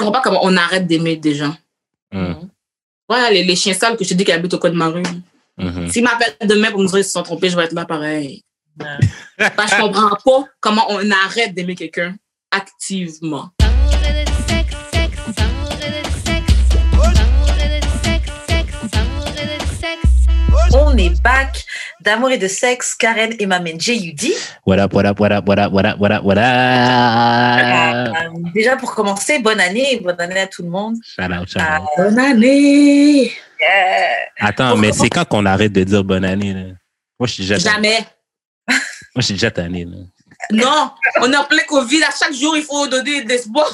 comprends pas comment on arrête d'aimer des gens. Mm. Voilà, les, les chiens sales que je te dis qui habitent au coin de ma rue. Mhm. S'ils m'appellent demain pour me dire qu'ils se sont trompés, je vais être là pareil. Ouais. Bah, je comprends pas comment on arrête d'aimer quelqu'un activement. On est back d'amour et de sexe. Karen et ma main J.U.D. What up, what up, what up, what up, what up, what up, what up? Euh, déjà pour commencer, bonne année, bonne année à tout le monde. Shout out, shout Ah, out. Bonne année! Yeah. Attends, mais c'est quand qu'on arrête de dire bonne année, là? Moi, je suis déjà. Jamais. Moi, je suis déjà tanné, là. Non, on est en plein Covid. À chaque jour, il faut donner de l'espoir.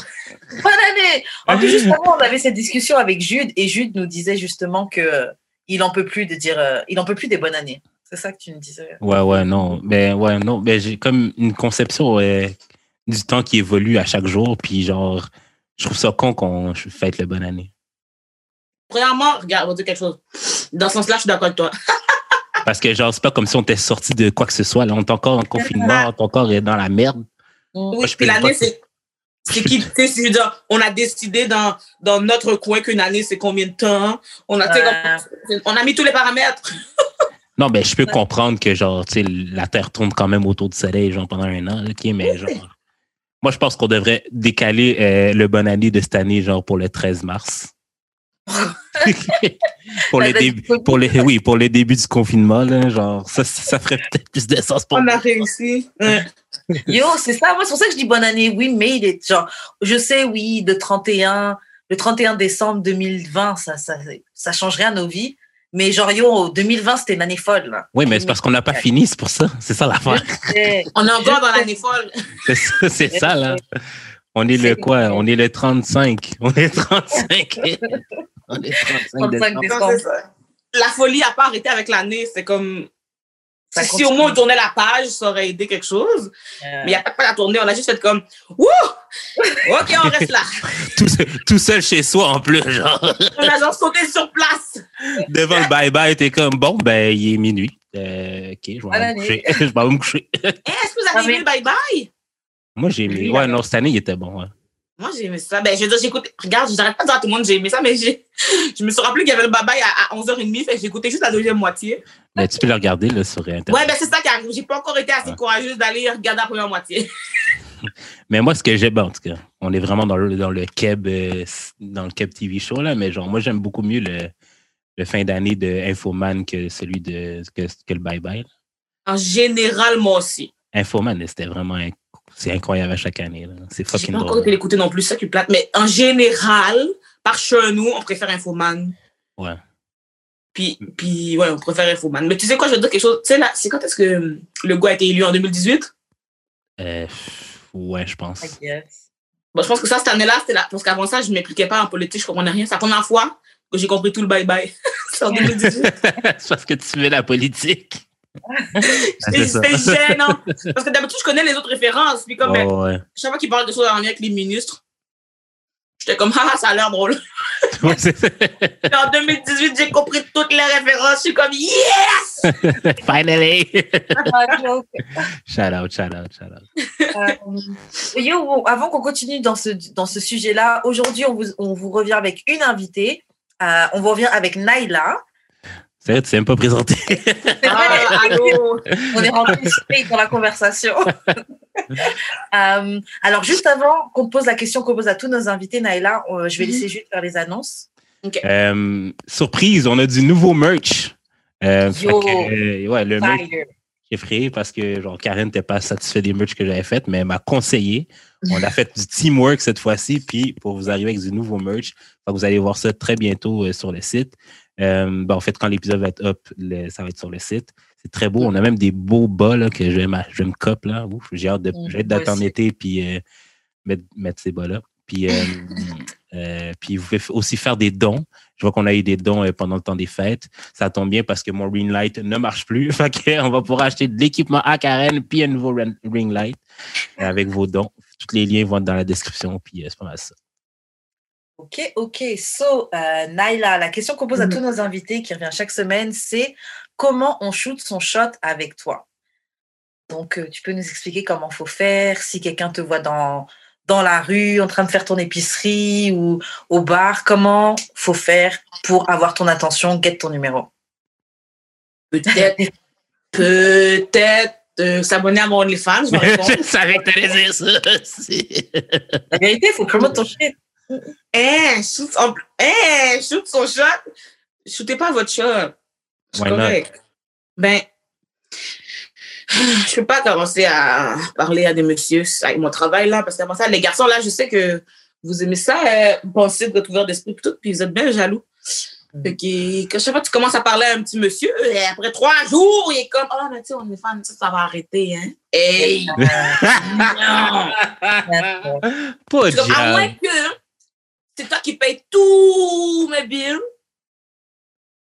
Bonne année. En plus, juste avant, on avait cette discussion avec Jude et Jude nous disait justement que euh, il en peut plus de dire, euh, il en peut plus des bonnes années. C'est ça que tu nous disais. Ouais, ouais, non. Ben, ouais, non. Ben, j'ai comme une conception du temps qui évolue à chaque jour, puis genre, je trouve ça con qu'on fête le bonne année. Premièrement, regarde, on va dire quelque chose. Dans ce sens-là, je suis d'accord avec toi. Parce que, genre, c'est pas comme si on était sorti de quoi que ce soit. Là, on est encore en confinement, on est encore dans la merde. Oui, Moi, je puis l'année, c'est. C'est qui, tu sais, je veux dire, on a décidé dans, dans notre coin qu'une année, c'est combien de temps? On a, on a mis tous les paramètres. Non, ben, je peux comprendre que, genre, tu sais, la Terre tourne quand même autour du Soleil, genre, pendant un an, OK, mais genre. Moi, je pense qu'on devrait décaler euh, le bonne année de cette année, genre, pour le 13 mars. pour, les pour les, oui, pour les débuts du confinement, là, genre, ça, ça ferait peut-être plus de sens pour On a réussi. Ouais. Yo, c'est ça. Moi, c'est pour ça que je dis bonne année. Oui, mais il est genre, je sais, oui, le 31, le 31 décembre 2020, ça, ça, ça change rien à nos vies. Mais genre, yo, 2020, c'était une année folle, là. Oui, mais c'est parce qu'on n'a pas fini, c'est pour ça. C'est ça l'affaire. On est encore dans l'année folle. C'est ça, là. On est le quoi? On est le 35. On est 35. On est 35 35 décembre. décembre. Non, c'est ça. La folie n'a pas arrêté avec l'année. C'est comme. Ça si continue. au moins on tournait la page, ça aurait aidé quelque chose. Euh, Mais il n'y a pas de pas à tourner. On a juste fait comme. Wouh! OK, on reste là. Tout, seul- tout seul chez soi, en plus, genre. On a genre sauté sur place. Devant le bye-bye, t'es comme, bon, ben, il est minuit. Euh, OK, je vais aller me coucher. je vais aller me coucher. Eh, Est-ce que vous avez aimé le bye-bye? Moi, j'ai aimé. Ouais, non, cette année, il était bon. ouais. Moi, j'ai aimé ça. Ben, je veux dire, j'ai écouté. Regarde, j'arrête pas de dire à tout le monde j'ai aimé ça, mais j'ai. Je me suis rappelé qu'il y avait le bye-bye à, à 11h30, fait que j'ai écouté juste la deuxième moitié. Mais tu peux le regarder là, sur Internet. Ouais, ben, c'est ça qui arrive. J'ai pas encore été assez courageuse d'aller regarder la première moitié. Mais moi, ce que j'aime, en tout cas, on est vraiment dans le, dans le Keb, euh, dans le Keb TV show, là, mais genre, moi, j'aime beaucoup mieux le, le fin d'année de Infoman que celui de que, que le Bye Bye. En général, moi aussi. Infoman, c'était vraiment c'est incroyable à chaque année. C'est fucking pas encore drôle. été l'écouter non plus, ça qui plate. Mais en général, par chez nous, on préfère Infoman. Ouais. Puis, puis, ouais, on préfère Infoman. Mais tu sais quoi, je veux dire quelque chose. Tu sais, là, c'est quand est-ce que euh, le gars a été élu en 2018? Euh, ouais, je pense. Bon, je pense que ça, cette année-là, c'était là. Parce qu'avant ça, je ne m'impliquais pas en politique, je comprenais rien. C'est la première fois que j'ai compris tout le bye-bye. c'est en 2018. c'est parce que tu fais la politique. C'était c'était gênant. Parce que d'habitude, je connais les autres références. Puis comme, ben, Ouais, chaque fois qu'ils parlent de choses en lien avec les ministres, j'étais comme, ah, ça a l'air drôle. Ouais, en 2018, j'ai compris toutes les références. Je suis comme, yes! Finally! Ah, shout out, shout out, shout out. Euh, yo, avant qu'on continue dans ce, dans ce sujet-là, aujourd'hui, on vous, on vous revient avec une invitée. Euh, on vous revient avec Naila. C'est vrai, tu t'es même pas présenté. Ah, allô? On est rentré dans la conversation. Euh, alors, juste avant qu'on pose la question qu'on pose à tous nos invités, Naila, euh, je vais laisser juste faire les annonces. Euh, surprise, on a du nouveau merch. Euh, fait Yo. que, euh, ouais, le merch est effrayé parce que genre Karen n'était pas satisfait des merch que j'avais fait, mais elle m'a conseillé. On a fait du teamwork cette fois-ci, puis pour vous arriver avec du nouveau merch, vous allez voir ça très bientôt euh, sur le site. Euh, ben, en fait, quand l'épisode va être up, le- ça va être sur le site. C'est très beau. On a même des beaux bas là, que je je me cop là. Ouf, J'ai hâte de- Mm, j'ai hâte d'être moi en aussi. été puis euh, mettre, mettre ces bas là. Puis, euh, euh, puis vous pouvez aussi faire des dons. Je vois qu'on a eu des dons pendant le temps des fêtes. Ça tombe bien parce que mon ring light ne marche plus. Fait on va pouvoir acheter de l'équipement à Karen puis un nouveau ring light avec vos dons. Tous les liens vont être dans la description. Puis c'est pas mal ça. Ok, ok. So, euh, Naila, la question qu'on pose à tous nos invités qui revient chaque semaine, c'est comment on shoot son shot avec toi? Donc, euh, tu peux nous expliquer comment faut faire, si quelqu'un te voit dans, dans la rue, en train de faire ton épicerie ou au bar, comment faut faire pour avoir ton attention, get ton numéro? Peut-être, peut-être euh, s'abonner à mon OnlyFans. je vais répondre. je savais que t'allais dire ça. aussi. La vérité, il faut promote ton shit. Eh, shoot, en- eh, shoot son shot. Shootez pas votre shot. C'est not? correct. Ben, je peux pas commencer à parler à des messieurs avec mon travail là, parce qu'avant ça, les garçons là, je sais que vous aimez ça, euh, penser de votre ouvert d'esprit tout, puis vous êtes bien jaloux. Fait que, que chaque fois que tu commences à parler à un petit monsieur, et après trois jours, il est comme, oh, mais tu sais, on est fan, ça, ça va arrêter, hein. Hey! non! Pas à moins que c'est toi qui payes tous mes billes,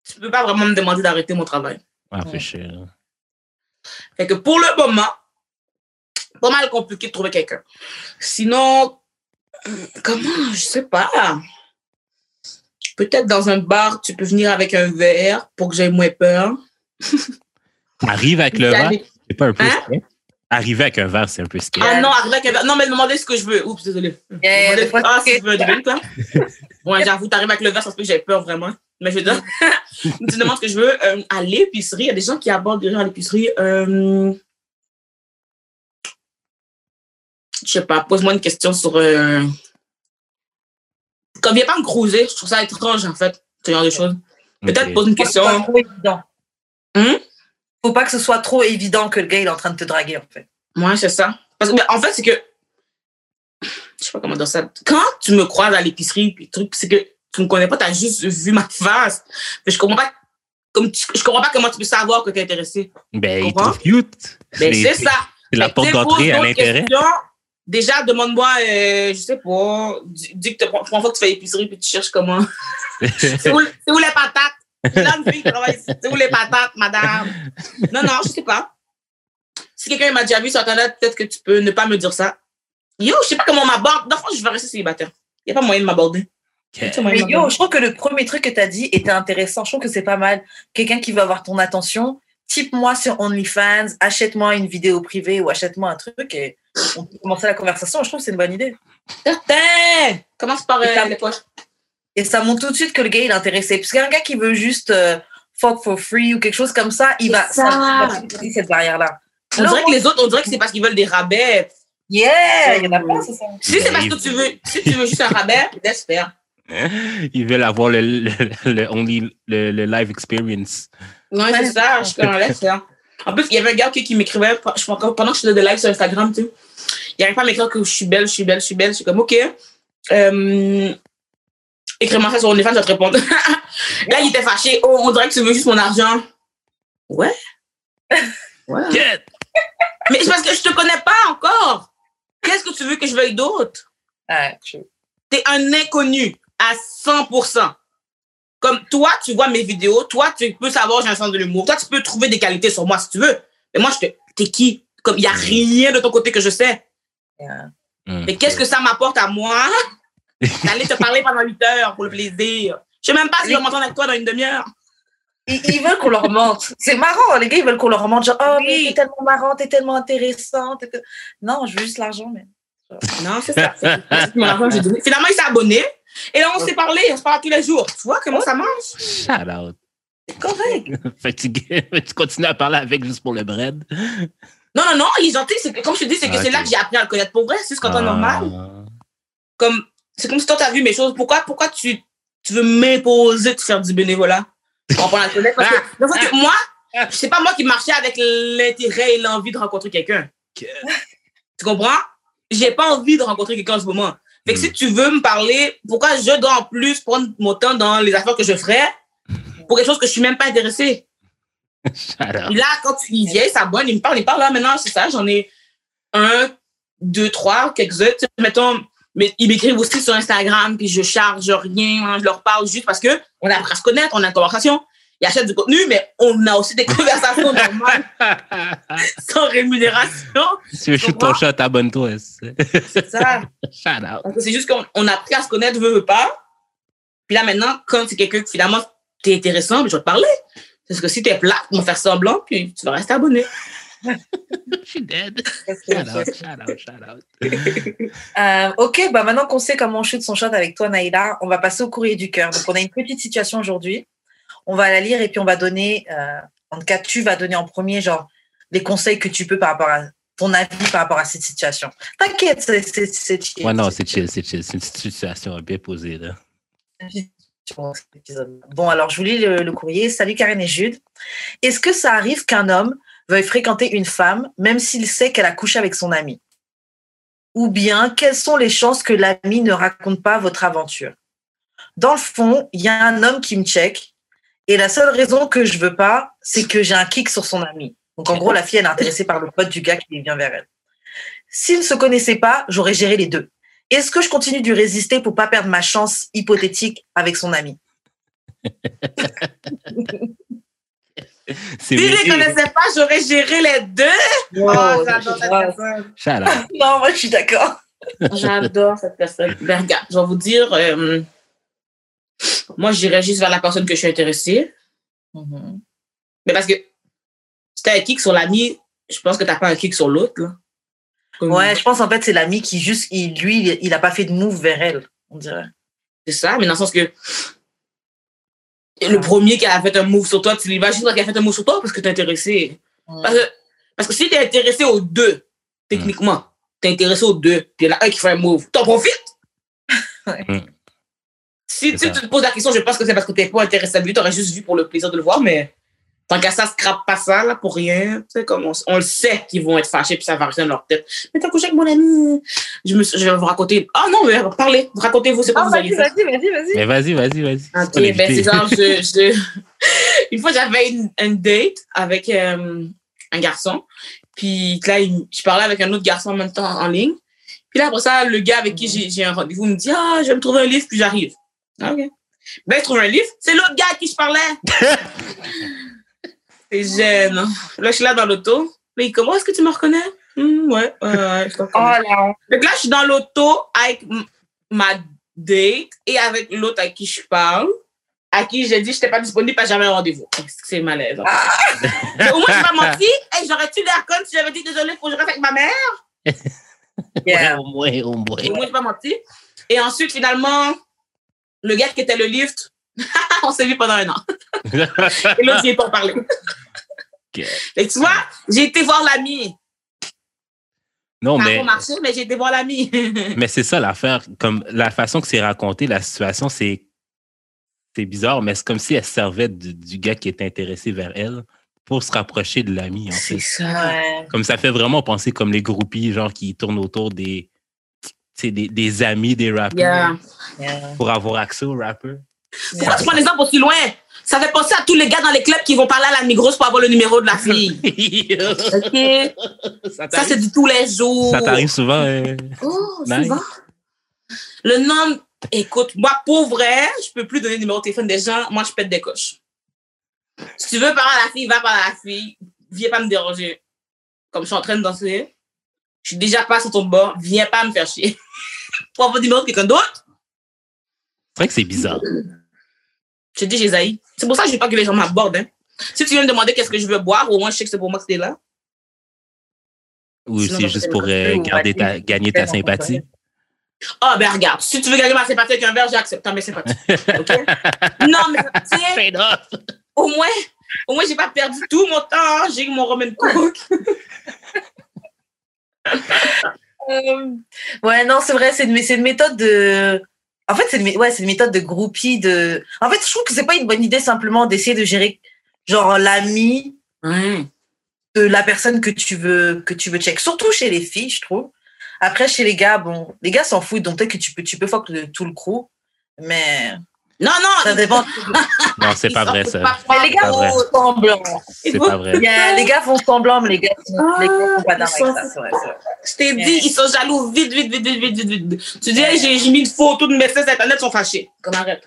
tu peux pas vraiment me demander d'arrêter mon travail. Ah, fait cher. Fait que pour le moment, pas mal compliqué de trouver quelqu'un. Sinon, euh, comment, je sais pas. Peut-être dans un bar, tu peux venir avec un verre pour que j'aie moins peur. Arrive avec le verre, c'est pas un peu Hein? Arriver avec un verre, c'est un peu scary. Ah non, arrive avec un verre. Non, mais demandez ce que je veux. Oups, désolé. Yeah, Demandez- ah, c'est- si tu veux un drink, là. Ouais, j'avoue, t'arrives avec le verre, ça se peut que j'ai peur vraiment. Mais je veux dire, tu demandes ce que je veux. euh, à l'épicerie, il y a des gens qui abordent des gens à l'épicerie. Euh, je sais pas, pose-moi une question sur. Euh, comme viens pas me cruiser, je trouve ça étrange en fait, ce genre de choses. Peut-être Ok. pose une question. Hum? Faut pas que ce soit trop évident que le gars il est en train de te draguer en fait. Ouais, c'est ça. Parce que, mais en fait, c'est que. Je sais pas comment dire ça. Quand tu me croises à l'épicerie, puis truc, c'est que tu me connais pas, t'as juste vu ma face. Mais je comprends pas. Comme tu- je comprends pas comment tu peux savoir que t'es intéressé. Ben, il trouve cute. Ben, C'est- ça. C'est la porte tu d'entrée à l'intérêt. Déjà, demande-moi, euh, je sais pas, dis, dis que tu prends fois que tu fais l'épicerie puis tu cherches comment. C'est où, c'est où les patates? Là, une fille qui travaille ici. Où les patates, madame? Non, non, je sais pas. Si quelqu'un m'a déjà vu sur Internet, peut-être que tu peux ne pas me dire ça. Yo, je sais pas comment on m'aborde. Fond, je vais rester célibataire. Il n'y a pas moyen de m'aborder. Mais yo, je trouve que le premier truc que tu as dit était intéressant. Je trouve que c'est pas mal. Quelqu'un qui veut avoir ton attention, type-moi sur OnlyFans, achète-moi une vidéo privée ou achète-moi un truc et on peut commencer la conversation. Je trouve que c'est une bonne idée. Certain! Commence par euh, les poches. Et ça montre tout de suite que le gars il est intéressé. Parce qu'un gars qui veut juste euh, fuck for free ou quelque chose comme ça, il va, C'est ça. ça va cette barrière-là. On Non, dirait que les autres, on dirait que c'est parce qu'ils veulent des rabais. Yeah, il y en a pas, c'est ça. Si c'est parce que tu veux, si tu veux juste un rabais, laisse faire. Ils veulent avoir le, le, le only, le, le live experience. Ouais, c'est ça, je suis comme laisse faire. En plus, il y avait un gars qui, qui m'écrivait, je crois encore pendant que je faisais des lives sur Instagram, tu sais. Il n'arrive pas à m'écrire que je suis belle, je suis belle, je suis belle. Je suis comme, OK. Euh, Écris-moi ça sur OnlyFans, je vais te répondre. Là, il était fâché. Oh, on dirait que tu veux juste mon argent. Ouais. Ouais. Get! Mais c'est parce que je te connais pas encore. Qu'est-ce que tu veux que je veuille d'autre? Ouais, je- T'es un inconnu à 100%. Comme toi, tu vois mes vidéos, toi, tu peux savoir j'ai un sens de l'humour. Toi, tu peux trouver des qualités sur moi si tu veux. Mais moi, je te. T'es qui? Comme il n'y a rien de ton côté que je sais. Mais qu'est-ce que ça m'apporte à moi? d'aller te parler pendant 8 heures pour le plaisir? Je sais même pas si je vais m'entendre avec toi dans une demi-heure. Ils, ils veulent qu'on leur mente. C'est marrant, les gars, ils veulent qu'on leur mente. Genre, oh, mais Oui. t'es tellement marrant, t'es tellement intéressante. Non, je veux juste l'argent, mais. Non, c'est ça. C'est mon argent que j'ai donné. Finalement, il s'est abonné. Et là, on s'est parlé, on se parle tous les jours. Tu vois comment ça marche? Shout out. C'est correct. Fatigué. tu continues à parler avec juste pour le bread? Non, non, non, il est gentil. C'est que, comme je te dis, c'est que Ah, c'est là ok. que j'ai appris à le connaître pour vrai. C'est ce qu'on Ah. normal. Comme, c'est comme si toi, t'as vu mes choses. Pourquoi, pourquoi tu, tu veux m'imposer de faire du bénévolat? On le connaître. Parce que, sens que moi, c'est pas moi qui marchais avec l'intérêt et l'envie de rencontrer quelqu'un. Tu comprends? J'ai pas envie de rencontrer quelqu'un en ce moment. Fait que Hmm. si tu veux me parler, pourquoi je dois en plus prendre mon temps dans les affaires que je ferais pour quelque chose que je suis même pas intéressé? Shout out. Puis là, quand tu, il vient, il s'abonne, il me parle, il parle là maintenant, c'est ça, j'en ai un, deux, trois, quelques-uns. Mettons, mais ils m'écrivent aussi sur Instagram, puis je charge rien, hein, je leur parle juste parce que on a appris à se connaître, on a une conversation. Ils achètent du contenu, mais on a aussi des conversations normales, sans rémunération. si tu veux shoot ton shot, abonne-toi. c'est- ça. Shout out. C'est juste qu'on on a appris à se connaître, veut, veut pas. Puis là, maintenant, quand c'est quelqu'un que finalement, t'es intéressant, puis je vais te parler. Parce que si t'es plate, on va faire semblant, puis tu vas rester abonné. She dead. Shout out, shout out, shout out. Euh, ok, bah maintenant qu'on sait comment on shoot son shot avec toi, Naïla, on va passer au courrier du cœur. Donc, on a une petite situation aujourd'hui. On va la lire et puis on va donner, euh, en tout cas, tu vas donner en premier, genre, les conseils que tu peux par rapport à ton avis par rapport à cette situation. T'inquiète, c'est c'est- c'est chill. Ouais, non, c'est chill, c'est chill. C'est une situation bien posée, là. Bon, alors je vous lis le, le courrier. Salut Karen et Jude. Est-ce que ça arrive qu'un homme veuille fréquenter une femme même s'il sait qu'elle a couché avec son ami Ou bien, quelles sont les chances que l'ami ne raconte pas votre aventure? Dans le fond, il y a un homme qui me check et la seule raison que je veux pas, c'est que j'ai un kick sur son ami. Donc en gros, la fille, elle est intéressée par le pote du gars qui vient vers elle. S'ils ne se connaissaient pas, j'aurais géré les deux. Est-ce que je continue de résister pour pas perdre ma chance hypothétique avec son ami? Si je les weird. connaissais pas, j'aurais géré les deux. Oh, j'adore cette personne. Shout out. Non, moi je suis d'accord. J'adore cette personne. Ben, regarde, je vais vous dire, euh, moi, j'irais juste vers la personne que je suis intéressée. Mais parce que si t'as un kick sur l'ami, je pense que t'as pas un kick sur l'autre. Ouais, je pense en fait c'est l'ami qui juste, il, lui, il- il a pas fait de move vers elle, on dirait. C'est ça, mais dans le sens que le premier qui a fait un move sur toi, tu l'imagines qu'il a fait un move sur toi parce que t'es intéressé. Parce que, parce que si t'es intéressé aux deux, techniquement, t'es intéressé aux deux, puis il y en a un qui fait un move, t'en profites? Ouais. Mm. Si tu ça. te poses la question, je pense que c'est parce que t'es pas intéressé à lui, t'aurais juste vu pour le plaisir de le voir, mais tant qu'à ça, scrape pas ça, là, pour rien. Tu sais, comme on, on le sait qu'ils vont être fâchés, puis ça va rester dans leur tête. Mais t'as couché avec mon ami. Je, me, je vais vous raconter. Ah non, mais parlez, racontez-vous, c'est quoi Ah, vous allez vas-y, faire. vas-y, vas-y, vas-y. Mais vas-y, vas-y, vas-y. Ok, C'est ton ben c'est genre, je, je... une fois j'avais une, un date avec euh, un garçon, puis là, il- je parlais avec un autre garçon en même temps en ligne. Puis là, après ça, le gars avec qui j'ai- j'ai un rendez-vous me dit Ah, je vais me trouver un livre, puis j'arrive. Ah, ok. Ben, je trouve un livre, c'est l'autre gars à qui je parlais. c'est gêne. Là, je suis là dans l'auto. Là, il comment est-ce que tu me reconnais? Hmm, Ouais, ouais, ouais, je te Oh. Donc là, je suis dans l'auto avec ma date et avec l'autre à qui je parle, à qui j'ai dit que je n'étais pas disponible j'avais un rendez-vous. C'est malaise. Mais au moins, je n'ai pas menti. Hey, J'aurais-tu l'air conne si j'avais dit désolé, il faut que je reste avec ma mère. Yeah. Ouais, au moins, au moins. Au moins, je n'ai pas menti. Et ensuite, finalement, le gars qui était le lift, on s'est vu pendant un an. Et l'autre, j'y ai pas parlé. Et tu vois, j'ai été voir l'ami. Non, Ça mais, marché, mais j'ai été voir l'ami. mais c'est ça l'affaire. Comme la façon que c'est raconté, la situation, c'est c'est bizarre, mais c'est comme si elle servait du, du gars qui était intéressé vers elle pour se rapprocher de l'ami, en fait. ça. Ouais. Comme ça fait vraiment penser comme les groupies, genre, qui tournent autour des, tu sais, des, des amis des rappeurs Yeah. Yeah. pour avoir accès aux rappeurs. Pourquoi tu prends l'exemple aussi loin? Ça fait penser à tous les gars dans les clubs qui vont parler à la Migros pour avoir le numéro de la fille. OK? ça c'est du tous les jours. ça t'arrive souvent. euh, Oh, Nice. souvent. Le nom, écoute, moi, pour vrai, je peux plus donner le numéro de téléphone des gens. Moi, je pète des coches. Si tu veux parler à la fille, va parler à la fille. Viens pas me déranger. Comme je suis en train de danser, je suis déjà pas sur ton bord. Viens pas me faire chier. pour avoir le numéro de quelqu'un d'autre, C'est vrai que c'est bizarre. Je te dis, j'ai zaï. C'est pour ça que je veux pas que les gens m'abordent. Hein. Si tu viens me demander qu'est-ce que je veux boire, au moins je sais que c'est pour moi que t'es là. Ou c'est juste pour euh, garder ta, gagner ta sympathie. Ah, ben regarde, si tu veux gagner ma sympathie avec un verre, j'accepte. T'as mes sympathies. OK? non, mais tu sais, au moins, au moins, j'ai pas perdu tout mon temps. J'ai eu mon Roman Cook. Euh, ouais, non, c'est vrai, c'est une, c'est une méthode de. En fait, c'est ouais, c'est une méthode de groupie. De... En fait, je trouve que c'est pas une bonne idée simplement d'essayer de gérer genre l'ami Ouais. de la personne que tu veux que tu veux check. Surtout chez les filles, je trouve. Après, chez les gars, bon, les gars s'en foutent, donc peut-être que tu peux, tu peux fuck le- tout le crew, mais Non, non. ça dépend. Non, c'est pas vrai, ça. pas Mais les gars pas font semblant. C'est pas vrai. Les gars font semblant, mais les gars, Ah, les gars pas sont- ça. c'est vrai. Je t'ai dit, ils sont jaloux. Vite, vite, vite, vite, vite, vite. Tu dis, j'ai mis une photo de mes fesses sur Internet, ils sont fâchés. Comme arrête.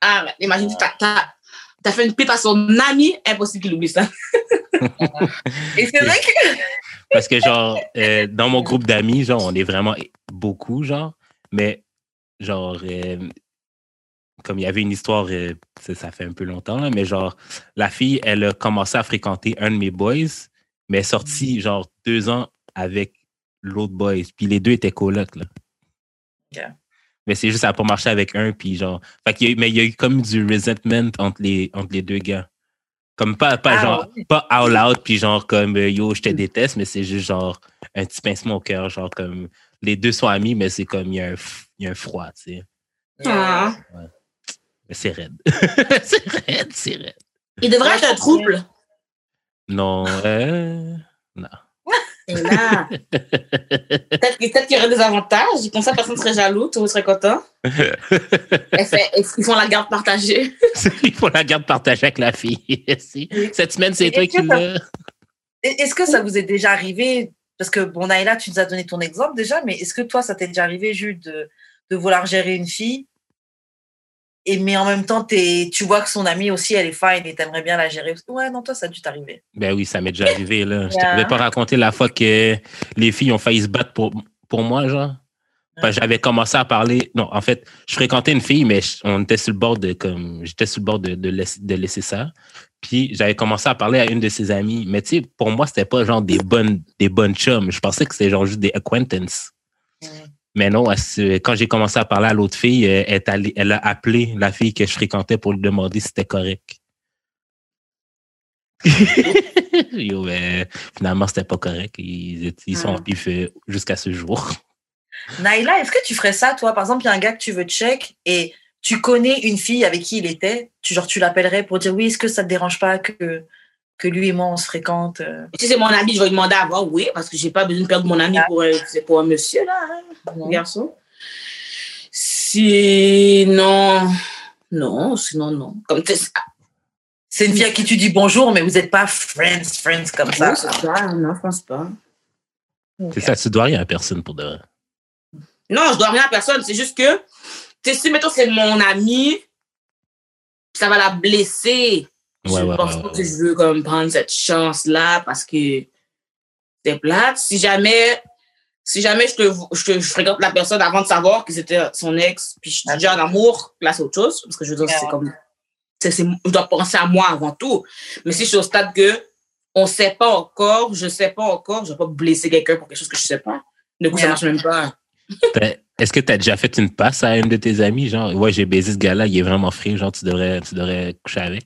Arrête. Imagine, t'as t'as- t'as fait une pipe à son ami, impossible qu'il oublie ça. Et c'est vrai que. Parce que, genre, euh, dans mon groupe d'amis, genre, on est vraiment beaucoup, genre, mais, genre, euh, comme il y avait une histoire, euh, ça, fait un peu longtemps, là, mais genre, la fille, elle a commencé à fréquenter un de mes boys, mais elle est sortie genre deux ans avec l'autre boy. Puis les deux étaient colocs, là. Mais c'est juste, ça n'a pas marché avec un, puis genre. Fait y a mais il y a eu comme du resentment entre les, entre les deux gars. Comme pas, pas Ah, genre, ouais. pas out, puis genre comme euh, yo, je te déteste, mais c'est juste genre un petit pincement au cœur. Genre comme les deux sont amis, mais c'est comme il y, a un il y a un froid, tu sais. Ah. Mais c'est raide. c'est raide, c'est raide. Il devrait être un trouble. Non, euh, non. Peut-être qu'il y aurait des avantages. Comme ça, personne ne serait jaloux, tout le monde serait content. Ils font la garde partagée. Il faut la garde partagée avec la fille. Cette semaine, c'est toi qui l'as. Est-ce que ça vous est déjà arrivé Parce que, bon, Naïla, tu nous as donné ton exemple déjà, mais est-ce que toi, ça t'est déjà arrivé, Jules, de, de vouloir gérer une fille et mais en même temps, t'es- tu vois que son amie aussi, elle est fine et t'aimerais bien la gérer. Ouais, non, toi, ça a dû t'arriver. Ben oui, ça m'est déjà arrivé, là. Je Yeah. t'avais pas raconté la fois que les filles ont failli se battre pour, pour moi, genre. J'avais commencé à parler. Non, en fait, je fréquentais une fille, mais on était sur le bord de comme. J'étais sur le bord de, de, laisser, de laisser ça. Puis j'avais commencé à parler à une de ses amies. Mais tu sais, pour moi, c'était pas genre des bonnes, des bonnes chums. Je pensais que c'était genre juste des acquaintances. Mais non, elle quand j'ai commencé à parler à l'autre fille, elle, est allée- elle a appelé la fille que je fréquentais pour lui demander si c'était correct. Yo, ben, finalement, c'était pas correct. Ils, sont en Mm. pif jusqu'à ce jour. Naïla, est-ce que tu ferais ça, toi? Par exemple, il y a un gars que tu veux check et tu connais une fille avec qui il était. Tu, genre, tu l'appellerais pour dire oui, est-ce que ça te dérange pas que, que lui et moi, on se fréquente euh, Si c'est mon ami, je vais lui demander avant, oui, parce que j'ai pas besoin de perdre mon ami pour, un- c'est pour un monsieur, là, hein, un garçon. Sinon, non, sinon, non. Comme tu sais, C'est une fille à qui tu dis bonjour, mais vous n'êtes pas friends, friends comme ça. oui, c'est ça, non, je pense pas. C'est ça, tu dois rien à personne pour de vrai. Non, je dois rien à personne. C'est juste que, tu sais, si, mettons, c'est mon ami, ça va la blesser. Ouais, je ouais, pense ouais, pas ouais, que je veux comme prendre cette chance-là parce que c'est plate. Si jamais, si jamais je, te, je, te- je fréquente la personne avant de savoir que c'était son ex, puis je suis déjà en amour, là, c'est autre chose. Parce que je veux dire, c'est Ouais. comme, c'est, c'est- je dois penser à moi avant tout. Mais si je suis au stade que on sait pas encore, je sais pas encore, je vais pas blesser quelqu'un pour quelque chose que je sais pas. Du coup, ça marche même pas. T'as- Est-ce que tu as déjà fait une passe à une de tes amis? Genre, ouais, j'ai baisé ce gars-là, il est vraiment frais, genre, tu devrais, tu devrais coucher avec?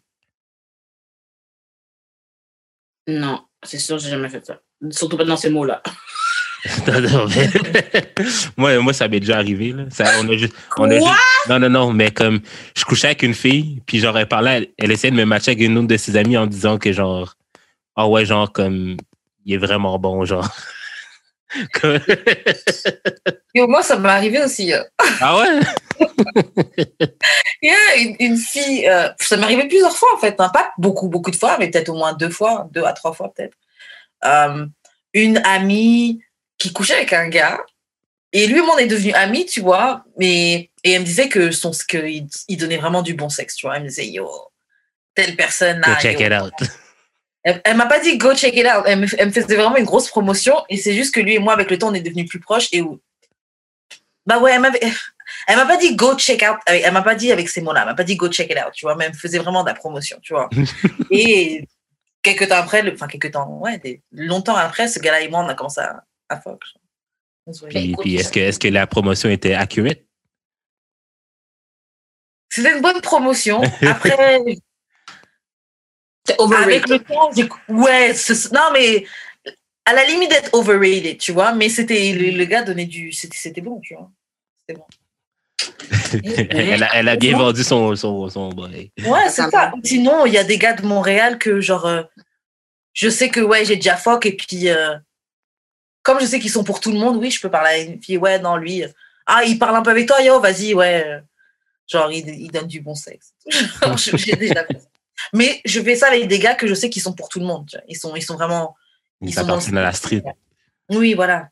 Non, c'est sûr, j'ai jamais fait ça. Surtout pas dans ces mots-là. Non, non, mais- moi, moi, ça m'est déjà arrivé. Là. Ça, on a juste, on a Quoi? juste- non, non, non, mais comme je couchais avec une fille, puis j'aurais parlé, elle, elle essayait de me matcher avec une autre de ses amies en disant que genre, ah ouais, genre, comme, il est vraiment bon, genre. Et moi, ça m'est arrivé aussi. euh. ah ouais? Il y a une, une fille, euh, ça m'est arrivé plusieurs fois en fait, hein, pas beaucoup, beaucoup de fois, mais peut-être au moins deux fois, deux à trois fois peut-être. Euh, une amie qui couchait avec un gars, et lui et moi on est devenus amis, tu vois, mais et elle me disait que son que il, il donnait vraiment du bon sexe, tu vois. Elle me disait yo, telle personne Go là. check yo. it out. Elle, elle m'a pas dit go check it out. Elle me, elle me faisait vraiment une grosse promotion. Et c'est juste que lui et moi, avec le temps, on est devenus plus proches. Et où... Bah ouais, elle m'avait. Elle m'a pas dit go check out. Elle m'a pas dit avec ces mots-là. Elle m'a pas dit go check it out, tu vois. Mais elle me faisait vraiment de la promotion, tu vois. et quelques temps après, le- enfin, quelques temps, ouais, des- longtemps après, ce gars-là et moi, on a commencé à, à fuck. Puis, puis est-ce que, est-ce que la promotion était accurate? C'était une bonne promotion. Après. Avec le temps, j'ai... ouais, non mais à la limite d'être overrated, tu vois, mais c'était le, le gars donnait du, c'était, c'était bon, tu vois. C'était bon. elle, a, elle a bien vendu son, son, son boy. Ouais, c'est Ça. Sinon, il y a des gars de Montréal que genre, euh, je sais que ouais, j'ai déjà fuck et puis euh, comme je sais qu'ils sont pour tout le monde, oui, je peux parler à une fille, ouais, non lui, euh, ah il parle un peu avec toi, yo, vas-y, ouais, genre il, il donne du bon sexe. j'ai déjà fait ça. Mais je fais ça avec des gars que je sais qu'ils sont pour tout le monde. tu vois. Ils sont, ils sont vraiment Ils Ça sont dans à la street. Oui, voilà.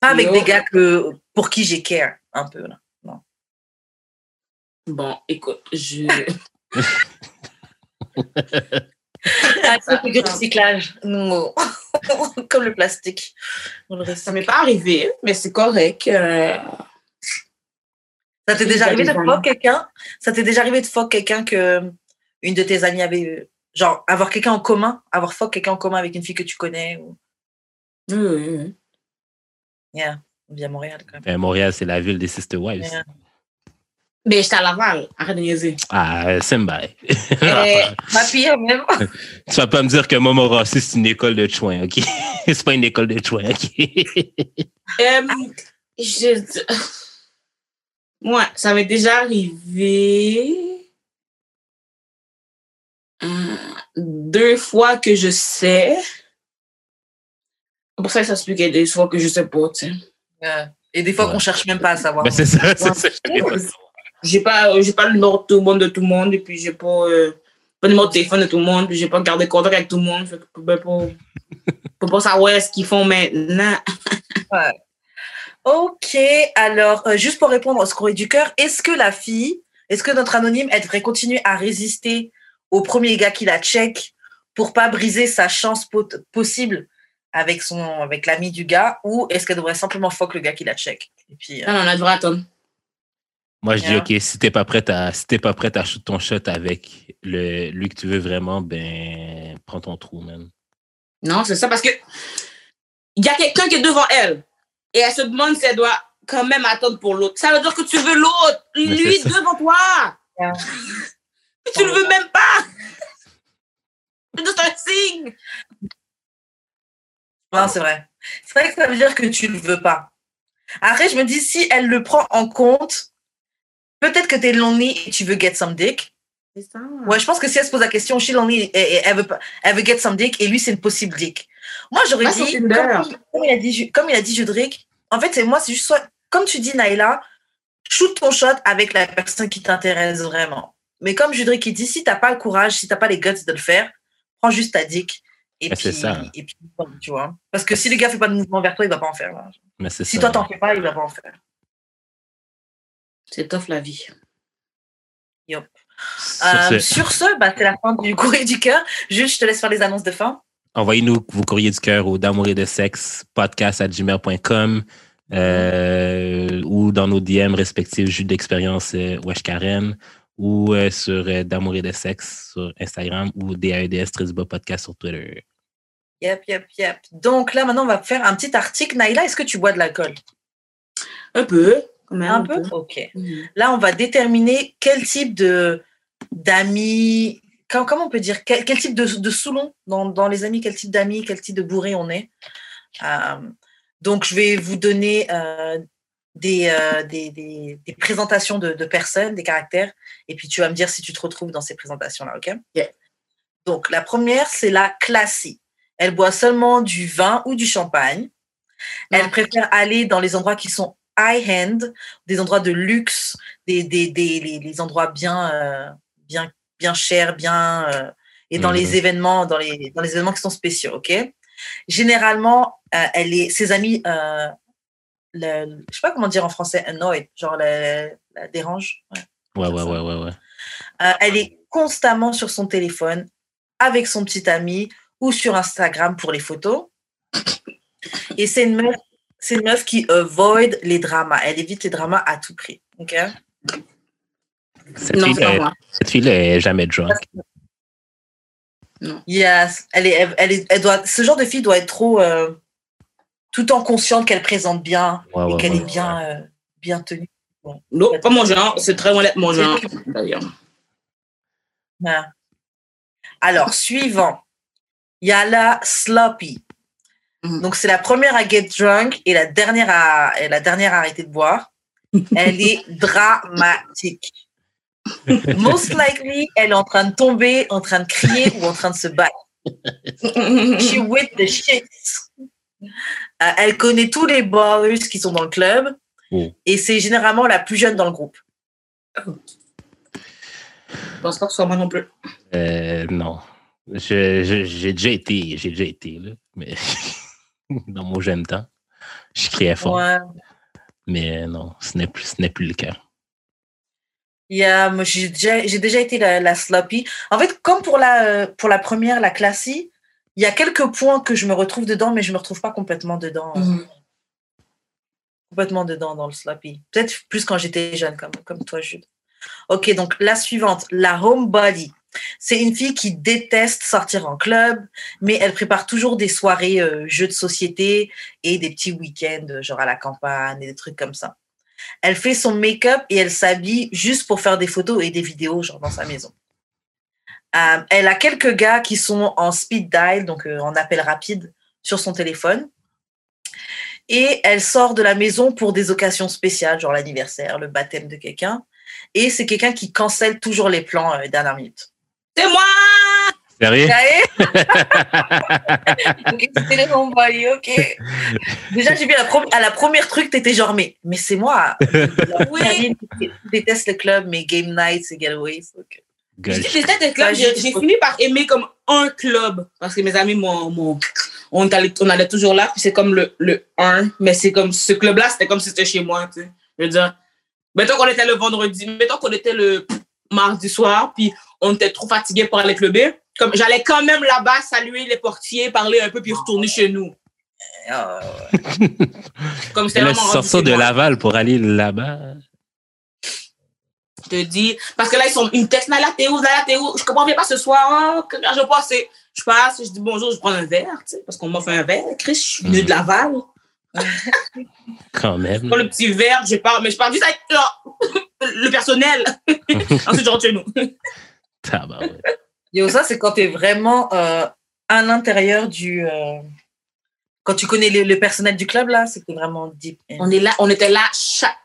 Pas avec Yo. des gars que, pour qui j'ai care, un peu. Là. Bon, écoute, je. Ah, du recyclage. Non. Comme le plastique. Le Ça m'est pas arrivé, mais c'est correct. euh, Ça t'est déjà arrivé de fuck quelqu'un? Ça t'est déjà arrivé de fuck quelqu'un que une de tes amies avait, Genre, avoir quelqu'un en commun, avoir fuck quelqu'un en commun avec une fille que tu connais. Ou... Oui, oui, oui. Yeah, on vit à Montréal quand même. Ben, Montréal, c'est la ville des Sister Wives. Yeah. Mais j'étais à Laval. Arrête de niaiser. Ah, c'est bye. Et ma pire même. Tu vas pas me dire que Montmorency, c'est une école de chouin, OK? c'est pas une école de chouin, OK? Euh, je... Ouais, ça m'est déjà arrivé deux fois que je sais. Pour ça, ça s'explique des fois que je sais pas, tu sais. Et des fois Ouais. qu'on cherche même pas à savoir. Ben, c'est ça, c'est ça. J'ai pas, j'ai pas le numéro de tout le monde de tout le monde, et puis j'ai pas, euh, pas le numéro de téléphone de tout le monde, puis j'ai pas gardé contact avec tout le monde. Fait que je peux pas, peux pas savoir ce qu'ils font maintenant. Ok, alors, euh, juste pour répondre au scourrier du cœur, est-ce que la fille, est-ce que notre anonyme, elle devrait continuer à résister au premier gars qui la check? Pour pas briser sa chance pot- possible avec son avec l'ami du gars ou est-ce qu'elle devrait simplement fuck le gars qui la check? Et puis, euh, Non, non, on devrait attendre. Moi, je dis. OK, si t'es pas prête à, si t'es pas prête à shoot ton shot avec le, lui que tu veux vraiment, ben, prends ton trou, man. Non, c'est ça, parce que il y a quelqu'un qui est devant elle, et elle se demande si elle doit quand même attendre pour l'autre. Ça veut dire que tu veux l'autre, lui devant toi. Yeah. Tu le veux même pas. C'est un signe. non, c'est vrai. C'est vrai que ça veut dire que tu le veux pas. Après, je me dis, si elle le prend en compte, peut-être que t'es lonely et tu veux get some dick. C'est ça. Ouais, je pense que si elle se pose la question, she lonely, et, et elle, veut elle veut get some dick, et lui, c'est une possible dick. Moi, j'aurais dit, comme, comme il a dit, comme il a dit Judric, en fait, c'est moi, c'est juste soit, comme tu dis, Naïla, shoot ton shot avec la personne qui t'intéresse vraiment. Mais comme Judric il dit, si t'as pas le courage, si t'as pas les guts de le faire, prends juste ta dick. Et Mais puis, ça. et puis, tu vois. Parce que si le gars fait pas de mouvement vers toi, il va pas en faire. là. Mais c'est Si ça. toi, t'en fais pas, il va pas en faire. C'est tough la vie. Sur Euh, ce, sur ce, bah, c'est la fin du courrier du cœur. Juste, je te laisse faire les annonces de fin. Envoyez-nous vos courriers du cœur au d'amour et de sexe podcast à gmail.com euh, ou dans nos DM respectifs Jus d'expérience euh, Wesh Karen ou euh, sur euh, d'amour et de sexe sur Instagram ou DAEDS Trisba podcast sur Twitter. Yep, yep, yep. Donc là, maintenant, on va faire un petit article. Naïla, est-ce que tu bois de l'alcool? Un peu. quand même, Un peu? Ok. Mhm. Là, on va déterminer quel type de d'amis, comment, comment on peut dire, quel, quel type de, de Soulon dans, dans les amis, quel type d'amis, quel type de bourré on est. Euh, donc, je vais vous donner euh, des, euh, des, des, des présentations de, de personnes, des caractères, et puis tu vas me dire si tu te retrouves dans ces présentations-là, ok? Yeah. Donc, la première, c'est la classique. Elle boit seulement du vin ou du champagne. Elle Non. préfère aller dans les endroits qui sont high-end, des endroits de luxe, des, des, des les, les endroits bien, euh, bien, bien chers, bien euh, et dans Mhm. les événements, dans les, dans les événements qui sont spéciaux, ok? Généralement, euh, elle est, ses amis, le, je sais pas comment dire en français, annoyed, genre la, la dérange. Ouais. Ouais, ouais, ouais, ouais, ouais. Euh, elle est constamment sur son téléphone avec son petit ami ou sur Instagram pour les photos. Et c'est une meuf, c'est une meuf qui avoid les dramas. Elle évite les dramas à tout prix. ok? Cette Non, pas est- cette est jamais drunk. Yes, elle est, elle, elle est, elle doit, ce genre de fille doit être trop, euh, tout temps consciente qu'elle présente bien Ouais, et ouais, qu'elle ouais, est bien, euh, bien tenue. Non, pas mon genre. C'est très d'être mon genre, d'ailleurs. Ouais. Alors, suivant, il y a la sloppy. Mhm. Donc, c'est la première à get drunk et la dernière à, et la dernière à arrêter de boire. Elle est dramatique. Most likely, elle est en train de tomber, en train de crier ou en train de se battre. She with the shit. Euh, elle connaît tous les ballers qui sont dans le club Oh. et c'est généralement la plus jeune dans le groupe. Je pense pas que ce soit moi non plus. Euh, non. J'ai déjà été, j'ai déjà été, là, mais dans mon jeune temps. Je criais fort. Ouais. Mais non, ce n'est plus, ce n'est plus le cas. Il y a, moi, j'ai déjà, j'ai déjà été la, la sloppy. En fait, comme pour la, euh, pour la première, la classique, il y a quelques points que je me retrouve dedans, mais je me retrouve pas complètement dedans. euh, Mhm. Complètement dedans dans le sloppy. Peut-être plus quand j'étais jeune, comme, comme toi, Jude. Ok, donc la suivante, la homebody. C'est une fille qui déteste sortir en club, mais elle prépare toujours des soirées euh, jeux de société et des petits week-ends, euh, genre à la campagne et des trucs comme ça. Elle fait son make-up et elle s'habille juste pour faire des photos et des vidéos, genre dans sa maison. Euh, elle a quelques gars qui sont en speed dial, donc euh, en appel rapide, sur son téléphone. Et elle sort de la maison pour des occasions spéciales, genre l'anniversaire, le baptême de quelqu'un. Et c'est quelqu'un qui cancelle toujours les plans euh, dernière minute. C'est moi! Sérieux? ok, c'était ok. Déjà, j'ai vu à la, à la première truc, t'étais genre, mais, mais c'est moi. Oui. Karine qui déteste le club, mais game night, c'est getaway. so Je dis, j'ai fini par aimer comme un club parce que mes amis m'ont. On allait, on allait toujours là, puis c'est comme le, le 1, mais c'est comme ce club-là, c'était comme si c'était chez moi, tu sais. Je veux dire, mettons qu'on était le vendredi, mettons qu'on était le mardi soir, puis on était trop fatigués pour aller clubber. Comme j'allais quand même là-bas saluer les portiers, parler un peu, puis retourner chez nous. Ah, Comme c'était vraiment rendu sorti chez de. Laval pour aller là-bas. Te dis, parce que là, ils sont, ils me textent, Nala, t'es où, Nala, t'es où? Je comprends bien pas ce soir, hein, que- quand je passe, je passe, je dis bonjour, je prends un verre, tu sais, parce qu'on m'offre un verre. Chris, je suis venue de Laval. Quand Je même. prends le petit verre, je pars, mais je pars juste avec le personnel. Ensuite, je rentre chez nous. Tabarouette. Yo, ça, c'est quand tu es vraiment euh, à l'intérieur du. euh, quand tu connais le, le personnel du club, là, c'est que t'es vraiment deep. On est là, on était là chaque.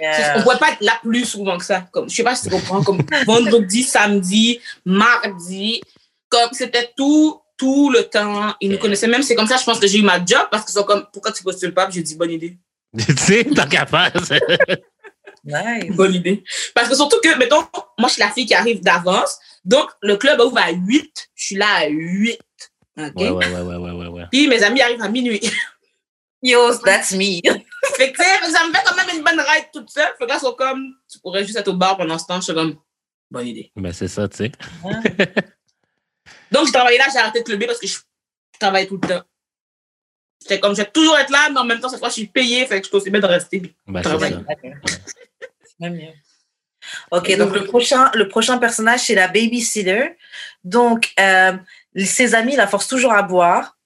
Yeah. On pouvait pas être là plus souvent que ça. Comme, je sais pas si tu comprends, comme vendredi, samedi, mardi, comme c'était tout, tout le temps. Ils nous connaissaient même. C'est comme ça, je pense que j'ai eu ma job parce qu'ils sont comme, pourquoi tu postules pas? J'ai dit, bonne idée. tu sais, tant qu'à faire. Nice. Bonne idée. Parce que surtout que, mettons, moi, je suis la fille qui arrive d'avance. Donc, le club ouvre à 8. Je suis là à 8. OK? Ouais, ouais, ouais, ouais, ouais. Puis mes amis arrivent à minuit. Yo, that's me. fait que, ça me fait quand même une bonne ride toute seule. Fait que là, sont comme, tu pourrais juste être au bar pendant ce temps. Je suis comme, bonne idée. Ben, c'est ça, tu sais. Donc, je travaillais là, j'ai arrêté de clubber parce que je travaillais tout le temps. J'étais comme, je vais toujours être là, mais en même temps, cette fois, je suis payée. Fait que je suis aussi bien de rester. Ben, c'est Travail. ça. C'est même mieux. Ok, donc le prochain, le prochain personnage, c'est la babysitter. Donc, euh, ses amis la forcent toujours à boire.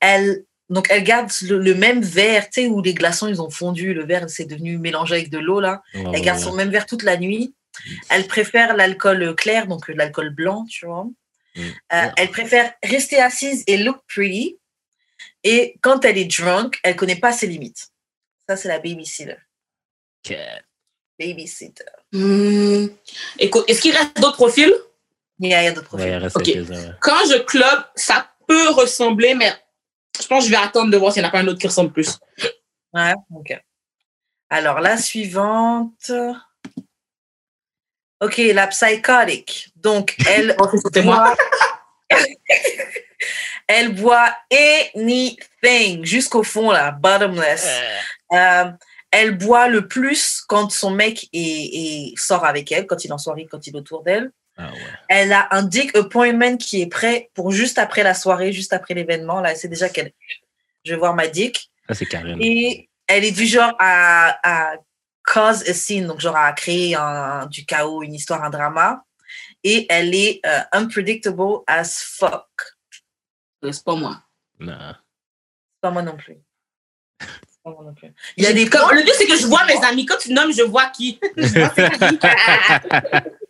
Elle, donc, elle garde le, le même verre, tu sais, où les glaçons, ils ont fondu. Le verre, c'est devenu mélangé avec de l'eau, là. Ouais, Elle garde ouais. son même verre toute la nuit. Elle préfère l'alcool clair, donc euh, l'alcool blanc, tu vois. Mm. Euh, elle préfère rester assise et look pretty. Et quand elle est drunk, elle connaît pas ses limites. Ça, c'est la babysitter. Ok. Babysitter. Hmm. Écoute, est-ce qu'il reste d'autres profils? Il y a, d'autres Ouais, il profils. reste Ok. quelques-uns, ouais. Quand je club, ça peut ressembler, mais je pense que je vais attendre de voir s'il n'y en a pas un autre qui ressemble plus. Ouais, ok. Alors, la suivante. Ok, la psychotic. Donc, elle, C'était moi. elle boit anything jusqu'au fond, là, bottomless. Euh, elle boit le plus quand son mec est, est- sort avec elle, quand il est en soirée, quand il est autour d'elle. Ah ouais. Elle a un dick appointment qui est prêt pour juste après la soirée, juste après l'événement. Là, c'est déjà qu'elle. Je vais voir ma dick. Ça, c'est Karine. Et elle est du genre à, à cause a scene, donc genre à créer un, du chaos, une histoire, un drama. Et elle est euh, unpredictable as fuck. C'est pas moi. Non. C'est pas moi non plus. C'est pas moi non plus. Il y a des Comme- le but, c'est que je vois mes amis. Quand tu nommes, je vois qui.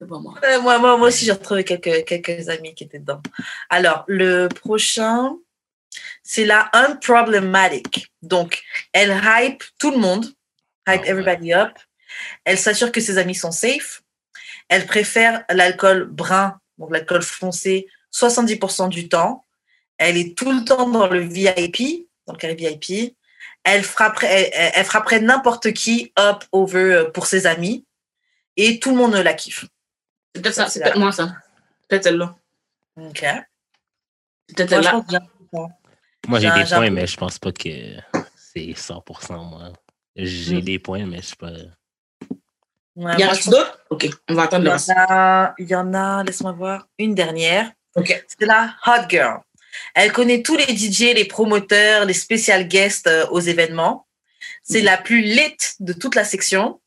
Moi. Euh, moi, moi, moi aussi, j'ai retrouvé quelques, quelques amis qui étaient dedans. Alors, le prochain, c'est la unproblematic. Donc, elle hype tout le monde, hype Ah ouais. everybody up. Elle s'assure que ses amis sont safe. Elle préfère l'alcool brun, donc l'alcool foncé, 70% du temps. Elle est tout le temps dans le VIP, dans le carré VIP. Elle frapperait, elle, elle- elle frapperait n'importe qui up over euh, pour ses amis. Et tout le monde la kiffe. C'est peut-être ça. C'est peut-être moi, ça. Peut-être celle-là. Ok. C'est peut-être celle-là. Moi, j'ai J'ai- des j'ai points, mais je pense pas que c'est 100% moi. J'ai Mm. des points, mais je sais pas. Ouais, Il y en a d'autres? OK, on va attendre le reste. il y en a, laisse-moi voir, une dernière. OK. C'est la hot girl. Elle connaît tous les DJ, les promoteurs, les special guests euh, aux événements. C'est Mhm. la plus lit de toute la section.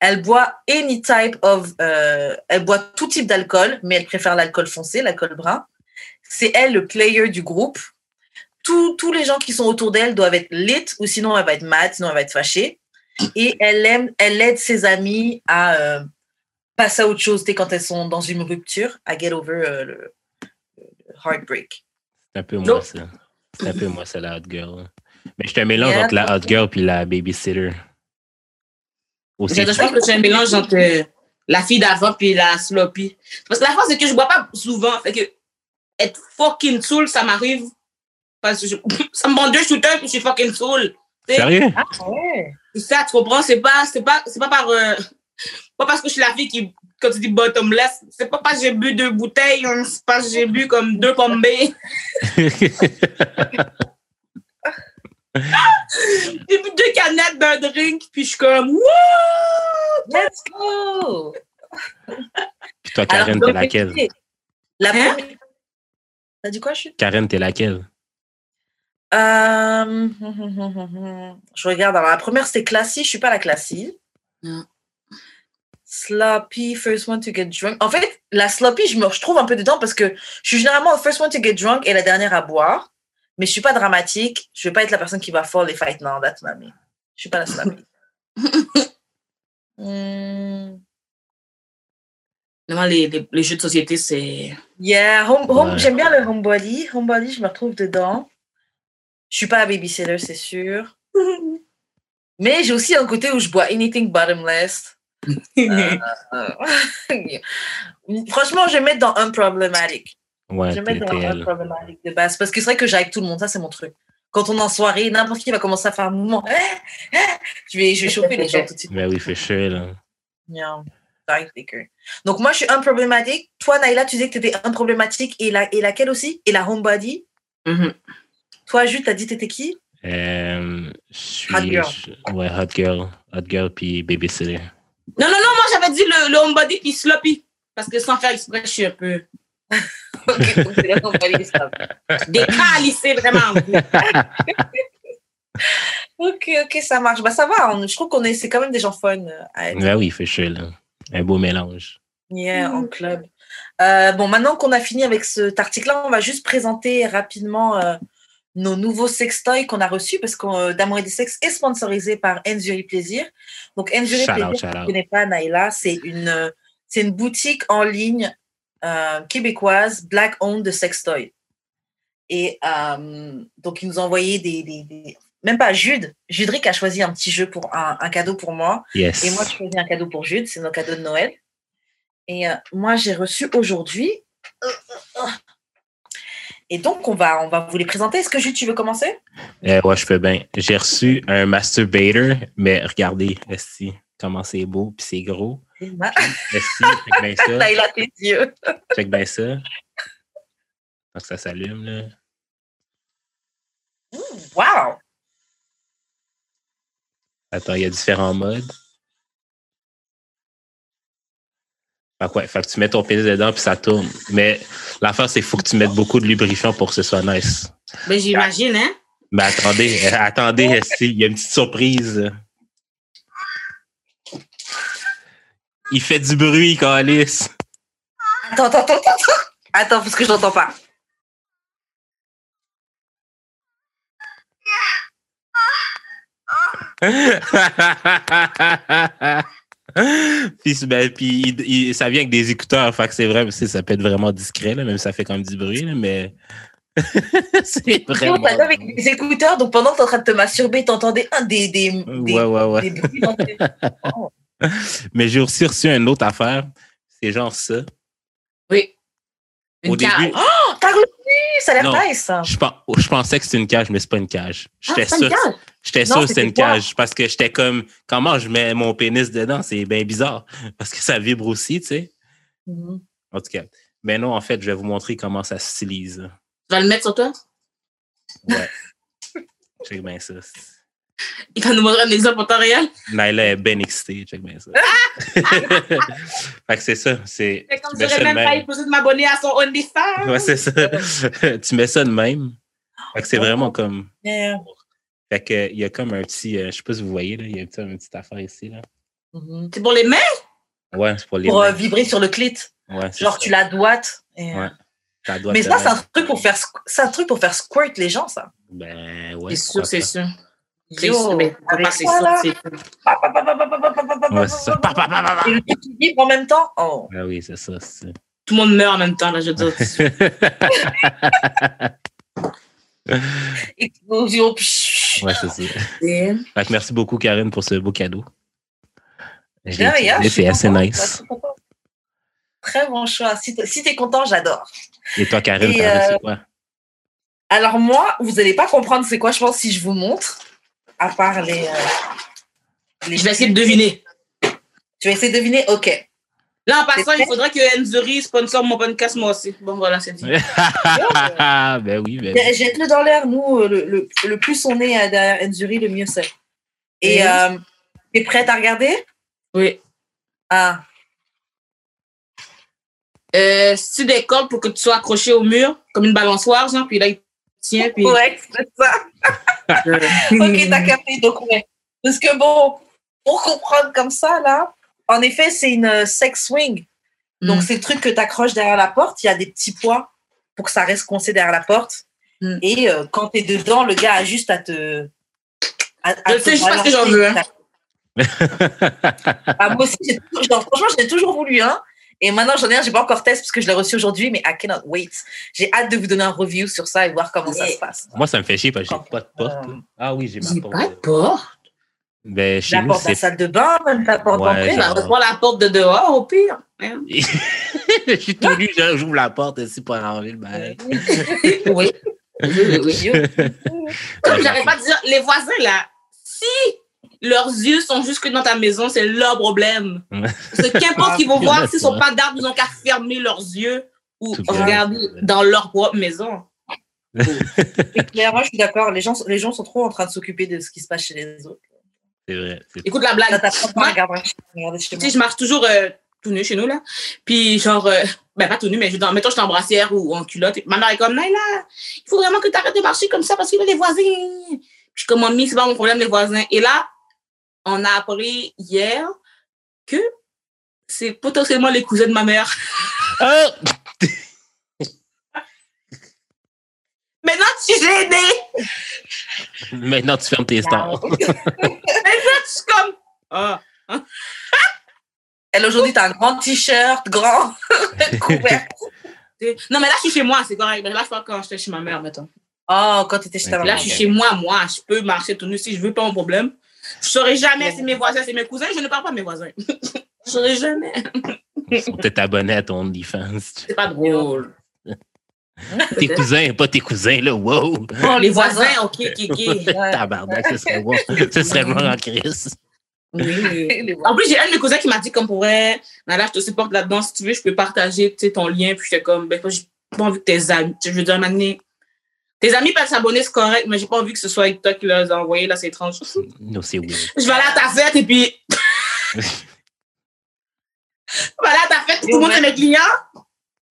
Elle boit any type of. euh, elle boit tout type d'alcool, mais elle préfère l'alcool foncé, l'alcool brun. C'est elle le player du groupe. Tous, tous les gens qui sont autour d'elle doivent être lit, ou sinon elle va être mad, sinon elle va être fâchée. Et elle aime, elle aide ses amis à euh, passer à autre chose quand elles sont dans une rupture, à get over euh, le, le heartbreak. C'est un peu moi, ça. C'est un peu moi, ça, la hot girl. Mais je te mélange Yeah. entre la hot girl puis la babysitter. Aussi. Je pense que c'est un mélange entre euh, la fille d'avant puis la sloppy. Parce que la fois, c'est que je bois pas souvent. Fait que être fucking saoul, ça m'arrive. Parce que je- ça me prend deux shooters puis je suis fucking saoul. Tu sais, Sérieux? Ah ouais. C'est ça, tu comprends? C'est pas, c'est pas, c'est pas par, euh, pas parce que je suis la fille qui, quand tu dis bottomless, c'est pas parce que j'ai bu deux bouteilles, hein, c'est parce que j'ai bu comme deux pommes B. J'ai bu deux canettes d'un drink puis je suis comme, wouh! Let's go! puis toi, Karen, t'es laquelle? La Hein? première... T'as dit quoi, je suis? Karen, t'es laquelle? Euh, Je regarde. Alors, la première, c'est Classy. Je suis pas la Classy. Sloppy, first one to get drunk. En fait, la sloppy, je me je trouve un peu dedans parce que je suis généralement le first one to get drunk et la dernière à boire. Mais je suis pas dramatique. Je vais pas être la personne qui va fall et fight. Non, that's not me. Je suis pas la sloppy. Hmm. Les, les, les jeux de société, c'est. Yeah, home, home, Ouais. j'aime bien le homebody. Homebody, je me retrouve dedans. Je suis pas la babysitter, c'est sûr. Mais j'ai aussi un côté où je bois anything bottomless. Euh, Franchement, je vais mettre dans un problématique. Ouais, je vais t'es mettre dans t'es un elle. problématique de base. Parce que c'est vrai que j'ai avec tout le monde, ça c'est mon truc. Quand on est en soirée, n'importe qui va commencer à faire un mouvement. Ah, ah, Je vais, je vais chauffer les gens tout de suite. Ben oui, fait chier, là. Yeah. Donc moi, je suis un problématique. Toi, Naïla, tu disais que tu étais un problématique. Et, la, et laquelle aussi? Et la homebody? Mhm. Toi, Jules, t'as dit t'étais qui? Euh, je suis. Hot girl. je- ouais, hot girl. Hot girl puis babysitter. Non, non, non, moi j'avais dit le, le homebody puis sloppy. Parce que sans faire exprès, je suis un peu Vraiment. ok, ok, ça marche. Bah ça va. on- je trouve qu'on est, c'est quand même des gens fun euh, à être. Ben oui, fait chier, là. Un beau mélange. Yeah, en club. Euh, bon, maintenant qu'on a fini avec cet article-là, on va juste présenter rapidement euh, nos nouveaux sextoys qu'on a reçus parce que D'amour et des sexes est sponsorisé par Enjury Plaisir. Donc, Enjury Plaisir, si tu ne out. connais pas, Naïla, c'est une, c'est une boutique en ligne euh, québécoise, black owned de sextoys. Et euh, donc, ils nous envoyé des, des, des- Même pas Jude. Judric a choisi un petit jeu pour un, un cadeau pour moi. Yes. Et moi, je choisis un cadeau pour Jude, c'est nos cadeaux de Noël. Et euh, moi, j'ai reçu aujourd'hui. Et donc, on va, on va vous les présenter. Est-ce que Jude, tu veux commencer? Euh, ouais, je peux bien. J'ai reçu un masturbator, mais regardez, esti, comment c'est beau puis c'est gros. Esti, check bien ça. Il a tes yeux. Check bien ça. Donc ça s'allume, là. Wow! Attends, il y a différents modes. Fait que, ouais, fait que tu mets ton pénis dedans puis ça tourne. Mais l'affaire, c'est qu'il faut que tu mettes beaucoup de lubrifiant pour que ce soit nice. Ben, j'imagine, hein? Mais attendez, euh, attendez, esti, il y a une petite surprise. Il fait du bruit, Calis. Attends, attends, attends, attends. Attends, parce que je n'entends pas. puis, ben, puis il- il- ça vient avec des écouteurs, fait que c'est vrai, ça peut être vraiment discret, là, même si ça fait quand même du bruit, là, mais c'est Vraiment. T'as avec des écouteurs, donc pendant que t'es en train de te masturber, t'entendais un des, des, des, Ouais, ouais, ouais. des bruits dans tes-. Mais j'ai aussi reçu une autre affaire. C'est genre ça. Oui. Une Au cage. début, Oh, t'as reçu! Ça a l'air nice, ça. je, pen- je pensais que c'était une cage, mais c'est pas une cage. Ah, J'étais c'est sûr, une cage? j'étais sûr que c'était une quoi? cage parce que j'étais comme comment je mets mon pénis dedans, c'est bien bizarre parce que ça vibre aussi, tu sais. Mhm. En tout cas. Mais non, en fait, je vais vous montrer comment ça s'utilise. Tu vas le mettre sur toi? Ouais. Check bien ça. Il va nous montrer un exemple en temps réel. Naila est bien excitée, check bien ça. fait que c'est ça. C'est, comme de même pas épousé de m'abonner à son OnlyFans. Ouais, c'est ça. tu mets ça de même. Fait que c'est vraiment comme. Fait que il y a comme un petit. euh, je sais pas si vous voyez, là, il y a une petite, une petite affaire ici. Là. Mhm. C'est pour les mains? Ouais, c'est pour les. Pour euh, mains. vibrer sur le clit. Ouais, Genre, ça. tu la doites. et, euh, Ouais. Mais ça, c'est un truc pour faire, c'est un truc pour faire squirt les gens, ça. Ben, ouais. c'est sûr, c'est sûr. En même temps? Oh. Ah oui, c'est ça. Tout le monde meurt en même temps, là, je veux dire. Explosion. ouais, c'est ça. Merci beaucoup, Karine, pour ce beau cadeau. Ah, c'est assez nice. Très bon choix. Si tu es, si es content, j'adore. Et toi, Karine, t'as euh... quoi? Alors moi, vous n'allez pas comprendre c'est quoi, je pense, si je vous montre. À part les... euh, les Je vais essayer de deviner. Tu vas essayer de deviner? Ok. Là, en passant, il faudrait que Enzuri sponsor mon podcast, moi aussi. Bon, voilà, c'est dit. ben oui, ben oui. Jette-le dans l'air. Nous, euh, le, le, le plus on est euh, derrière Enzuri, le mieux c'est. Et Mhm. euh, t'es prête à regarder? Oui. Ah, Euh, c'est des cordes pour que tu sois accroché au mur, comme une balançoire, genre, puis là, il puis... ouais, c'est ça. Ok, t'as capté. Donc, ouais. Parce que bon, pour comprendre comme ça, là, en effet, c'est une euh, sex swing. Donc, Mm. c'est le truc que tu accroches derrière la porte. Il y a des petits poids pour que ça reste coincé derrière la porte. Mm. Et euh, quand tu es dedans, le gars a juste à te. à- à Je te sais juste parce que j'en veux, hein. Ah, moi aussi, j'ai genre, franchement, j'en ai toujours voulu un. Et maintenant, j'en ai un, j'ai pas encore testé parce que je l'ai reçu aujourd'hui, mais I cannot wait. J'ai hâte de vous donner un review sur ça et voir comment ça se passe. Moi, ça me fait chier parce que j'ai pas de porte. Euh. Ah oui, j'ai ma J'ai porte. pas de porte? Ben, chez La nous, porte de la salle de bain, même ta porte Ouais, d'entrée. genre- la porte de dehors, au pire. Je suis tout nu, j'ouvre la porte aussi pour arranger le bail. Oui. Oui, oui. Comme j'arrête pas de dire, les voisins, là, si leurs yeux sont jusque dans ta maison, c'est leur problème. Que qu'importe qu'ils vont Ah, voir, s'ils sont ouais. pas d'arbres, ils ont qu'à fermer leurs yeux ou Tout bien. regarder dans leur propre maison. C'est clair, moi je suis d'accord. Les gens, les gens sont trop en train de s'occuper de ce qui se passe chez les autres. C'est vrai. c'est- Écoute la blague. sais, je marche toujours euh, tout nu chez nous, là. Puis, genre, euh, ben, pas tout nu, mais je mettons, je suis en brassière ou en culotte. Ma mère est comme, Naila, il faut vraiment que tu arrêtes de marcher comme ça parce que là, les voisins. Puis, je suis comme, mamie, c'est pas mon problème, les voisins. Et là, on a appris hier que c'est potentiellement les cousins de ma mère. Maintenant, tu suis gênée. Maintenant, tu fermes tes stores. Maintenant, je suis comme, ah. Elle aujourd'hui, t'as un grand t-shirt, grand, couvert. Non, mais là, je suis chez moi, c'est correct. Mais là, je parle quand j'étais chez ma mère, mettons. Oh, quand t'étais chez ta maman. Là, je suis chez moi, moi. Je peux marcher tout nu si je veux, pas mon problème. Je saurais jamais si mes voisins, c'est mes cousins. Je ne parle pas de mes voisins. Je saurais jamais. Ils sont peut-être abonnés à ton OnlyFans. C'est pas drôle. Tes cousins, pas tes cousins, là. Wow! Oh, les voisins, ok, ok, ok. Tabarnak, ce serait bon. Ce serait bon en crise. Oui. En plus, j'ai un de mes cousins qui m'a dit comme pour vrai, Nala, je te supporte là-dedans. Si tu veux, je peux partager ton lien. Puis j'étais comme, ben, j'ai pas envie que tes amis, je veux dire, maintenant, tes amis peuvent s'abonner, c'est correct, mais j'ai pas envie que ce soit avec toi qui les a envoyés, là, c'est étrange. Non, c'est weird. Je vais aller à ta fête et puis. je vais aller à ta fête, tout le monde est mes clients.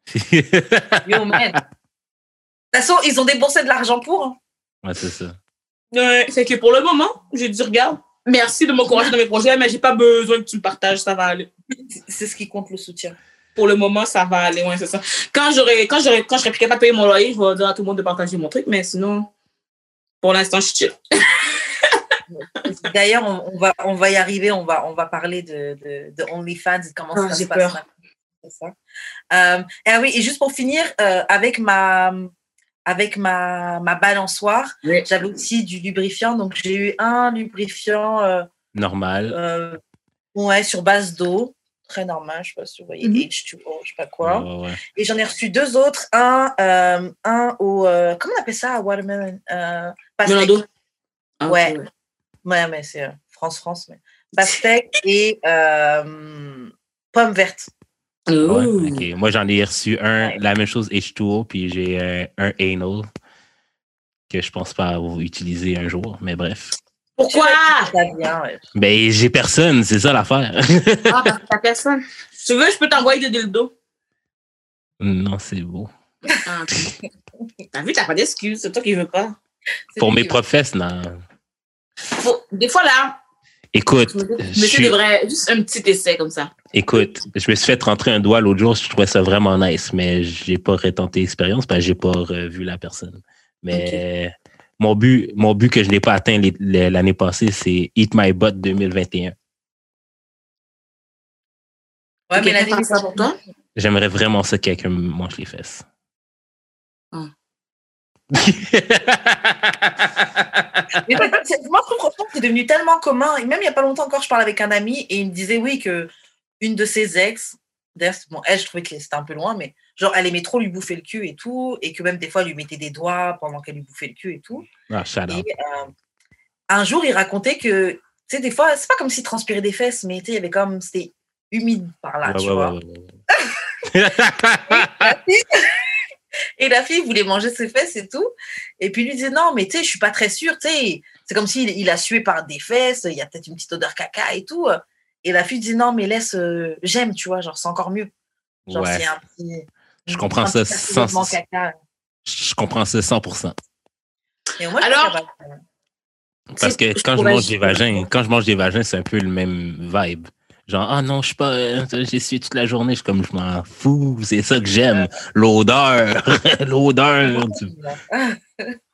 Yo, man. De toute façon, ils ont déboursé de l'argent pour. hein. ouais, c'est ça. Ouais, c'est que pour le moment, j'ai dit, regarde, merci de m'encourager dans mes projets, mais j'ai pas besoin que tu me partages, ça va aller. C'est ce qui compte le soutien. Pour le moment, ça va aller, ouais, c'est ça. Quand j'aurai, quand j'aurai, quand je serai plus capable de payer mon loyer, je vais dire à tout le monde de partager mon truc, mais sinon, pour l'instant, je suis chill. D'ailleurs, on, on va, on va y arriver, on va, on va parler de, de, de OnlyFans et comment Ah, ça se j'ai passe. peur. ça. Euh, et ah oui, et juste pour finir, euh, avec ma, avec ma, ma balançoire, Oui. j'avais aussi du lubrifiant. Donc, j'ai eu un lubrifiant euh, Normal. euh, ouais, sur base d'eau, très normal, je sais pas si vous voyez, Mhm. H2O, je sais pas quoi. Ouais, ouais. Et j'en ai reçu deux autres, un, euh, un au, euh, comment on appelle ça, watermelon euh, pastèque. Ah, Ouais. Ouais, mais c'est euh, France-France. Mais... Pastèque et euh, pomme verte. Ouais, Ouh. ok. Moi, j'en ai reçu un, Ouais. la même chose H2O, puis j'ai euh, un anal que je pense pas utiliser un jour, mais bref. Pourquoi? Ben, j'ai personne, c'est ça l'affaire. Ah, parce que t'as personne. Si tu veux, je peux t'envoyer des dildos. non, c'est beau. Ah. T'as vu, t'as pas d'excuse, c'est toi qui veux pas. Pour mes qui- professes, non. Faut- Des fois, là, Écoute, Je me suis- devrait juste un petit essai comme ça. écoute, je me suis fait rentrer un doigt l'autre jour, je trouvais ça vraiment nice, mais j'ai pas retenté l'expérience parce que j'ai pas revu la personne. Mais mon but, mon but que je n'ai pas atteint l'année passée, c'est Eat My Butt 2021. Ouais, Ok, mais la quelqu'un fait ça pour toi? J'aimerais vraiment ça que quelqu'un me mange les fesses. Ah. Mais moi, je trouve que c'est devenu tellement commun. Et même il n'y a pas longtemps encore, je parlais avec un ami et il me disait, oui, que une de ses ex, d'ailleurs, bon, elle, je trouvais que c'était un peu loin, mais genre, elle aimait trop lui bouffer le cul et tout, et que même des fois, elle lui mettait des doigts pendant qu'elle lui bouffait le cul et tout. ah, Et euh, un jour, il racontait que, tu sais, des fois, c'est pas comme s'il transpirait des fesses, mais tu sais, il y avait comme, c'était humide par là, Ouais, tu ouais, vois. ouais. Et la fille voulait manger ses fesses et tout. Et puis lui disait non, mais tu sais, je suis pas très sûre, tu sais. C'est comme s'il il a sué par des fesses, il y a peut-être une petite odeur caca et tout. Et la fille dit non, mais laisse, euh, j'aime, tu vois, genre c'est encore mieux. Genre Ouais. c'est un petit. Je comprends ça petit sans- assaisonnement caca. Je comprends ça 100%. Et moi, Alors. Parce que quand je mange des vagins, quand je mange des vagins, c'est un peu le même vibe. Genre, ah non, je suis pas, euh, sué toute la journée, je suis comme, je m'en fous, c'est ça que j'aime. L'odeur, l'odeur. du-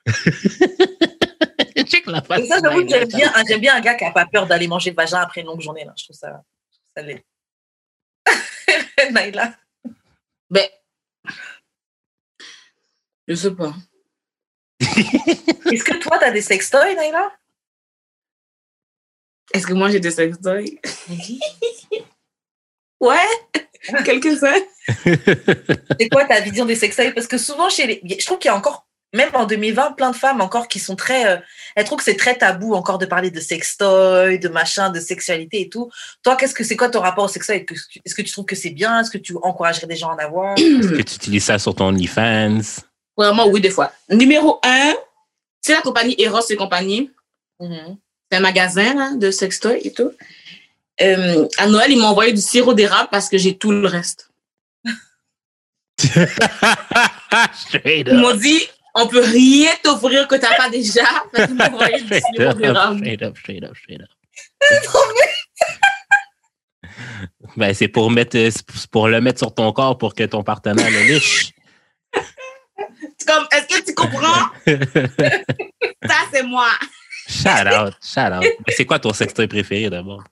Check la face. Ça, j'avoue que de j'aime bien, j'aime bien un gars qui a pas peur d'aller manger le vagin après une longue journée. Là. Je trouve ça, ça. Naïla. Ben, je sais pas. Est-ce que toi, tu as des sextoys, Naïla Est-ce que moi j'ai des sextoys? Ouais, quelques-uns. C'est quoi ta vision des sextoys? Parce que souvent, chez les... je trouve qu'il y a encore, même en 2020, plein de femmes encore qui sont très. euh, elles trouvent que c'est très tabou encore de parler de sextoy, de machin, de sexualité et tout. Toi, qu'est-ce que c'est quoi ton rapport au sextoy? Est-ce que- Est-ce que tu trouves que c'est bien? Est-ce que tu encouragerais des gens à en avoir? Est-ce que tu utilises ça sur ton OnlyFans? Vraiment, oui, des fois. Numéro un, c'est la compagnie Eros et compagnie. Mhm. C'est un magasin là, de sextoy et tout. Euh, à Noël, ils m'ont envoyé du sirop d'érable parce que j'ai tout le reste. Ils m'ont dit, on peut rien t'offrir que t'as pas déjà. Fait Straight up, straight up, straight up, straight up. Ben, c'est pour mettre, euh, pour le mettre sur ton corps pour que ton partenaire le liche. Comme, est-ce que tu comprends? Ça, c'est moi. Shout out, shout out. C'est quoi ton sextoy préféré d'abord?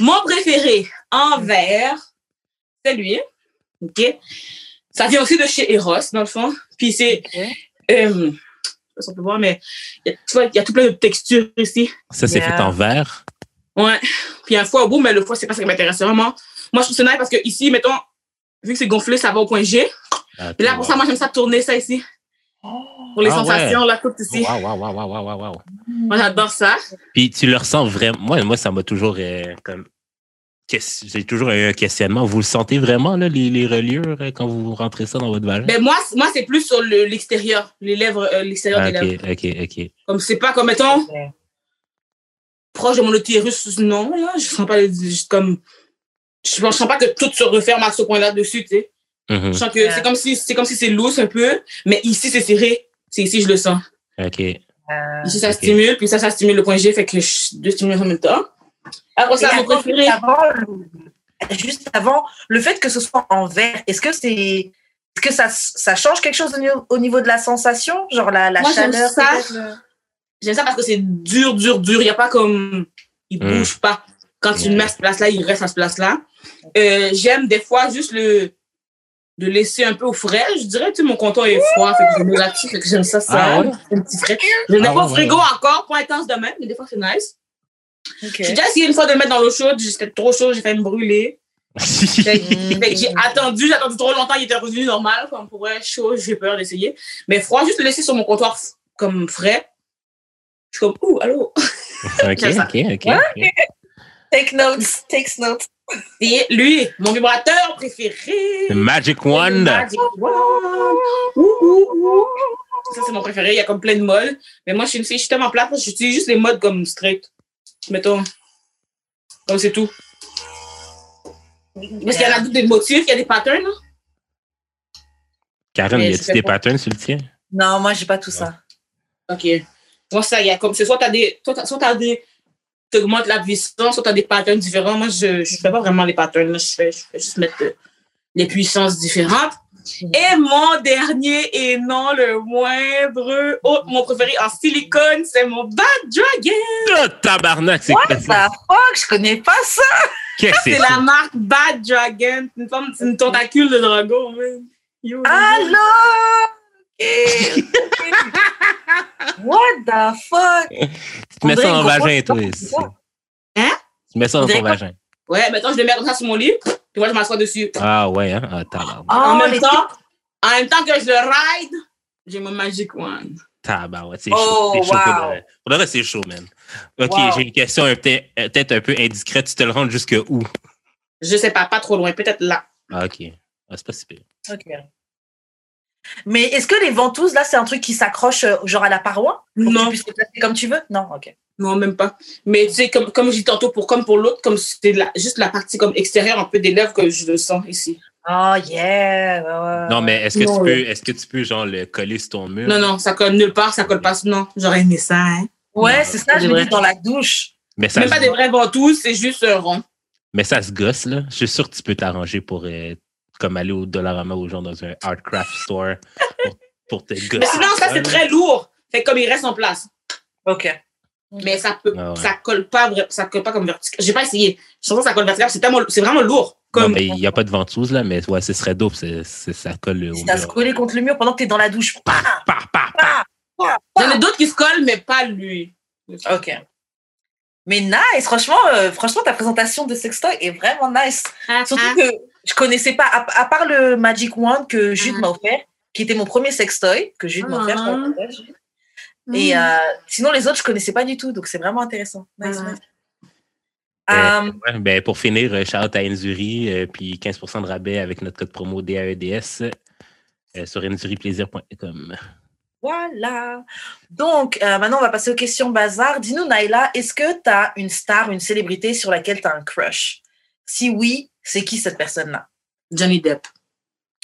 Mon préféré en verre, c'est lui. OK? Ça vient aussi de chez Eros, dans le fond. Puis c'est. Euh, je sais pas si on peut voir, mais il y a, tu vois, il y a tout plein de textures ici. Ça, c'est fait en verre? Ouais. Puis un foie au bout, mais le foie, c'est pas ça qui m'intéresse vraiment. Moi, je trouve ça nice parce que ici, mettons, vu que c'est gonflé, ça va au point G. Ah, Et là, pour ça, moi, j'aime ça tourner ça ici. Pour les Ah sensations, là, tout ici. Wow, wow, wow, wow, wow, wow. Moi, j'adore ça. Puis tu le ressens vraiment. Moi, moi ça m'a toujours euh, comme. J'ai toujours eu un questionnement. Vous le sentez vraiment, là, les, les reliures, euh, quand vous rentrez ça dans votre vagin? Mais moi, moi c'est plus sur le- l'extérieur, les lèvres, euh, l'extérieur Ah, des lèvres. ok, ok, ok. Comme c'est pas comme, mettons, proche de mon utérus, non, là, je sens pas, juste comme, je je sens pas que tout se referme à ce point-là dessus, tu sais. Mhm, Je sens que Ouais. c'est comme si, c'est comme si c'est loose un peu, mais ici, c'est serré. C'est ici, je le sens. Ok. Euh, Ici, ça stimule, puis ça, ça stimule le point G, fait que je, deux stimulations en même temps. Ça, attends, préféré. juste avant, le- juste avant, le fait que ce soit en verre, est-ce que c'est. Est-ce que ça, ça change quelque chose au niveau, au niveau de la sensation? Genre la, la Moi, j'aime chaleur J'aime ça parce que c'est dur, dur, dur. Il n'y a pas comme. Il Mm. bouge pas. Quand tu le Ok. mets à cette place-là, il reste à cette place-là. Euh, J'aime des fois juste le. de laisser un peu au frais. Je dirais, tu sais, mon comptoir est froid, fait que je là-dessus, fait que j'aime ça, ça. Ah ouais? Un petit frais. Je Ah pas au ouais, frigo ouais. encore, pas intense de même, mais des fois, c'est nice. J'ai déjà essayé une fois de le mettre dans l'eau chaude, c'était trop chaud, j'ai failli me brûler. Que j'ai attendu, j'ai attendu trop longtemps, il était revenu normal, comme pour vrai, chaud, j'ai peur d'essayer. Mais froid, juste le laisser sur mon comptoir comme frais. Je suis comme, ouh, allô? ok, ok, ok. Take notes, takes notes. Et lui, mon vibrateur préféré. The Magic Le Wand. Magic Wand. Ouh, ouh, ouh. Ça, c'est mon préféré. Il y a comme plein de modes. Mais moi, je suis une fille, je suis tellement plate, j'utilise juste les modes comme straight. Mettons. Comme c'est tout. Parce qu'il y en a d'autres des motifs, il y a des patterns. hein. Karen, y je fais des pas. patterns sur le tien? Non, moi, j'ai pas tout ça. OK. Moi, ça, il y a comme, c'est soit t'as des, soit t'as, t'as des, tu augmentes la puissance, soit tu as des patterns différents. Moi, je ne fais pas vraiment les patterns. là. Je, fais, je fais juste mettre euh, les puissances différentes. Et mon dernier et non le moindre, oh, mon préféré en silicone, c'est mon Bad Dragon. Oh, tabarnak, c'est What quoi the ça? fuck? Je connais pas ça. C'est la marque Bad Dragon. C'est une, forme- c'est une tentacule de dragon, man. Yo. What the fuck? Tu te mets ça dans le vagin, toi. ici. Hein? Tu mets ça dans ton vagin. Ouais, maintenant, je le mets comme ça sur mon lit. Puis moi, je m'assois dessus. Ah ouais, hein? Ah, tabarnak. en, Oh, même les temps, en même temps que je le ride, j'ai mon Magic Wand. Tabarouette, c'est Oh, chaud. C'est chaud pour wow. vrai, c'est chaud, man. OK, Wow. j'ai une question peut-être peut-être un peu indiscrète. Tu te le rends jusque où? Je sais pas, pas trop loin. Peut-être là. Ah, OK. Ah, c'est pas si pire. Ok. Mais est-ce que les ventouses, là, c'est un truc qui s'accroche euh, genre à la paroi? Pour que tu Non, puisses te placer comme tu veux? Non, ok. Non, même pas. Mais tu sais, comme, comme j'ai dit tantôt, pour, comme pour l'autre, comme c'était la- juste la partie comme extérieure un peu des lèvres que je le sens ici. Oh yeah! Non, mais est-ce que, non, tu peux, est-ce que tu peux, genre, le coller sur ton mur? Non, non, ça colle nulle part, ça colle pas. Non, j'aurais aimé ça, hein. Ouais, Non, c'est ça, je dis dans la douche. Mais ça, Même se, pas des vrais ventouses, c'est juste un rond. mais ça se gosse, là. Je suis sûr que tu peux t'arranger pour, euh, comme aller au Dollarama ou genre dans un art craft store pour, pour te gosser. Mais sinon, ça, c'est très lourd. Fait comme il reste en place. Ok. Mais ça peut, Ah ouais. ça colle pas, ça colle pas comme vertical. J'ai pas essayé. Je pense que ça colle vertical. C'est tellement, c'est vraiment lourd. Comme, il n'y a pas de ventouse, là, mais ouais, ce serait dope. c'est- ça colle au t'as se coller contre le mur pendant que t'es dans la douche. Pa, pa, pa. Il y en a d'autres qui se collent, mais pas lui. Ok. Mais nice, franchement, euh, franchement, ta présentation de sextoy est vraiment nice. Surtout que je connaissais pas, à, à part le Magic Wand que Jude m'a offert, qui était mon premier sextoy, que Jude m'a offert. je Rappelle. Et euh, sinon, les autres, je connaissais pas du tout, donc c'est vraiment intéressant. Nice, nice. Euh, ouais, ben, pour finir, euh, shout out à Enzuri, euh, puis 15% de rabais avec notre code promo DAEDS euh, sur enzuriplaisir.com. voilà. Donc, euh, maintenant, on va passer aux questions bazar. Dis-nous, Naila, est-ce que tu as une star, une célébrité sur laquelle tu as un crush? Si oui, c'est qui cette personne-là? Johnny Depp.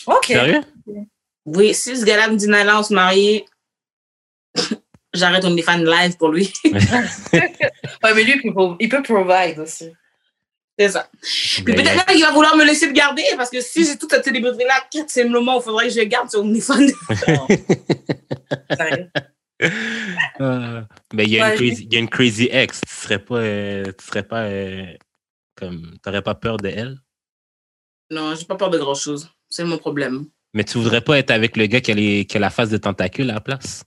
Ok. Sérieux? Oui, si ce gars-là me dit Nala, on se marie, j'arrête OnlyFans live pour lui. Ouais, mais lui, il peut, il peut provide aussi. c'est ça. Puis peut-être qu'il va vouloir me laisser le garder parce que si j'ai toute cette célébrité-là, c'est le moment où il faudrait que je le garde sur OnlyFans. Euh, ben, il y, a une crazy- il y a une crazy ex. Tu serais pas, euh, tu serais pas euh, comme, t'aurais pas peur de elle? non, j'ai pas peur de grand-chose. C'est mon problème. Mais tu voudrais pas être avec le gars qui a, les- qui a la face de tentacule à la place?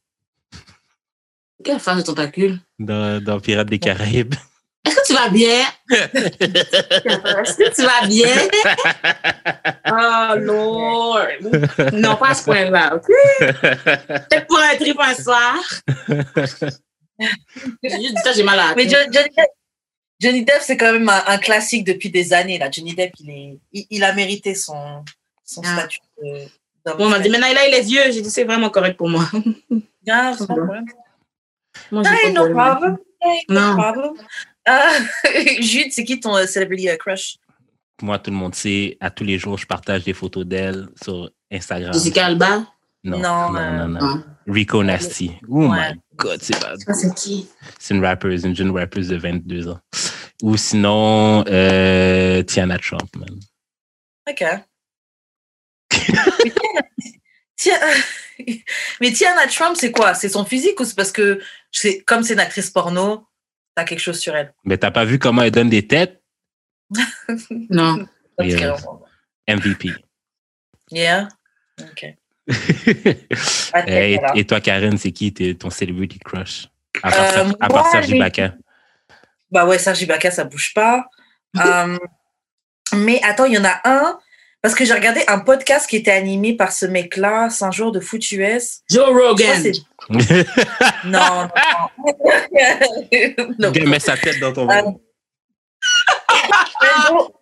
Quelle face de tentacule? Dans, dans Pirates des Caraïbes. Est-ce que tu vas bien? Est-ce que tu vas bien? Oh, Lord! Non, pas à ce point-là, OK? Peut-être pour un trip un soir. J'ai juste dit ça, j'ai mal à la Mais Johnny Depp, Johnny Depp, c'est quand même un, un classique depuis des années. Là. Johnny Depp, il, est, il, il a mérité son, son Ah. statut de- Bon, on m'a dit, là, il est vieux. J'ai dit, c'est vraiment correct pour moi. Ah. Moi, j'ai Hey, pas no problem. Hey, no Non. problem. Euh, Jude, c'est qui ton euh, celebrity euh, crush? Moi, tout le monde sait, à tous les jours, je partage des photos d'elle sur Instagram. Jessica Alba? Non, Non, non, euh, non, non. non. Rico Nasty. Oh Ouais. my God, c'est bad. Ça, c'est qui? C'est une rappeuse, une jeune rappeuse de 22 ans. Ou sinon, euh, Tiana Trump, man. OK. mais, Tiana, Tiana- mais Tiana Trump, c'est quoi? C'est son physique ou c'est parce que, c'est- comme c'est une actrice porno, t'as quelque chose sur elle? Mais t'as pas vu comment elle donne des têtes? Non. Yeah. MVP. Yeah? OK. Euh, et, toi, Karen, c'est qui ton celebrity crush? À part, Euh, à part moi, Serge les- Ibaka. Bah ouais, Serge Ibaka, ça bouge pas. Euh, mais attends, il y en a un, parce que j'ai regardé un podcast qui était animé par ce mec-là, c'est un jour de foot US. Joe Rogan. Non, non, non. Mets sa tête dans ton Euh, ventre. Brando,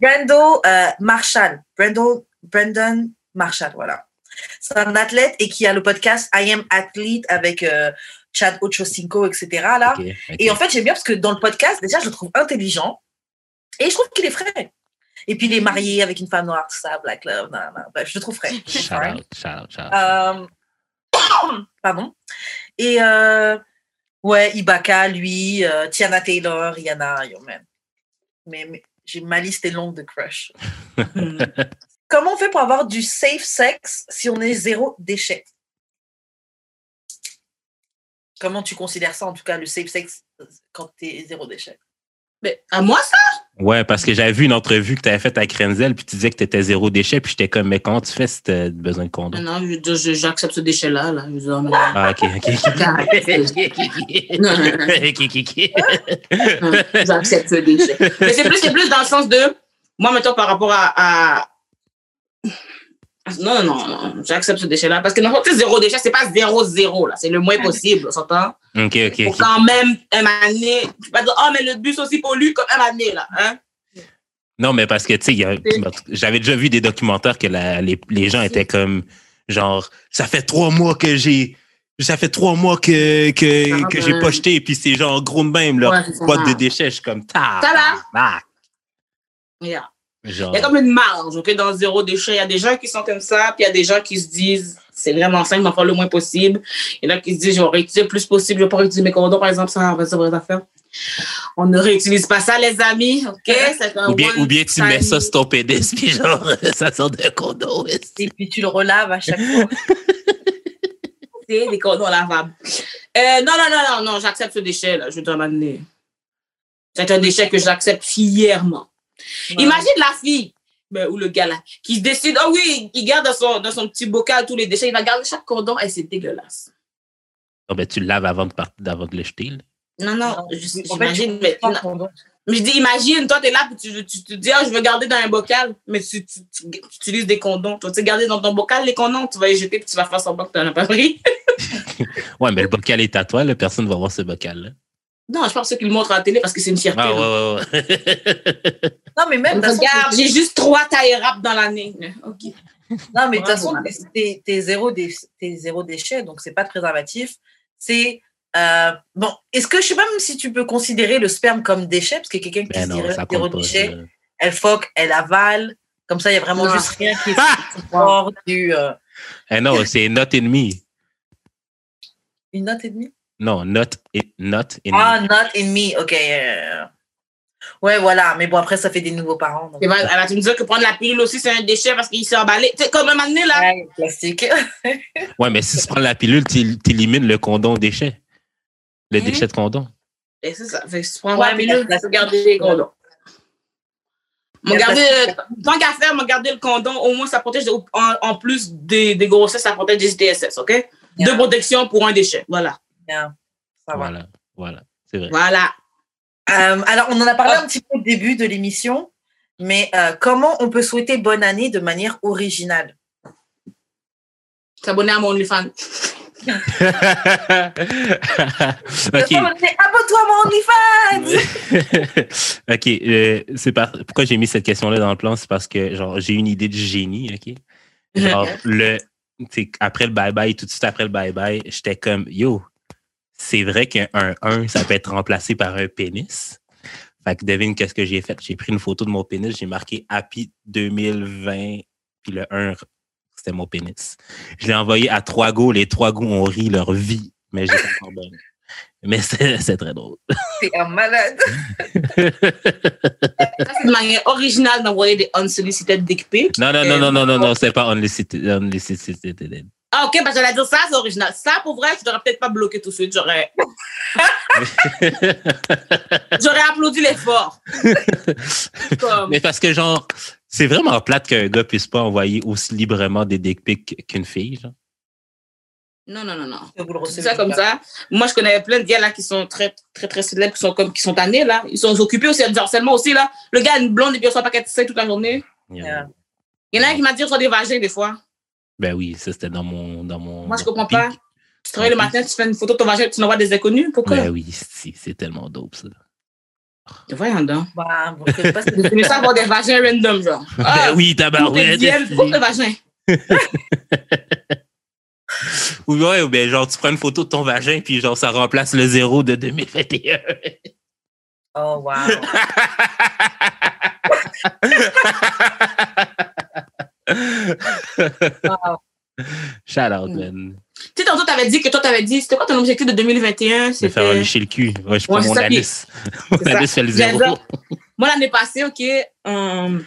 Brando euh, Marshall. Brando, Brandon Marshall, voilà. C'est un athlète et qui a le podcast I Am Athlete avec euh, Chad Ochocinco, etc. Là. Ok, ok. Et en fait, j'aime bien parce que dans le podcast, déjà, je le trouve intelligent et je trouve qu'il est frais. Et puis, il est marié avec une femme noire, tout ça, Black Love, bref, je le trouve frais. Shout out, shout out, shout out. Euh, Pardon. Et euh, Ouais, Ibaka, lui, euh, Tiana Taylor, il y en a, yo, man. Mais, mais j'ai ma liste est longue de crush. Comment on fait pour avoir du safe sex si on est zéro déchet? Comment tu considères ça, en tout cas, le safe sex quand tu es zéro déchet? Mais à moi, ça? Ouais, parce que j'avais vu une entrevue que tu avais faite avec Renzel, puis tu disais que tu étais zéro déchet, puis j'étais comme, mais comment tu fais si tu as besoin de condom? Non, j'accepte ce déchet-là. Là. Ah, ok, ok. Non, non, non. J'accepte ce déchet. Mais c'est plus, plus dans le sens de, moi, mettons, par rapport à. à- Non, non, non, j'accepte ce déchet-là. Parce que sais, zéro déchet, c'est pas zéro, zéro, là. C'est le moins possible, on s'entend? Ok, ok, ok. quand même, un année. Tu vas dire, oh, mais le bus aussi pollue comme un année, là. Hein? Non, mais parce que, tu sais, j'avais déjà vu des documentaires que la- les, les gens étaient comme, genre, ça fait trois mois que j'ai. Ça fait trois mois que, que, Ah, que j'ai pas jeté, puis c'est genre gros de même, leur Ouais, boîte de déchets. Je suis comme, ta. Tabarnak. Yeah. Genre, Il y a comme une marge, OK, dans zéro déchet. Il y a des gens qui sont comme ça, puis il y a des gens qui se disent, c'est vraiment simple, m'en faire le moins possible. Il y en a qui se disent, je vais réutiliser le plus possible, je vais pas réutiliser mes condoms, par exemple, ça, va dire vraies affaires. On ne réutilise pas ça, les amis, OK? Un ou bien, ou bien tu mets ça sur ton pénis, puis genre, ça sort de condom. Et puis tu le relaves à chaque fois. C'est des condoms lavables. Euh, non, non, non, non, non, j'accepte ce déchet, là, je veux te m'amener. C'est un déchet que j'accepte fièrement. Imagine la fille, ben, ou le gars là, qui se décide, oh oui, il garde dans son, dans son petit bocal tous les déchets, il va garder chaque condom, et c'est dégueulasse. Ah, ben, tu le laves avant de, part- avant de le jeter. là. Non, non, j'imagine, mais. Mais je dis, imagine, toi, t'es là, puis tu, tu te dis, ah, je veux garder dans un bocal, mais tu, tu, tu- tu utilises des condoms. Toi, tu sais, garder dans ton bocal les condoms, tu vas les jeter, puis tu vas faire semblant que t'en as pas pris. Ouais, mais le bocal est à toi, là, personne ne va voir ce bocal-là. Non, je pense que qu'ils le montrent à la télé parce que c'est une fierté. Ah, ouais, ouais, ouais. Non, mais même. Regarde, j'ai juste trois tailles rap dans l'année. OK. Non, mais de toute façon, Bravo, t'es t'es zéro, dé- t'es zéro déchet, donc c'est pas de préservatif. C'est. euh, bon, est-ce que je sais pas même si tu peux considérer le sperme comme déchet, parce que quelqu'un qui Ben se non, dirait ça zéro pas. déchet, elle foque, elle avale. Comme ça, il y a vraiment Non. juste rien qui est hors du. euh, Eh non, c'est not in me. une note et demie? Non, not in, not in Ah, me. not in me, ok. euh, Ouais, voilà. Mais bon, après, ça fait des nouveaux parents. donc- Et ben, elle va te me dire que prendre la pilule aussi, c'est un déchet parce qu'il s'est emballé. Tu sais, comme un donné, là. Ouais, plastique. Ouais, mais si tu prends la pilule, tu élimines le condom déchet. Le Mhm. déchet de condom. Et c'est ça. Fait que si tu prends Ouais, la pilule, tu garder les condoms. Garder, plastique. tant qu'à faire, garder le condom, au moins ça protège, en, en plus des, des grossesses, ça protège des ITSS, OK? Yeah. Deux protections pour un déchet. Voilà. Bien, ça va. Voilà, voilà. C'est vrai. Voilà. Euh, alors, on en a parlé Ah. un petit peu au début de l'émission, mais euh, comment on peut souhaiter bonne année de manière originale? S'abonner à mon OnlyFans. ok. Abonne-toi à mon OnlyFans ok. euh, c'est par... Pourquoi j'ai mis cette question-là dans le plan? C'est parce que genre j'ai une idée de génie, ok? Genre, le, après le bye-bye, tout de suite après le bye-bye, j'étais comme, yo, c'est vrai qu'un 1, ça peut être remplacé par un pénis. Fait que devine qu'est-ce que j'ai fait. J'ai pris une photo de mon pénis, j'ai marqué Happy 2020, puis le 1, c'était mon pénis. Je l'ai envoyé à trois goûts, les trois goûts ont ri leur vie, mais j'ai pas encore bonne. Mais c'est c'est très drôle. T'es un malade. C'est une manière originale d'envoyer des unsolicited dick pics. Non, non, non, non, non, non, non, c'est pas unlisted. unlisted. Ah, OK, que j'allais dire ça, c'est original. Ça, pour vrai, je t'aurais peut-être pas bloqué tout de suite. J'aurais, j'aurais applaudi l'effort. Comme, Mais parce que, genre, c'est vraiment plate qu'un gars puisse pas envoyer aussi librement des dick pics qu'une fille. Genre. non, non, non, non. C'est ça comme pas. ça. Moi, je connais plein de gars là qui sont très, très, très célèbres, qui sont comme, qui sont tannés là. Ils sont occupés aussi du harcèlement aussi là. Le gars a une blonde et puis il reçoit un paquet de toute la journée. Yeah. Il y en a un qui m'a dit sur des vagins des fois. Ben oui, ça c'était dans mon, dans mon. Moi, je comprends pic. pas. Tu travailles le matin, tu fais une photo de ton vagin, tu l'envoies des inconnus. Pourquoi? Ben oui, si, c'est tellement dope ça. Voyons donc. Bah, vous ça avoir des vagins random, genre. Ah, ben oui, tabarouette. pour le vagin. Ou ouais, ou ben genre tu prends une photo de ton vagin puis genre ça remplace le zéro de 2021. Oh, wow. Wow. Shout out, Mm. man. Tu sais, tantôt, t'avais dit que toi, t'avais dit, c'était quoi ton objectif de 2021? Se faire C'était. lécher le cul. Ouais, je prends Ouais, c'est mon anus. Mon c'est ça. anus fait le zéro. Moi, l'année passée, OK, en,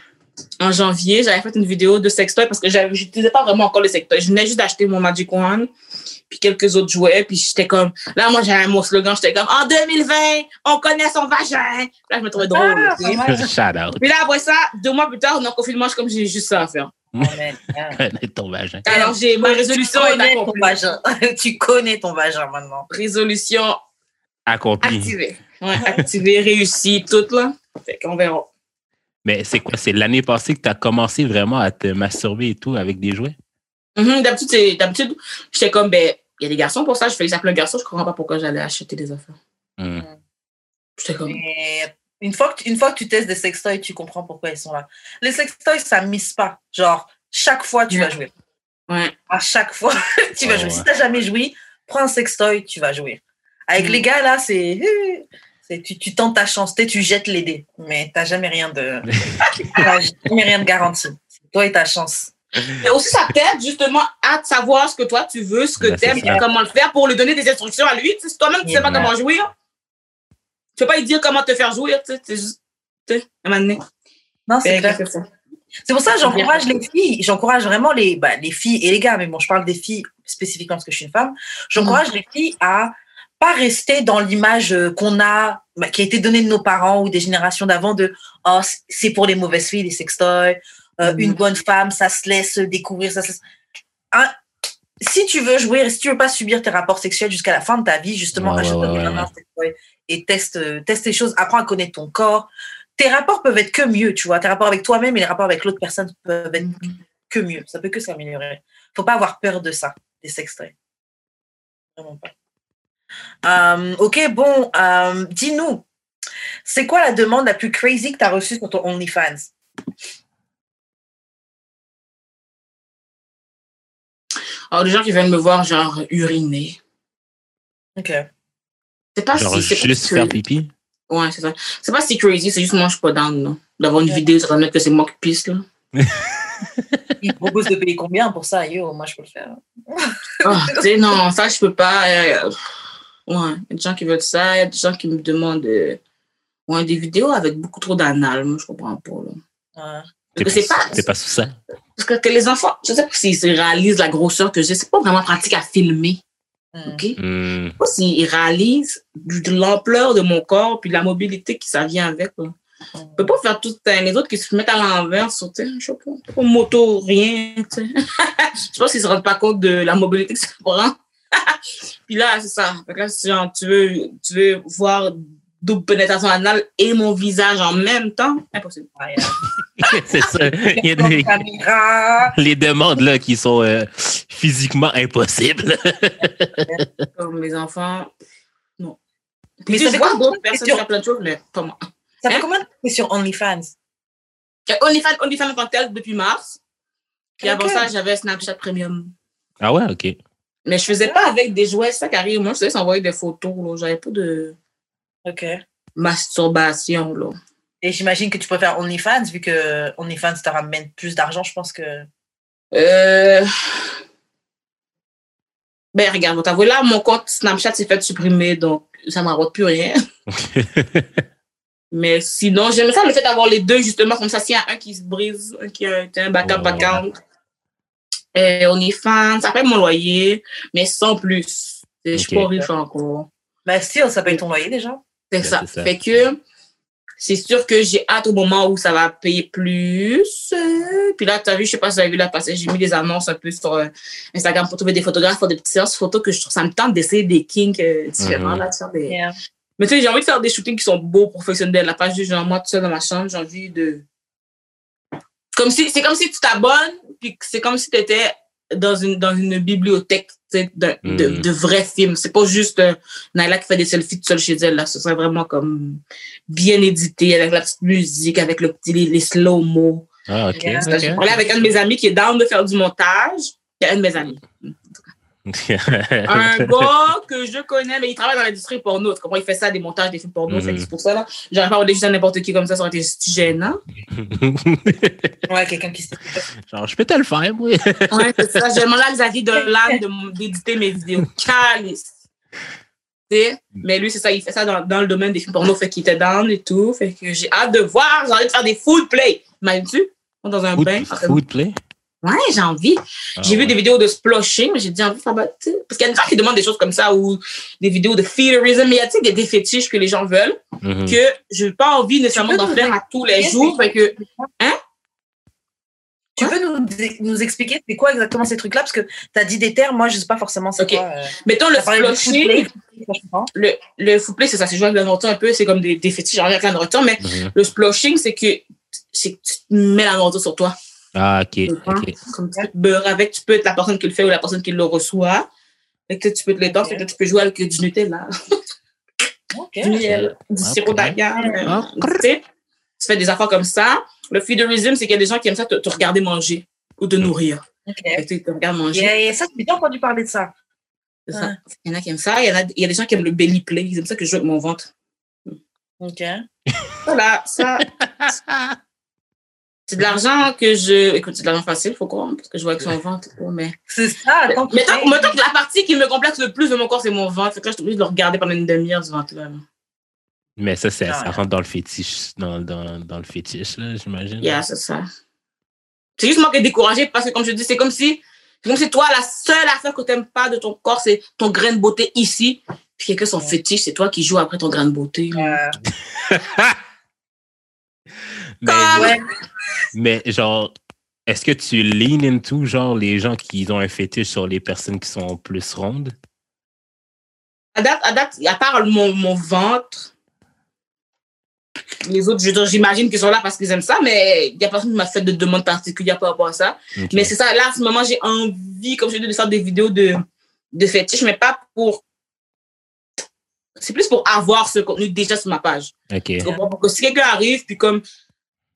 en janvier, j'avais fait une vidéo de sextoy parce que j'utilisais pas vraiment encore le sextoy. Je venais juste d'acheter mon Magic Wand, puis quelques autres jouets, puis j'étais comme... Là, moi, j'avais mon slogan, j'étais comme « En 2020, on connaît son vagin! » Là, je me trouvais drôle. Ah. Shout out. Puis là, après ça, deux mois plus tard, on est en confinement, je suis comme j'ai juste ça à faire. Man, yeah. Connais ton vagin. Alors, j'ai ma résolution tu est connais ton accomplie. vagin. tu connais ton vagin maintenant. Résolution Accompli. activée. Ouais, activée, réussie, toute, là. Fait qu'on verra. Mais c'est quoi? C'est l'année passée que tu as commencé vraiment à te masturber et tout avec des jouets? Mhm, D'habitude, c'est- d'habitude, j'étais comme, ben, il y a des garçons pour ça, je fais que ça un garçon, je comprends pas pourquoi j'allais acheter des affaires. Hmm. J'étais comme, Mais une fois, que tu, une fois que tu testes des sextoys, tu comprends pourquoi ils sont là. Les sextoys, ça mise pas. Genre, chaque fois, tu vas jouer. ouais. À chaque fois, tu vas jouer. ouais. Si tu n'as jamais joué, prends un sextoy, tu vas jouer. Avec Mm. les gars, là, c'est. c'est- Tu, tu tentes ta chance, tu sais, tu jettes les dés, mais tu n'as jamais rien de. t'as jamais rien de garanti. C'est toi et ta chance. Et aussi, ça t'aide justement à savoir ce que toi tu veux, ce que c'est t'aimes, et comment le faire pour lui donner des instructions à lui. Tu si toi-même, tu sais pas comment jouer. Tu peux pas lui dire comment te faire jouer, tu sais, c'est juste, tu sais, à un moment donné. Non, c'est clair. c'est ça. C'est pour ça que j'encourage les filles. J'encourage vraiment les, bah, les filles et les gars, mais bon, je parle des filles spécifiquement parce que je suis une femme. J'encourage les filles à pas rester dans l'image euh, qu'on a, bah, qui a été donnée de nos parents ou des générations d'avant de oh, c'est pour les mauvaises filles, les sextoys. Euh, Mhm. Une bonne femme, ça se laisse découvrir, ça se laisse- Hein, si tu veux jouer, si tu veux pas subir tes rapports sexuels jusqu'à la fin de ta vie, justement, Ouais, achète-toi ouais, et teste, teste les choses, apprends à connaître ton corps. Tes rapports peuvent être que mieux, tu vois. Tes rapports avec toi-même et les rapports avec l'autre personne peuvent être que mieux. Ça peut que s'améliorer. Faut pas avoir peur de ça, des sextoys. Vraiment pas. Euh, ok, bon, euh, dis-nous, c'est quoi la demande la plus crazy que tu as reçue sur ton OnlyFans? Alors, des gens qui viennent me voir, genre, uriner. Ok. C'est pas Genre si, c'est pas juste faire crazy. pipi? Ouais, c'est ça. C'est pas si crazy, c'est juste moi, je suis pas down. D'avoir une Ouais. vidéo, ça va mettre que c'est moi qui pisse, là. Ils te proposent de payer combien pour ça? Yo, moi, je peux le faire. Tu sais, non, ça, je peux pas. euh, ouais, il y a des gens qui veulent ça, il y a des gens qui me demandent euh, ouais, des vidéos avec beaucoup trop d'anal. Moi, je comprends pas, là. Ouais. C'est pas. T'es pas sous ça? Parce que, que les enfants, je sais pas s'ils se réalisent la grosseur que j'ai, c'est pas vraiment pratique à filmer, Mm. OK? Hmm. Je sais pas s'ils réalisent de l'ampleur de mon corps puis la mobilité qui ça vient avec, là. Je peux pas faire tout euh, les autres qui se mettent à l'envers sur, je sais pas, pas moto, rien, je sais pas s'ils se rendent pas compte de la mobilité que ça prend. Puis là, c'est ça. Là, si genre, tu veux, tu veux voir double pénétration anale et mon visage en même temps, impossible. C'est ça. Il y a des, les demandes là qui sont euh, physiquement impossibles. Comme les enfants, non. Mais fait quoi d'autres personnes faire plein de choses, mais pas moi. Ça fait Hein? combien de temps que t'es sur OnlyFans? OnlyFans, OnlyFans en tant que tel depuis mars. Puis avant Ok. ça, j'avais Snapchat Premium. Ah ouais, ok. Mais je faisais pas avec des jouets, c'est ça qui arrive. Moi, je faisais s'envoyer des photos. là. J'avais pas de Ok. masturbation. Là. Et j'imagine que tu préfères OnlyFans, vu que OnlyFans te ramène plus d'argent, je pense que. Euh... Ben, regarde, vous t'avouer là, mon compte Snapchat s'est fait supprimer, donc ça ne rapporte plus rien. Mais sinon, j'aime ça le fait d'avoir les deux, justement, comme ça, s'il y a un qui se brise, un qui a un backup Ouais. account. Et OnlyFans, ça paye mon loyer, mais sans plus. Je suis pas riche encore. Bah, si, ça paye ton loyer déjà. C'est ça. c'est ça. Fait que c'est sûr que j'ai hâte au moment où ça va payer plus. Puis là, tu as vu, je sais pas si vous avez vu là passer, j'ai mis des annonces un peu sur euh, Instagram pour trouver des photographes pour des petites séances photos que je trouve ça me tente d'essayer des kinks euh, différents. Mhm. là, de faire des... Yeah. Mais tu sais, j'ai envie de faire des shootings qui sont beaux, professionnels. La page juste genre moi tout seul dans ma chambre, j'ai envie de. Comme si, c'est comme si tu t'abonnes, puis que c'est comme si tu étais dans une, dans une bibliothèque tu sais, de, de, de vrais films. C'est pas juste euh, Naila qui fait des selfies toute seule chez elle. Là. Ce serait vraiment comme bien édité, avec la petite musique, avec le petit, les, les slow-mo. Ah, ok. J'ai parlé avec un de mes amis qui est down de faire du montage. Il y a un de mes amis. Un gars que je connais, mais il travaille dans l'industrie porno. Comment il fait ça, des montages, des films porno. Mhm. fait que C'est pour ça, là. J'aurais pas à n'importe qui comme ça, ça aurait été gênant. Ouais, quelqu'un qui se Genre, je peux te le faire, moi. Ouais, c'est ça. J'ai demandé à Xavier Dolan d'éditer mes vidéos. Calice. Tu sais, Mais lui, c'est ça, il fait ça dans, dans le domaine des films porno, fait qu'il était down et tout. Fait que j'ai hâte de voir, j'ai envie de faire des food play. Imagines-tu? Dans un bain. Food, food play? Ouais, j'ai envie. Ah, J'ai vu des vidéos de sploshing, mais j'ai dit envie de faire bah, tu Parce qu'il y a des gens qui demandent des choses comme ça ou des vidéos de feederism, mais il y a tu sais, des, des fétiches que les gens veulent Mhm. que je n'ai pas envie nécessairement d'en faire à tous les jours. Fait que, Tu Quoi? peux nous, nous expliquer c'est quoi exactement ces trucs-là? Parce que tu as dit des termes, moi je sais pas forcément c'est Ok. quoi. euh, mettons le sploshing. ça. Le, le food play, c'est ça, c'est jouer avec la nourriture un peu, c'est comme des, des fétiches avec la nourriture, mais Mhm. le sploshing, c'est que, c'est que tu mets la nourriture sur toi. Ah, ok. comprends? ok. Comme tu peux te beurrer avec, tu peux être la personne qui le fait ou la personne qui le reçoit. Fait que tu peux te l'étendre, Ok. fait que tu peux jouer avec du Nutella, du miel, du Ah, sirop d'agave. euh, Ah. Tu fais des affaires comme ça. Le feederism, c'est qu'il y a des gens qui aiment ça te, te regarder manger ou te nourrir. Ok. Fait que tu te regardes manger. Et, ça, j'ai bien entendu parler de ça. C'est ça. Ouais. Il y en a qui aiment ça. Il y, en a, il y a des gens qui aiment le belly play. Ils aiment ça que je joue avec mon ventre. Ok. Voilà, ça. c'est de l'argent que je. Écoute, c'est de l'argent facile, faut croire, parce que je joue avec son ventre. oh, Mais. C'est ça. Mais tant, mettons que la partie qui me complexe le plus de mon corps, c'est mon ventre. Fait que là, je suis obligée de le regarder pendant une demi-heure du ventre. Là. là. Mais ça, c'est- Ah, ça ouais. rentre dans le fétiche, dans, dans, dans le fétiche, là, j'imagine. Yeah, c'est ça. C'est juste moi qui est découragée parce que, comme je dis, c'est comme si. C'est comme si toi, la seule affaire que tu n'aimes pas de ton corps, c'est ton grain de beauté ici. Puis quelqu'un, son Ouais. fétiche, c'est toi qui joues après ton grain de beauté. mais, ouais. mais genre, est-ce que tu lean into, genre, les gens qui ont un fétiche sur les personnes qui sont plus rondes? À date, à date, à part mon, mon ventre, les autres, j'imagine qu'ils sont là parce qu'ils aiment ça, mais il n'y a personne qui m'a fait de demande particulière par rapport à ça. Mais c'est ça, là, en ce moment, j'ai envie, comme je dis, de faire des vidéos de, de fétiche, mais pas pour. C'est plus pour avoir ce contenu déjà sur ma page. Ok. Pour que si quelqu'un arrive, puis comme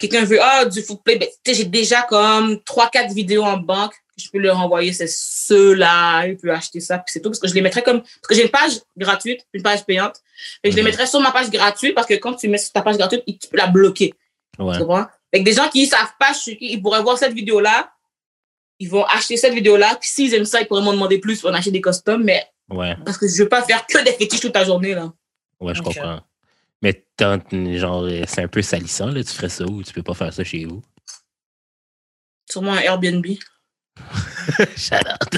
quelqu'un veut, ah, du food play, ben, j'ai déjà comme 3-4 vidéos en banque que je peux leur envoyer, c'est ceux-là, il peut acheter ça, puis c'est tout, parce que je les mettrais comme, parce que j'ai une page gratuite, une page payante, et je les Mhm. mettrais sur ma page gratuite, parce que quand tu mets sur ta page gratuite, tu peux la bloquer. Ouais. Tu comprends? Fait que des gens qui ne savent pas, ils pourraient voir cette vidéo-là, ils vont acheter cette vidéo-là, puis s'ils aiment ça, ils pourraient m'en demander plus pour en acheter des customs, mais Ouais. parce que je ne veux pas faire que des fétiches toute la journée, là. Ouais, je comprends. Mais genre, c'est un peu salissant, là. Tu ferais ça ou tu peux pas faire ça chez vous? Sûrement un Airbnb. Shout out.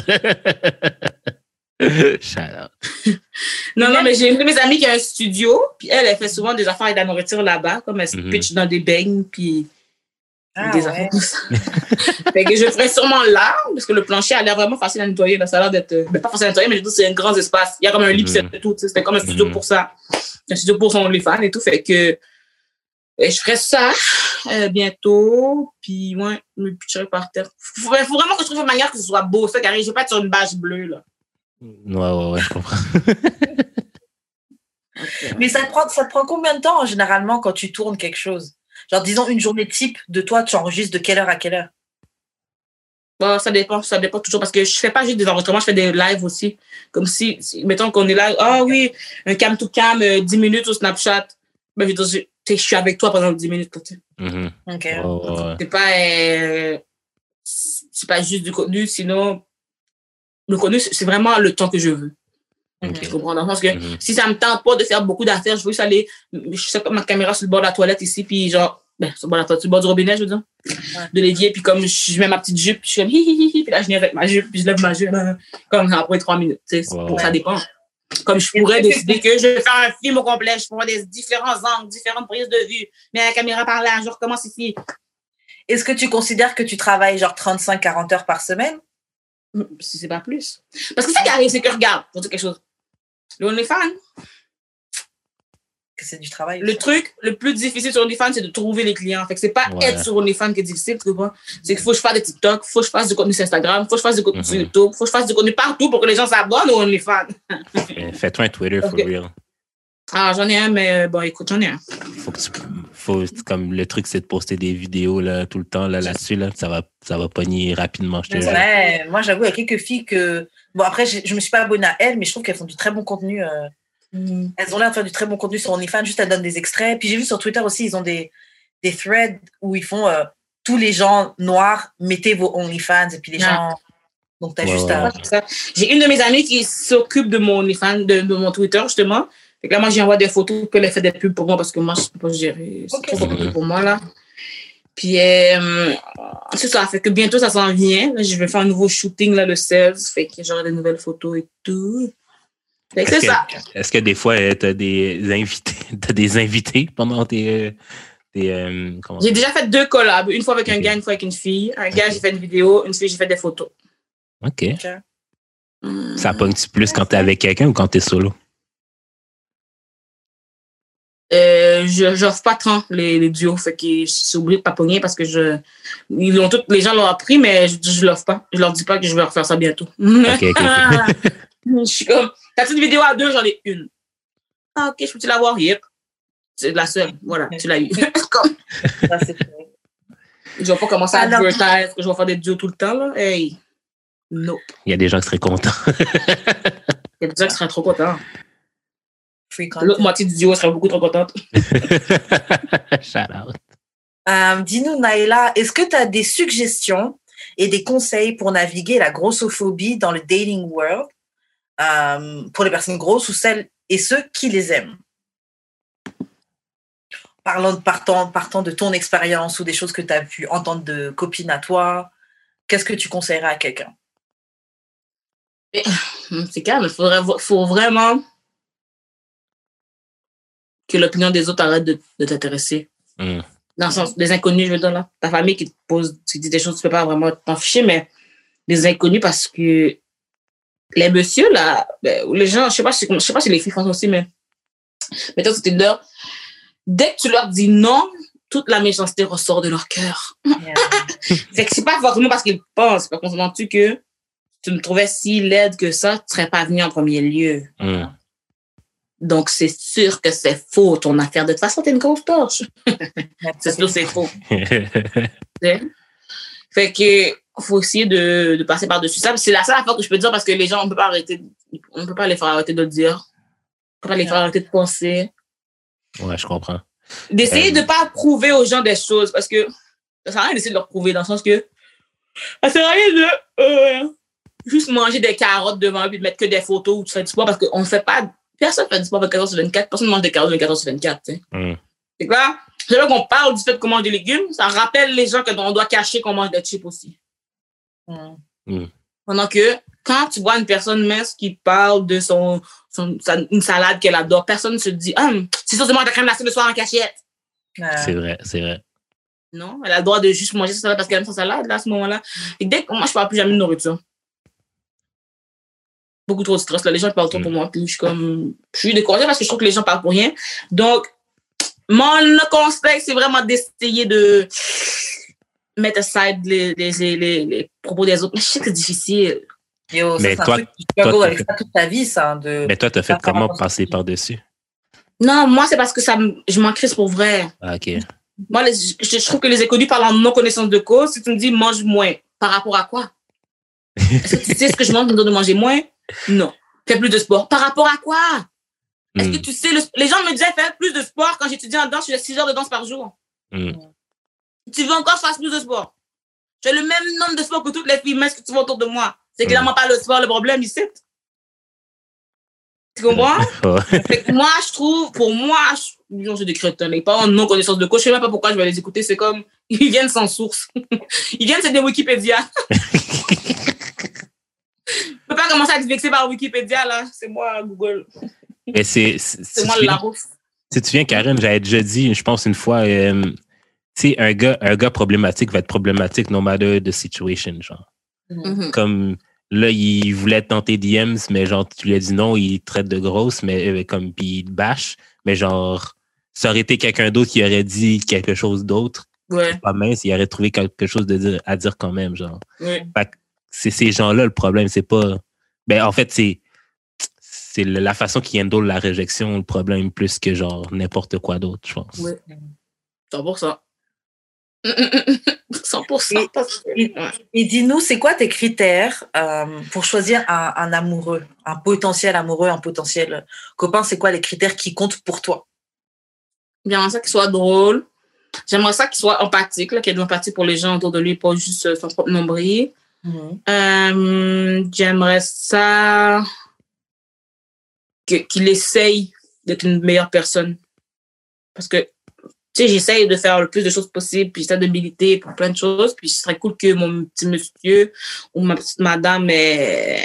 Shout out. Non, non, mais j'ai une de mes amies qui a un studio, puis elle, elle fait souvent des affaires avec la nourriture là-bas, comme elle se Mhm. pitch dans des beignes, puis Ah, des ouais. fait que je ferais sûrement là, parce que le plancher a l'air vraiment facile à nettoyer, là. Ça a l'air d'être, euh, ben, pas facile à nettoyer, mais je c'est un grand espace. Il y a comme un lit, c'est tout. C'était comme un studio Mhm. pour ça. Un studio pour son OnlyFans et tout, fait que euh, je ferais ça euh, bientôt, puis ouais, je me pitcherais par terre. Faut, faut vraiment que je trouve une manière que ce soit beau, ça, car je vais pas être sur une bâche bleue, là. Ouais, ouais, ouais, je comprends. Mais ça te, prend, ça te prend combien de temps généralement quand tu tournes quelque chose? Genre, disons une journée type de toi, tu enregistres de quelle heure à quelle heure? Bon, ça dépend, ça dépend toujours parce que je fais pas juste des enregistrements, je fais des lives aussi. Comme si, si- mettons qu'on est là, ah oui, un cam to cam, euh, 10 minutes au Snapchat. Ben, je je, je suis avec toi pendant 10 minutes. sais. Mhm. Ok. Ouais, ouais. C'est pas, euh, c'est pas juste du contenu, sinon, le contenu, c'est vraiment le temps que je veux. Ok. Tu comprends? Dans le sens que Mhm. si ça me tente pas de faire beaucoup d'affaires, je veux juste aller, je sais pas, ma caméra sur le bord de la toilette ici, puis genre, ben, sur le bord de la toilette, sur le bord du robinet, je veux dire, de l'évier, puis comme je, mets ma petite jupe, puis je suis comme hi, hi, hi, hi, puis là, je viens avec ma jupe, puis je lève ma jupe, comme après trois minutes, tu sais, Ouais, pour ouais. ça dépend. Comme je pourrais décider que je vais faire un film au complet, je pourrais des différents angles, différentes prises de vue, mais la caméra par là, je recommence ici. Est-ce que tu considères que tu travailles genre 35-40 heures par semaine? Si c'est pas plus. Parce que ça qui arrive, c'est que regarde, je vais dire quelque chose. Le OnlyFans, Que c'est du travail Le truc le plus difficile sur OnlyFans, c'est de trouver les clients. Fait que c'est pas Ouais. être sur OnlyFans qui est difficile, tu comprends? C'est qu'il faut que je fasse des TikTok, faut que je fasse du contenu sur Instagram, faut que je fasse du contenu sur Mhm. YouTube, faut que je fasse du contenu partout pour que les gens s'abonnent au OnlyFans. Fais-toi un Twitter for Ok. real. Ah, j'en ai un, mais bon, écoute, j'en ai un. Faut que tu, faut, comme le truc, c'est de poster des vidéos là, tout le temps là, là-dessus. Là, ça, va, ça va pogner rapidement, je te jure. Ouais, moi, j'avoue, il y a quelques filles que. Bon, après, je je me suis pas abonnée à elles, mais je trouve qu'elles font du très bon contenu. euh, Mm. Elles ont l'air de faire du très bon contenu sur OnlyFans, juste elles donnent des extraits. Puis j'ai vu sur Twitter aussi, ils ont des, des threads où ils font euh, tous les gens noirs, mettez vos OnlyFans, et puis les Ouais. gens. Donc, t'as Ouais, juste ouais, à. J'ai une de mes amies qui s'occupe de mon OnlyFans, de, de mon Twitter, justement. Fait que là, moi, j'envoie des photos, puis elle fait des pubs pour moi parce que moi, je peux pas gérer. C'est trop compliqué pour moi, là. Puis, euh, c'est ça. Fait que bientôt, ça s'en vient. Là, je vais faire un nouveau shooting, là, le 16. Fait que j'aurai des nouvelles photos et tout. Fait que Est-ce c'est ça. est-ce que des fois, tu as des invités, t'as des invités pendant tes. euh, tes euh, J'ai déjà fait deux collabs. Une fois avec un gars, une fois avec une fille. Un gars, j'ai fait une vidéo. Une fille, j'ai fait des photos. OK. Hmm. Ça pogne-tu plus quand t'es avec quelqu'un ou quand t'es solo? Euh, je j'offre pas tant les, les duos, fait que je suis obligée de pas pogner parce que je ils l'ont tous, les gens l'ont appris, mais je, je l'offre pas. Je leur dis pas que je vais refaire ça bientôt. OK, OK. ok. je suis comme, t'as-tu une vidéo à deux, j'en ai une. Ah, ok, je peux-tu l'avoir? Yep. C'est la seule. Voilà, tu l'as eu. Comme, Ça, je vais pas commencer à advertise que je vais faire des duos tout le temps, là. Hey. Non. Il y a des gens qui seraient contents. Il y a des gens qui seraient trop contents. Free content. L'autre moitié du duo serait beaucoup trop contente. Shout out. Euh, Dis-nous, Naïla, est-ce que tu as des suggestions et des conseils pour naviguer la grossophobie dans le dating world euh, pour les personnes grosses ou celles et ceux qui les aiment? Parlons, partant, partant de ton expérience ou des choses que tu as pu entendre de copines à toi, qu'est-ce que tu conseillerais à quelqu'un? C'est calme, il faudrait, faut vraiment que l'opinion des autres arrête de, de t'intéresser. Hmm. Dans le sens, des inconnus, je veux dire, là. Ta famille qui te pose, qui te dit des choses, tu peux pas vraiment t'en ficher, mais des inconnus parce que les messieurs, là, ben, ou les gens, je sais pas, si- je sais pas si les filles font aussi, mais mettons, c'était leur, dès que tu leur dis non, toute la méchanceté ressort de leur cœur. Fait que c'est pas forcément parce qu'ils pensent, par contre, tu que tu me trouvais si laide que ça, tu serais pas venu en premier lieu. Hmm. Donc, c'est sûr que c'est faux, ton affaire. De toute façon, t'es une grosse torche. C'est sûr, c'est faux. Fait que faut essayer de, de passer par-dessus ça. C'est la seule affaire que je peux dire parce que les gens, on peut pas arrêter, on peut pas les faire arrêter de le dire. On peut pas les faire arrêter de penser. ouais, je comprends. D'essayer Euh. de pas prouver aux gens des choses parce que ça sert à rien d'essayer de leur prouver dans le sens que ça sert à rien de euh, juste manger des carottes devant eux et de mettre que des photos où tu fais du sport parce qu'on fait pas, personne fait du sport 24 sur 24, personne mange des carottes 24 sur 24, tu sais. Hmm. C'est quoi? C'est là qu'on parle du fait qu'on mange des légumes, ça rappelle les gens qu'on doit cacher qu'on mange des chips aussi. Mm. Pendant que quand tu vois une personne mince qui parle de son, son sa- une salade qu'elle adore, personne ne se dit Ah, c'est sûr que moi, ta crème glacée le soir en cachette. Euh, C'est vrai, c'est vrai. Non, elle a le droit de juste manger sa salade parce qu'elle aime sa salade là, à ce moment-là. Et dès que moi, je parle plus jamais de nourriture. Beaucoup trop de stress. Là. Les gens parlent trop Mm. pour moi. Puis je suis comme. Je suis découragée parce que je trouve que les gens parlent pour rien. Donc, mon conseil, c'est vraiment d'essayer de mettre aside les, les, les, propos des autres. Mais je sais que c'est difficile. Yo, Mais c'est un toi- toi, avec t'as ça toute ta vie, ça. De... Mais toi, t'as fait comment passer par-dessus? Non, moi, c'est parce que ça je m'en crise pour vrai. Ah, OK. Moi, les- je, je trouve que les inconnus parlent en non-connaissance de cause. Si tu me dis mange moins, par rapport à quoi? Est-ce que tu sais ce que je mange, me de manger moins? Non. Fais plus de sport. Par rapport à quoi? Est-ce Hmm. que tu sais, le- les gens me disaient fais plus de sport quand j'étudiais en danse, je faisais 6 heures de danse par jour. Hmm. Tu veux encore que je fasse plus de sport? J'ai le même nombre de sport que toutes les filles minces que tu vois autour de moi. C'est clairement pas le sport le problème ici. Tu comprends? Ouais. Fait que moi, je trouve, pour moi, je, disons, c'est des crétins. Les parents non connaissance de cause. Je sais même pas pourquoi je vais les écouter. C'est comme, ils viennent sans source. ils viennent, c'est des Wikipédia. Je peux pas commencer à être vexé par Wikipédia, là. C'est moi, Google. Mais c'est. moi viens- Larousse. Si tu viens, Karen, j'avais déjà dit, je pense une fois, euh, tu sais, un gars, un gars problématique va être problématique no matter the situation, genre. Mhm. Comme là, il voulait tenter DMs, mais genre, tu lui as dit non, il te traite de grosse, mais euh, comme, puis il te bâche, mais genre, ça aurait été quelqu'un d'autre qui aurait dit quelque chose d'autre, Ouais, pas mince, il aurait trouvé quelque chose de dire, à dire quand même, genre. ouais. Fait que c'est ces gens-là le problème, c'est pas. Ben, en fait, c'est. c'est la façon qu'ils handle la réjection le problème plus que genre n'importe quoi d'autre, je pense. Ouais. 100%. 100%. parce que- Et, et dis-nous, c'est quoi tes critères euh, pour choisir un, un amoureux, un potentiel amoureux, un potentiel copain C'est quoi les critères qui comptent pour toi? J'aimerais ça qu'il soit drôle. J'aimerais ça qu'il soit empathique, là, qu'il ait de l'empathie pour les gens autour de lui, pas juste euh, son propre nombril. Euh, J'aimerais ça que- qu'il essaye d'être une meilleure personne. Parce que, tu sais, j'essaye de faire le plus de choses possible, puis j'essaie de militer pour plein de choses, puis ce serait cool que mon petit monsieur ou ma petite madame euh,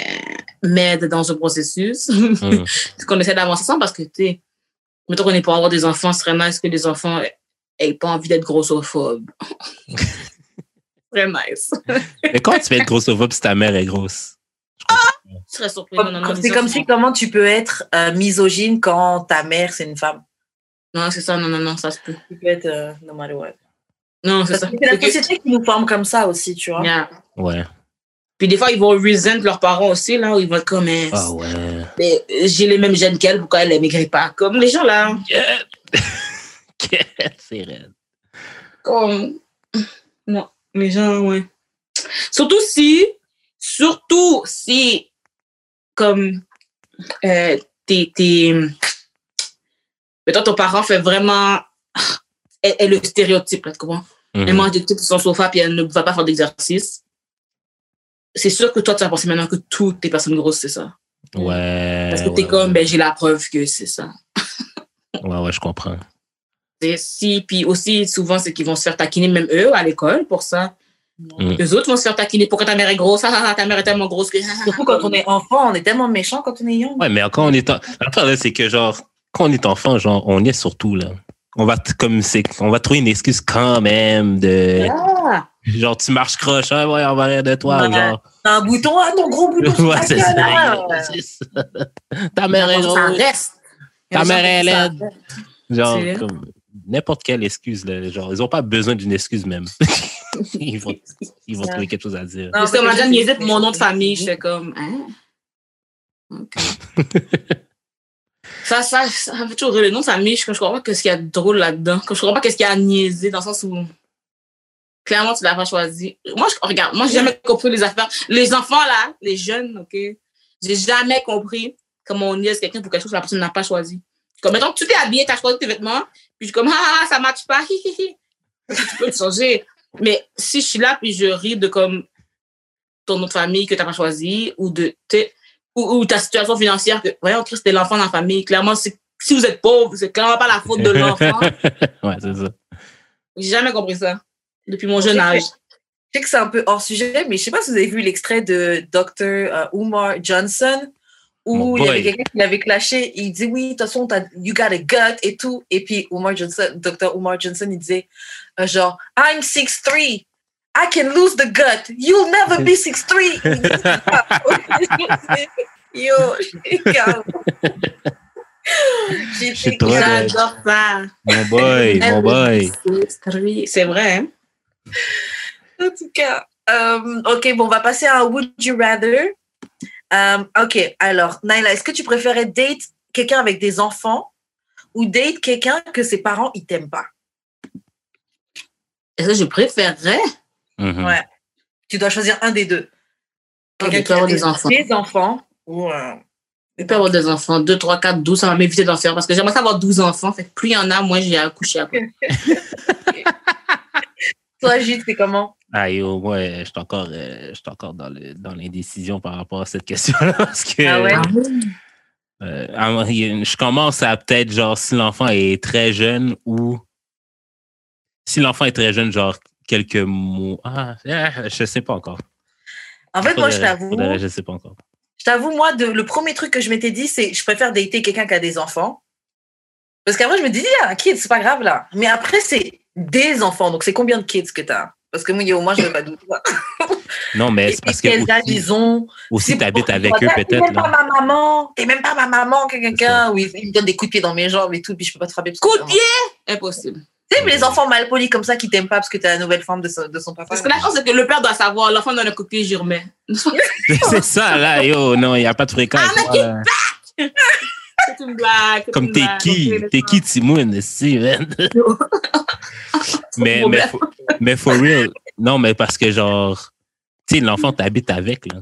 m'aide dans ce processus. Mm. qu'on essaie d'avancer ensemble parce que, tu sais, mettons qu'on est pour avoir des enfants, ce serait nice que les enfants aient pas envie d'être grossophobes. Très nice. Mais comment tu peux être grossophobe si ta mère est grosse? Je serais surpris. C'est comme si comment tu peux être euh, misogyne quand ta mère c'est une femme. Non, c'est ça, non, non, non, ça se peut. Tu peux être euh, no matter what. Non, c'est ça. C'est la société qui nous forme comme ça aussi, tu vois. Yeah. Ouais. Puis des fois, ils vont resent leurs parents aussi, là, où ils vont être comme, eh, Ah ouais. mais j'ai les mêmes gènes qu'elle, pourquoi elle ne pas? Comme les gens là, c'est raide. comme. Non, les gens, ouais. Surtout si, surtout si, comme, euh, t'es, t'es, mettons, ton parent fait vraiment, est, est le stéréotype, là, tu comprends? Mhm. Elle mange des trucs sur son sofa puis elle ne va pas faire d'exercice. C'est sûr que toi, tu vas penser maintenant que toutes les personnes grosses, c'est ça. Ouais. Parce que ouais, t'es comme, ouais. ben, j'ai la preuve que c'est ça. Ouais, ouais, je comprends. Et si, puis aussi, souvent, c'est qu'ils vont se faire taquiner, même eux, à l'école, pour ça. Mm. Eux autres vont se faire taquiner. Pourquoi ta mère est grosse? Ah, ah, ah, ta mère est tellement grosse que. Surtout quand on est enfant, on est tellement méchant quand on est young. Ouais, mais quand on est en... L'affaire, là, c'est que genre, quand on est enfant, genre, on y est surtout, là. On va, comme c'est, on va trouver une excuse quand même de, Ah! genre, tu marches croche, ah ouais, on va rire de toi, Ouais. genre. T'as un bouton, ah, ton gros bouton. Ouais, ta c'est ça. c'est ça. Ta mère est grosse. Ta mère est laide. Genre, comme, n'importe quelle excuse, là. Genre, ils ont pas besoin d'une excuse même. ils vont, ils vont Ouais. trouve quelque chose à dire. Non, Parce que niaisé pour mon nom de famille. J'étais comme, hein? Ça, ça, ça fait toujours. Le nom de famille, je, je comprends pas qu'est-ce qu'il y a de drôle là-dedans. Je comprends pas qu'est-ce qu'il y a à niaiser dans le sens où, clairement, tu l'as pas choisi. Moi, je, regarde, moi, j'ai jamais compris les affaires. Les enfants, là, les jeunes, OK? J'ai jamais compris comment on niaise quelqu'un pour quelque chose que la personne n'a pas choisi. Comme, mettons, tu t'es habillé, t'as choisi tes vêtements, puis je suis comme, ah, ah, ça pas, hi, hi, hi. Tu peux te changer. Mais si je suis là, puis je ris de comme ton nom de famille que tu n'as pas choisi, ou de ou, ou ta situation financière, que, voyons, Chris, t'es l'enfant dans la famille. Clairement, si vous êtes pauvre, c'est clairement pas la faute de l'enfant. ouais, c'est ça. J'ai jamais compris ça. Depuis mon jeune âge. Je sais que c'est un peu hors sujet, mais je sais pas si vous avez vu l'extrait de Dr. euh, Umar Johnson où il y avait quelqu'un qui l'avait clashé. Il dit oui, de toute façon, you got a gut et tout. Et puis Umar Johnson, Dr. Umar Johnson, il disait euh, genre, I'm 6'3". I can lose the gut. You'll never be 6'3". Il dit ça. Yo. J'adore ça. Mon boy, mon boy. C'est vrai. hein? En tout cas, euh, ok, bon, on va passer à Would You Rather. Euh, ok, alors, Naila, est-ce que tu préférais date quelqu'un avec des enfants ou date quelqu'un que ses parents, ils t'aiment pas? Est-ce que je préférerais Mhm. Ouais. Tu dois choisir un des deux. Quelqu'un Quelqu'un qui avoir des enfants. Des enfants ou euh, Je peux avoir des enfants. 2, 3, 4, 12, ça va m'éviter d'en faire parce que j'aimerais avoir 12 enfants. Fait que plus il y en a, moins j'ai à coucher après. Toi, Gilles, c'est comment? Ah, yo, moi, euh, je suis encore, euh, encore dans, le, dans l'indécision par rapport à cette question-là. Parce que Ah ouais? euh, je commence à peut-être, genre, si l'enfant est très jeune ou si l'enfant est très jeune, genre, quelques mots. Ah, ah, je sais pas encore. En fait, moi, je t'avoue, Je sais pas encore. je t'avoue, moi, de, le premier truc que je m'étais dit, c'est je préfère dater quelqu'un qui a des enfants. Parce qu'avant, je me disais, ah, kids, c'est pas grave là. Mais après, c'est des enfants. Donc, c'est combien de kids que tu as Parce que moi, au moins, je ne vais pas douter. Non, mais c'est parce que quels âge aussi, ils ont? aussi C'est t'habites pour- avec T'es eux peut-être. même pas ma maman. T'es même pas ma maman que quelqu'un. Oui, il me donne des coups de pied dans mes jambes et tout, puis je peux pas te frapper. parce que- Coup de pied? Impossible. Tu sais, mais les enfants mal polis comme ça qui t'aiment pas parce que t'es la nouvelle femme de son, de son papa. Parce que la chose, c'est que le père doit savoir. L'enfant donne un coup de pied, j'y remets. c'est ça, là, yo, non, il n'y a pas de fréquence. Ah, mais. C'est une blague. c'est Comme une t'es blague, qui? T'es qui, Timoun, si, man? mais, mais, for, mais for real, non, mais parce que genre, tu sais, l'enfant t'habite avec, là.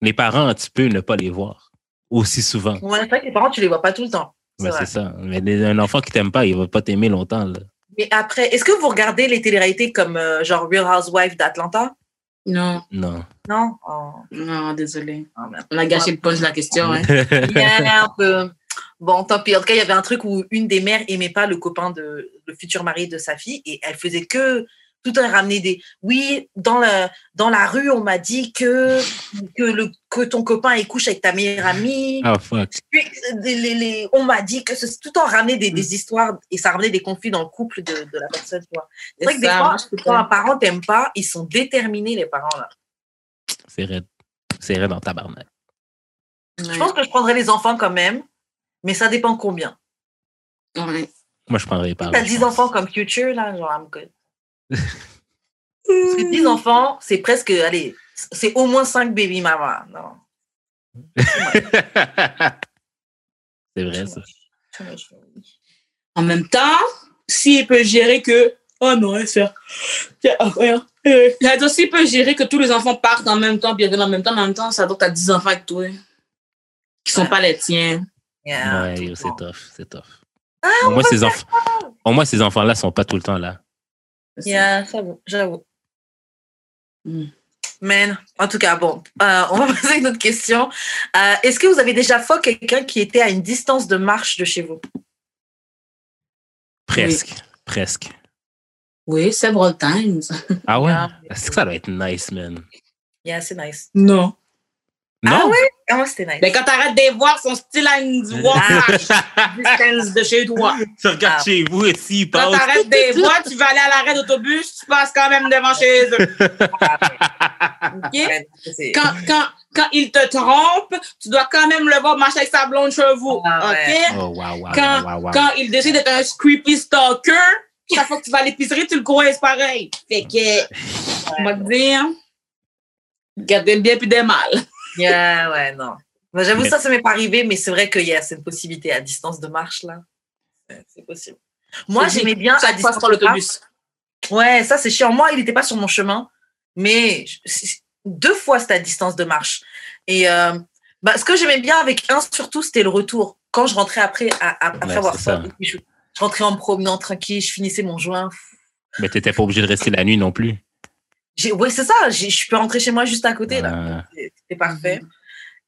Les parents, tu peux ne pas les voir aussi souvent. Ouais, c'est vrai que les parents, tu les vois pas tout le temps. C'est Mais vrai. c'est ça. Mais les- un enfant qui t'aime pas, il va pas t'aimer longtemps, là. Mais après, est-ce que vous regardez les téléréalités comme euh, genre Real Housewives d'Atlanta? Non, Non. Non? Oh. non, désolé. Oh, merde. On a gâché le punch de la question. Hein. Yeah, un peu. Bon, tant pis. En tout cas, il y avait un truc où une des mères aimait pas le copain de le futur mari de sa fille et elle faisait que tout temps ramener des. Oui, dans la dans la rue, on m'a dit que que le que ton copain il couche avec ta meilleure amie. Ah, fuck. Puis, les- les- les- on m'a dit que c'est tout temps ramener des, des histoires et ça ramenait des conflits dans le couple de, de la personne. tu vois. C'est vrai que des fois, quand un parent t'aime pas, ils sont déterminés les parents là. C'est raide. C'est raide dans tabarnak. Je pense que je prendrais les enfants quand même, mais ça dépend combien. Ouais. Moi, je prendrais pas. T'as 10 enfants comme Future, là, genre, I'm good. Parce que 10 enfants, c'est presque, allez, c'est au moins 5 baby mamas. Non. c'est vrai, ça. En même temps, s'il peut gérer que. Oh non, laisse faire. Tiens, ah, rien. Euh, S'il peut gérer que tous les enfants partent en même temps, puis en même temps, en même temps, ça doit que tu as 10 enfants avec toi. Qui sont Ouais. pas les tiens. Yeah, ouais, c'est tough. C'est tough. Ah, au, moins, ces enf- au moins, ces enfants-là sont pas tout le temps là. Yeah, j'avoue, j'avoue. Mm. Man, en tout cas, bon, euh, on va passer à une autre question. Euh, Est-ce que vous avez déjà fait quelqu'un qui était à une distance de marche de chez vous? Presque. Presque. Oui, several times. Ah ouais? Est-ce que ça doit être nice, man? Yeah, c'est nice. Non. Non? Ah ouais? Ah ouais, c'était nice. Mais quand t'arrêtes de voir son style à une Ah. distance de chez toi. tu regardes Ah. chez vous ici, il Quand passe. t'arrêtes de voir, tu vas aller à l'arrêt d'autobus, tu passes quand même devant chez eux. OK? Ouais, c'est- Quand, quand, quand il te trompe, tu dois quand même le voir marcher avec sa blonde chevaux. Ah ouais. OK? Oh, wow, wow, Quand, wow, wow, wow. quand il décide d'être un creepy stalker, chaque fois que tu vas à l'épicerie, tu le croises pareil. Fait que, on va te dire, gardez bien puis des mal. Yeah, ouais, non. Moi, J'avoue, Mais- ça, ça m'est pas arrivé, mais c'est vrai qu'il y a cette possibilité à distance de marche, là. C'est- possible. Moi, j'aimais bien à distance sur de marche. l'autobus. Ouais, ça, c'est chiant. Moi, il n'était pas sur mon chemin, mais deux fois, c'était à distance de marche. Et euh, bah, ce que j'aimais bien avec un, surtout, c'était le retour. Quand je rentrais après, à- à- après Ouais, avoir ça. je, je rentrais en me promenant tranquille, je finissais mon joint. Mais t'étais pas obligé de rester la nuit non plus. J'ai- Ouais, c'est ça. Je peux rentrer chez moi juste à côté, là. C'était parfait. Mhm.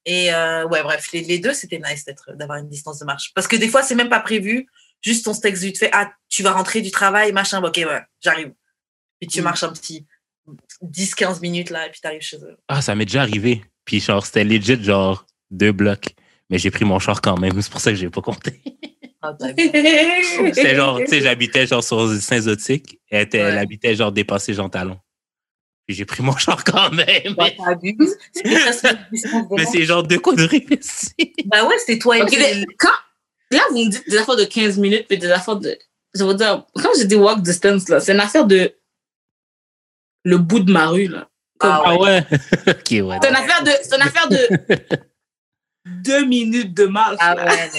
Et euh, ouais, bref, les, les deux, c'était nice d'être, d'avoir une distance de marche. Parce que des fois, c'est même pas prévu. Juste ton texte vite fait, ah, tu vas rentrer du travail, machin, ok, ouais, j'arrive. Puis tu Mhm. marches un petit 10-15 minutes là, et puis t'arrives chez eux. Ah, ça m'est déjà arrivé. Puis genre, c'était legit, genre, deux blocs. Mais j'ai pris mon char quand même. C'est pour ça que j'ai pas compté. Ah, t'as vu. C'était genre, tu sais, j'habitais genre sur Saint-Zotique. Elle, était- elle habitait genre dépassé Jean Talon. Puis j'ai pris mon char quand même. Mais c'est genre de rue ici. Bah ouais, c'était toi et quand, là, vous me dites des affaires de 15 minutes et des affaires de. Je veux dire, quand j'ai dit walk distance, là, c'est une affaire de. Le bout de ma rue, là. Comme- Ah Ah ouais? ok, ouais. C'est une affaire de. C'est une affaire de. deux minutes de marche. Ah là. ouais.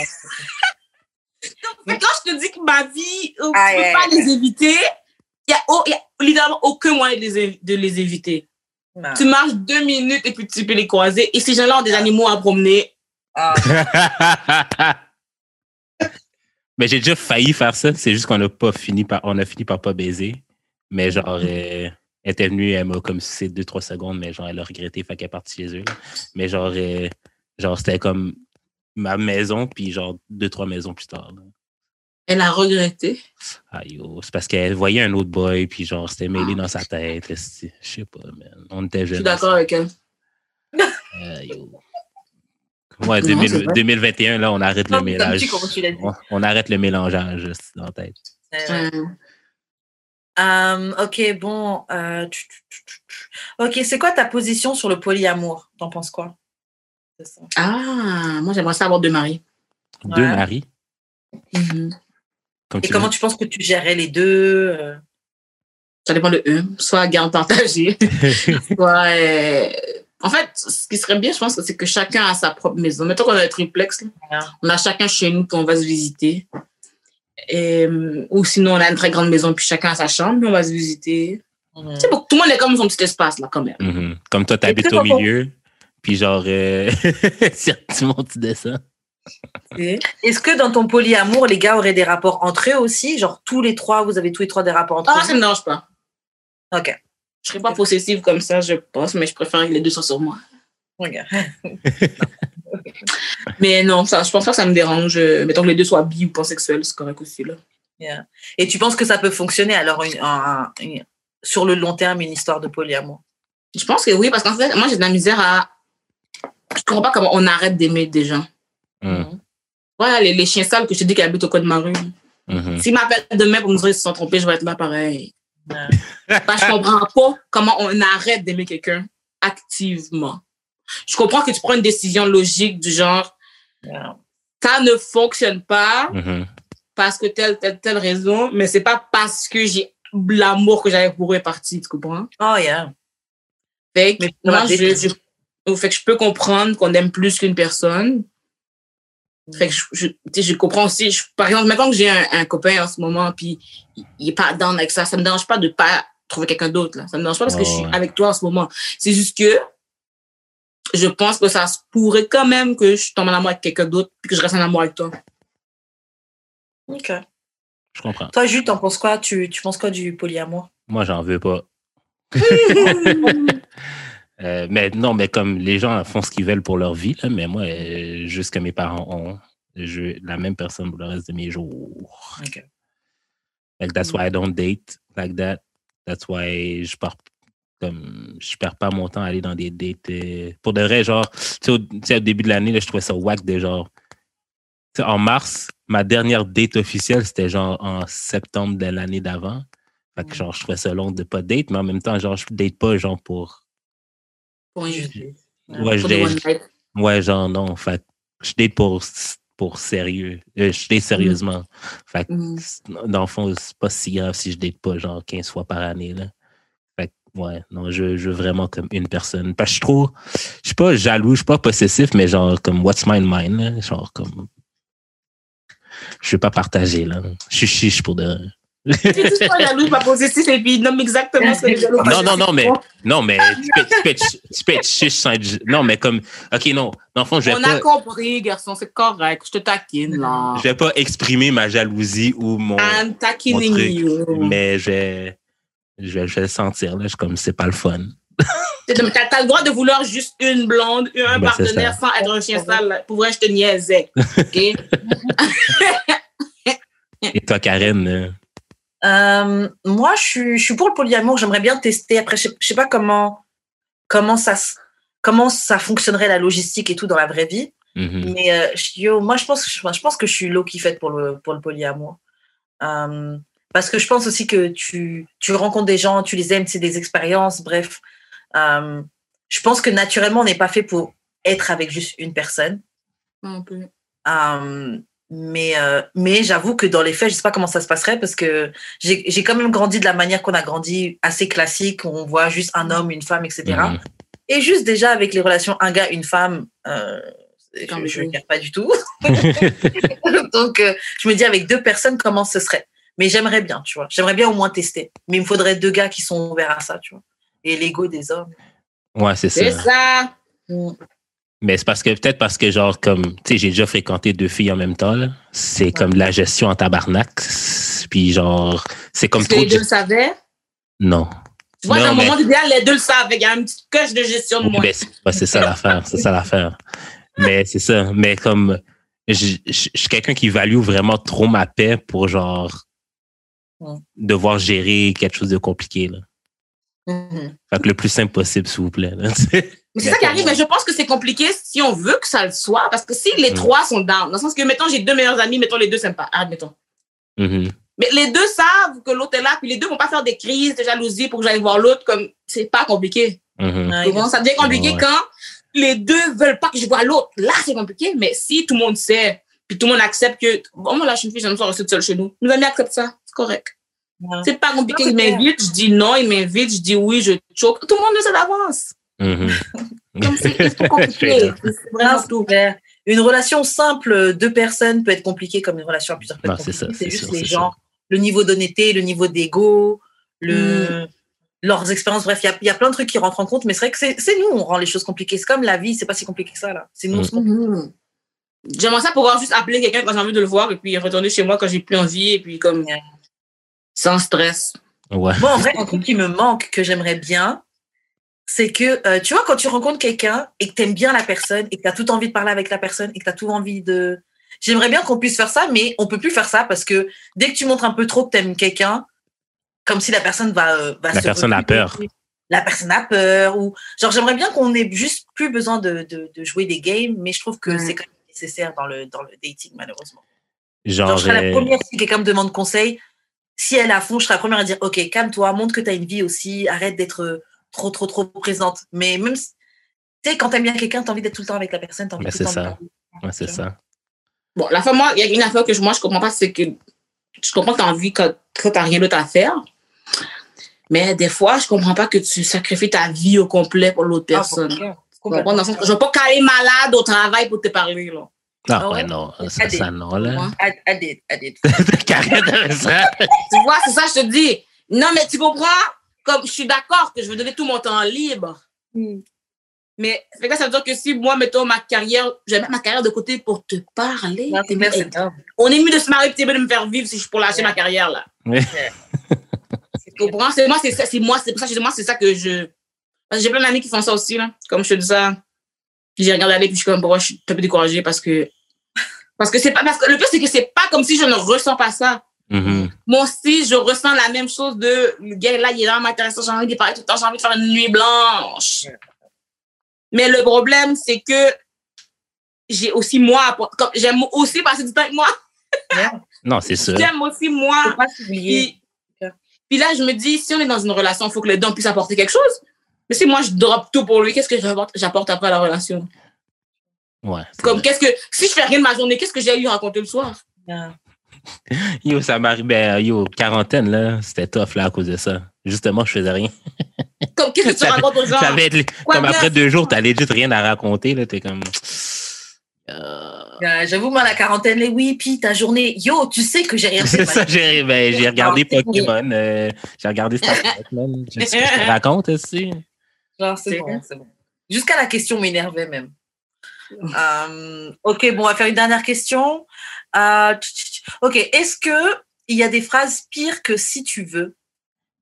Mais quand je te dis que ma vie, tu peux ouais. pas les éviter, il n'y a, oh, y a littéralement aucun moyen de les, de les éviter. Non. Tu marches deux minutes et puis tu peux les croiser. Et ces gens-là ont des animaux à promener. Ah, Mais j'ai déjà failli faire ça. C'est juste qu'on a pas fini par, on a fini par pas baiser. Mais genre, elle était venue, elle m'a comme c'est deux, trois secondes, mais genre, elle a regretté, fait qu'elle est partie chez eux. là. Mais genre, euh, genre, c'était comme ma maison, puis genre, deux, trois maisons plus tard. là. Elle a regretté. Aïe, oh, c'est parce qu'elle voyait un autre boy, puis genre, c'était mêlé dans sa tête. Je sais pas, man. On était Je jeunes. suis d'accord avec elle. Aïe, oh. Ouais, Non, 2000 c'est vrai? 2021, là, on arrête le mélange. tu, comme tu l'as dit? On, on arrête le mélangeage dans la tête. Hum. Euh, ok, bon. euh. Ok, c'est quoi ta position sur le polyamour? T'en penses quoi? Ça. Ah, moi, j'aimerais ça avoir deux maris. Deux Ouais. maris? Comme Et tu comment veux. tu penses que tu gérerais les deux euh, Ça dépend de eux. Soit garde partagée, soit euh, en fait, ce qui serait bien, je pense, c'est que chacun a sa propre maison. Mettons qu'on a un triplex, là. On a chacun chez nous, puis on va se visiter. Et, euh, ou sinon, on a une très grande maison, puis chacun a sa chambre, puis on va se visiter. Tu pour que tout le monde ait comme son petit espace, là, quand même. Mhm. Comme toi, t'habites très au milieu, puis genre, euh, si tu montes, tu descends. Est-ce que dans ton polyamour, les gars auraient des rapports entre eux aussi? Genre tous les trois, vous avez tous les trois des rapports entre Ah, ça vous me dérange pas. Ok. Je serais pas possessive comme ça, je pense, mais je préfère que les deux soient sur moi. Ok. Mais non, ça, je pense pas que ça me dérange. Mettons que les deux soient bi ou pansexuels, c'est correct aussi, là. Et tu penses que ça peut fonctionner alors une- un- un- une- sur le long terme une histoire de polyamour? Je pense que oui, parce qu'en fait, moi, j'ai de la misère à. Je comprends pas comment on arrête d'aimer des gens. Mhm. Voilà, les, les chiens sales que je te dis qui habitent au coin de ma rue. Mhm. S'ils m'appellent demain pour me dire qu'ils se sont trompés, je vais être là pareil. Ouais. Parce que je comprends pas comment on arrête d'aimer quelqu'un activement. Je comprends que tu prends une décision logique du genre, ça ne fonctionne pas Mhm. parce que telle, telle, telle raison, mais c'est pas parce que j'ai l'amour que j'avais pour eux est parti, tu comprends? Oh yeah. Fait que Mais moi, je, je- fait que je peux comprendre qu'on aime plus qu'une personne. Fait que je, je, tu sais, je comprends aussi. je- par exemple, maintenant que j'ai un, un copain en ce moment, puis il, il est pas down avec ça, ça me dérange pas de pas trouver quelqu'un d'autre. Là. Ça me dérange pas parce que Ouais, je suis ouais. avec toi en ce moment. C'est juste que je pense que ça se pourrait quand même que je tombe en amour avec quelqu'un d'autre, puis que je reste en amour avec toi. Ok. Je comprends. Toi, Jules, t'en penses quoi? Tu, tu penses quoi du polyamour? Moi, j'en veux pas. Euh, mais non, mais comme les gens font ce qu'ils veulent pour leur vie, là, mais moi, euh, juste que mes parents ont, je la même personne pour le reste de mes jours. Ok. Like, that's why I don't date like that. That's why je pars comme je perds pas mon temps à aller dans des dates. euh, pour de vrai, genre, tu sais, au, début de l'année, là, je trouvais ça whack de genre. en mars, ma dernière date officielle, c'était genre en septembre de l'année d'avant. Fait que genre, je trouvais ça long de pas date, mais en même temps, genre, je date pas genre pour. Pour, Ouais, pour genre non. Fait je date pour, pour sérieux. Euh, je date sérieusement. Fait que, Mhm. c'est- dans le fond, c'est pas si grave si je date pas genre 15 fois par année. Là. Fait ouais, non, je, je veux vraiment comme une personne. Parce que je trouve, je suis pas jaloux, je suis pas possessif, mais genre comme what's mine mine. là? Genre comme. Je vais pas partager là. Je suis chiche pour de. Tu dis pas jaloux, pas positif, et puis il nomme exactement ce que les jaloux. Non, non, non, mais non, mais tu peux, être, chiche sans être. Non, mais comme. Ok, non. Dans le fond, je vais On pas. a compris, garçon, c'est correct. Je te taquine, là. Je vais pas exprimer ma jalousie ou mon. I'm mon taquining truc, you. mais je vais, je vais, je vais le sentir. Là. Je suis comme, c'est pas le fun. T'as t'as le droit de vouloir juste une blonde, un Ben, partenaire sans être un chien sale. Pour vrai, je te niaisais. OK? Et toi, Karen, euh, Euh, moi, je suis, je suis pour le polyamour. J'aimerais bien tester. Après, je sais, je sais pas comment, comment, ça, comment ça fonctionnerait la logistique et tout dans la vraie vie. mhm, Mais euh, je- yo, moi, je pense, je, je pense que je suis low qui faite pour le, pour le polyamour. Euh, parce que je pense aussi que tu, tu rencontres des gens, tu les aimes, c'est des expériences, bref. Euh, je pense que naturellement, on n'est pas fait pour être avec juste une personne. Un peu. Euh, mais euh, mais j'avoue que dans les faits, je sais pas comment ça se passerait parce que j'ai j'ai quand même grandi de la manière qu'on a grandi, assez classique, où on voit juste un homme, une femme, etc. mhm. Et juste déjà avec les relations un gars, une femme, euh, je ne vous. garde pas du tout. Donc, euh, je me dis avec deux personnes, comment ce serait? Mais j'aimerais bien, tu vois. J'aimerais bien au moins tester. Mais il me faudrait deux gars qui sont ouverts à ça, tu vois. Et l'ego des hommes. Ouais, c'est C'est ça. ça. Mais c'est parce que, peut-être parce que, genre, comme, tu sais, j'ai déjà fréquenté deux filles en même temps, là. C'est comme de la gestion en tabarnak. Puis, genre, c'est comme trop. les de deux le savaient? Non. Tu vois, dans le moment idéal, les deux le savent. Il y a une petite coche de gestion de moi. ben, c'est ouais, c'est ça l'affaire. C'est ça l'affaire. Mais c'est ça. Mais comme je je- je suis quelqu'un qui value vraiment trop ma paix pour genre Mm. devoir gérer quelque chose de compliqué. Là. Mhm. Fait que le plus simple possible, s'il vous plaît. là. Mais c'est ça qui arrive, mais je pense que c'est compliqué si on veut que ça le soit, parce que si les Mm. trois sont down, dans le sens que, mettons, j'ai deux meilleurs amis, mettons, les deux s'aiment pas, admettons. Mhm. Mais les deux savent que l'autre est là, puis les deux vont pas faire des crises de jalousie pour que j'aille voir l'autre, comme, c'est pas compliqué. Ça devient compliqué Ouais. quand les deux veulent pas que je vois l'autre. Là, c'est compliqué, mais si tout le monde sait, puis tout le monde accepte que, bon, moi, là, je suis une fille, j'aime ça rester seule chez nous. Mes amis acceptent ça, c'est correct. Ouais. C'est pas compliqué, clair. m'invitent, je dis non, ils m'invitent, je dis oui, je choque. Tout le monde le sait d'avance. Comme c'est compliqué. suis C'est vraiment tout. Claire. Une relation simple, deux personnes, peut être compliquée comme une relation à plusieurs Non, être c'est juste sûr, les gens, le niveau d'honnêteté, le niveau d'ego, le, leurs expériences. Bref, il y a, il y a plein de trucs qui rentrent en compte, mais c'est vrai que c'est c'est nous, on rend les choses compliquées. C'est comme la vie, c'est pas si compliqué que ça, là. C'est nous, on se complique. Mhm. J'aimerais ça pouvoir juste appeler quelqu'un quand j'ai envie de le voir et puis retourner chez moi quand j'ai plus envie et puis comme Ouais. Sans stress. Ouais. Moi, en vrai, un truc qui me manque, que j'aimerais bien, c'est que, euh, tu vois, quand tu rencontres quelqu'un et que tu aimes bien la personne et que tu as tout envie de parler avec la personne et que tu as tout envie de. J'aimerais bien qu'on puisse faire ça, mais on peut plus faire ça parce que dès que tu montres un peu trop que tu aimes quelqu'un, comme si la personne va. euh, va La se personne a peur. La personne a peur. Ou... Genre, j'aimerais bien qu'on ait juste plus besoin de, de, de jouer des games, mais je trouve que Ouais. c'est quand même nécessaire dans le, dans le dating, malheureusement. Genre, Genre, je serais la euh, première si quelqu'un me demande conseil. Si elle est à fond, je serais la première à dire Ok, calme-toi, montre que tu as une vie aussi, arrête d'être euh, trop, trop, trop présente. Mais même, si- tu sais, quand t'aimes bien quelqu'un, t'as envie d'être tout le temps avec la personne, t'as envie Mais tout le temps ça. parler. c'est ça. Bon, la fois, moi, il y a une affaire que je- moi, je comprends pas, c'est que je comprends que tu as envie quand, quand tu n'as rien d'autre à faire. Mais des fois, je comprends pas que tu sacrifies ta vie au complet pour l'autre Ah, personne. complètement. Tu comprends? Dans le sens que je ne vais pas caler malade au travail pour te parler. Là. Ah, Ah ouais, non. Ça, ça, non, là. I, did, I did. Ça. Tu vois, c'est ça, je te dis. Non, mais tu comprends? Comme je suis d'accord que je veux donner tout mon temps libre. Mais fait que ça veut dire que si moi, mettons ma carrière, je vais mettre ma carrière de côté pour te parler. Non, bien, c'est top. on est mieux de se marier et de me faire vivre si je suis pour lâcher Ouais. ma carrière là. Ouais. Tu comprends? C'est moi, c'est ça, c'est moi, c'est pour ça moi, c'est ça que je. Parce que j'ai plein d'amis qui font ça aussi, là. Comme je te dis ça. J'ai regardé aller, puis je suis comme, bon, je suis un peu découragée parce que. Parce que c'est pas. Parce que le pire, c'est que c'est pas comme si je ne ressens pas ça. Mhm. Moi aussi, je ressens la même chose de le gars là, il est là, m'intéressant, j'ai envie de parler tout le temps, j'ai envie de faire une nuit blanche. Mais le problème, c'est que j'ai aussi moi, j'aime aussi passer du temps avec moi. Non, c'est sûr. J'aime aussi moi. Faut pas s'oublier. Puis, puis là, je me dis, si on est dans une relation, il faut que les deux puissent apporter quelque chose. Mais si moi, je drop tout pour lui, qu'est-ce que j'apporte, après la relation? Ouais. Comme, qu'est-ce que, si je fais rien de ma journée, qu'est-ce que j'ai à lui raconter le soir? Yeah. Yo, ça m'arrive, ben, yo, quarantaine, là, c'était tough, là, à cause de ça. Justement, je faisais rien. Comme, qu'est-ce que tu racontes aux gens? Ça Quoi comme après deux jours, t'as legit rien à raconter, là, t'es comme. Euh, Euh, J'avoue, moi, la quarantaine, les oui, puis ta journée. Yo, tu sais que j'ai rien fait. C'est ça, j'ai ben, j'ai regardé c'est Pokémon, euh, j'ai regardé Star Trek, ce que je te raconte aussi? Genre, c'est bon, c'est bon. Jusqu'à la question m'énervait même. Euh, ok, bon, on va faire une dernière question. Euh, ok, est-ce que il y a des phrases pires que si tu veux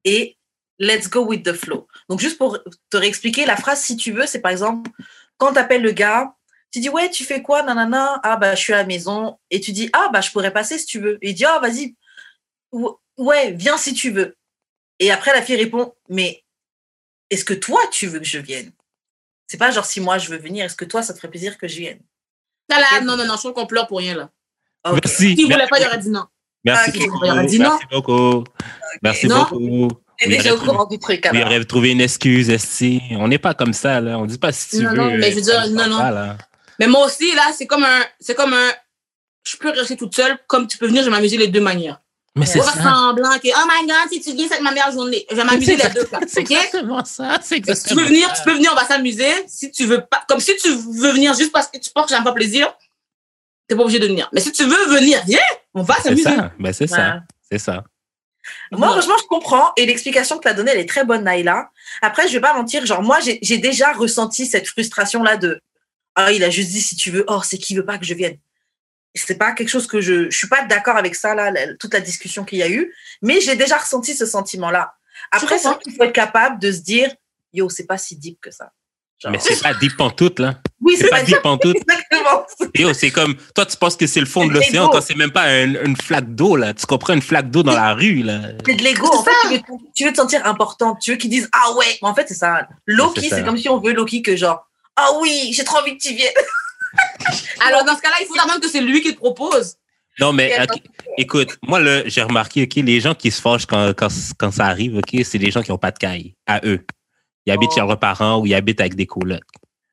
et let's go with the flow? Donc juste pour te réexpliquer, la phrase si tu veux, c'est par exemple quand tu appelles le gars, tu dis ouais, tu fais quoi, nanana, ah bah je suis à la maison et tu dis ah bah je pourrais passer si tu veux. Et il dit ah vas-y, Ou- ouais, viens si tu veux. Et après la fille répond mais est-ce que toi tu veux que je vienne? C'est pas genre si moi je veux venir, est-ce que toi ça te ferait plaisir que je vienne? Là, là, Ok. non, non, non, je trouve qu'on pleure pour rien, là. Merci. S'il voulait Merci pas, il aurait dit non. Merci Ok. beaucoup. Il aurait dit non. Merci beaucoup. Merci Non. beaucoup. T'es Oui, déjà au arrête. courant du truc Il alors. aurait trouvé une excuse, esti. On n'est pas comme ça, là. On dit pas si tu Non, veux. non, mais je veux dire, non, non. pas. Mais moi aussi, là, c'est comme un, c'est comme un, je peux rester toute seule, comme tu peux venir, je vais m'amuser les deux manières. Mais c'est On va ça. semblant que, oh my god, si tu viens, c'est ma meilleure journée. Je vais m'amuser les deux. C'est OK? exactement ça. C'est Si tu veux venir, ça. tu peux venir, on va s'amuser. Si tu veux pas, comme si tu veux venir juste parce que tu penses que j'aime pas plaisir, t'es pas obligé de venir. Mais si tu veux venir, viens, on va C'est s'amuser. ça. Ben, c'est ça. Ouais. C'est ça. Moi, franchement, je comprends. Et l'explication que tu as donnée, elle est très bonne, Naïla. Après, je vais pas mentir. Genre, moi, j'ai déjà ressenti cette frustration-là de Ah, il a juste dit si tu veux. Oh, c'est qui veut pas que je vienne. C'est pas quelque chose que je. Je suis pas d'accord avec ça, là, la- toute la discussion qu'il y a eu. Mais j'ai déjà ressenti ce sentiment-là. Après, c'est comprends. vrai qu'il faut être capable de se dire Yo, c'est pas si deep que ça. Genre, Mais c'est pas deep pantoute, là. oui, C'est pas deep pantoute. exactement. Yo, c'est comme, toi, tu penses que c'est le fond de l'océan quand c'est même pas un- une flaque d'eau, là. Tu comprends une flaque d'eau dans la rue, là. C'est de l'ego. En fait, ça. tu veux, tu veux te sentir importante. Tu veux qu'ils disent Ah ouais. Mais en fait, c'est ça. Loki, ça. c'est comme si on veut Loki que genre Ah oui, j'ai trop envie que tu viennes. Alors, dans ce cas-là, il faut d'abord que c'est lui qui te propose. Non, mais écoute, moi, là, j'ai remarqué, OK, les gens qui se fâchent quand, quand, quand ça arrive, OK, c'est les gens qui n'ont pas de caille, à eux. Ils habitent Oh. chez leurs parents ou ils habitent avec des colocs.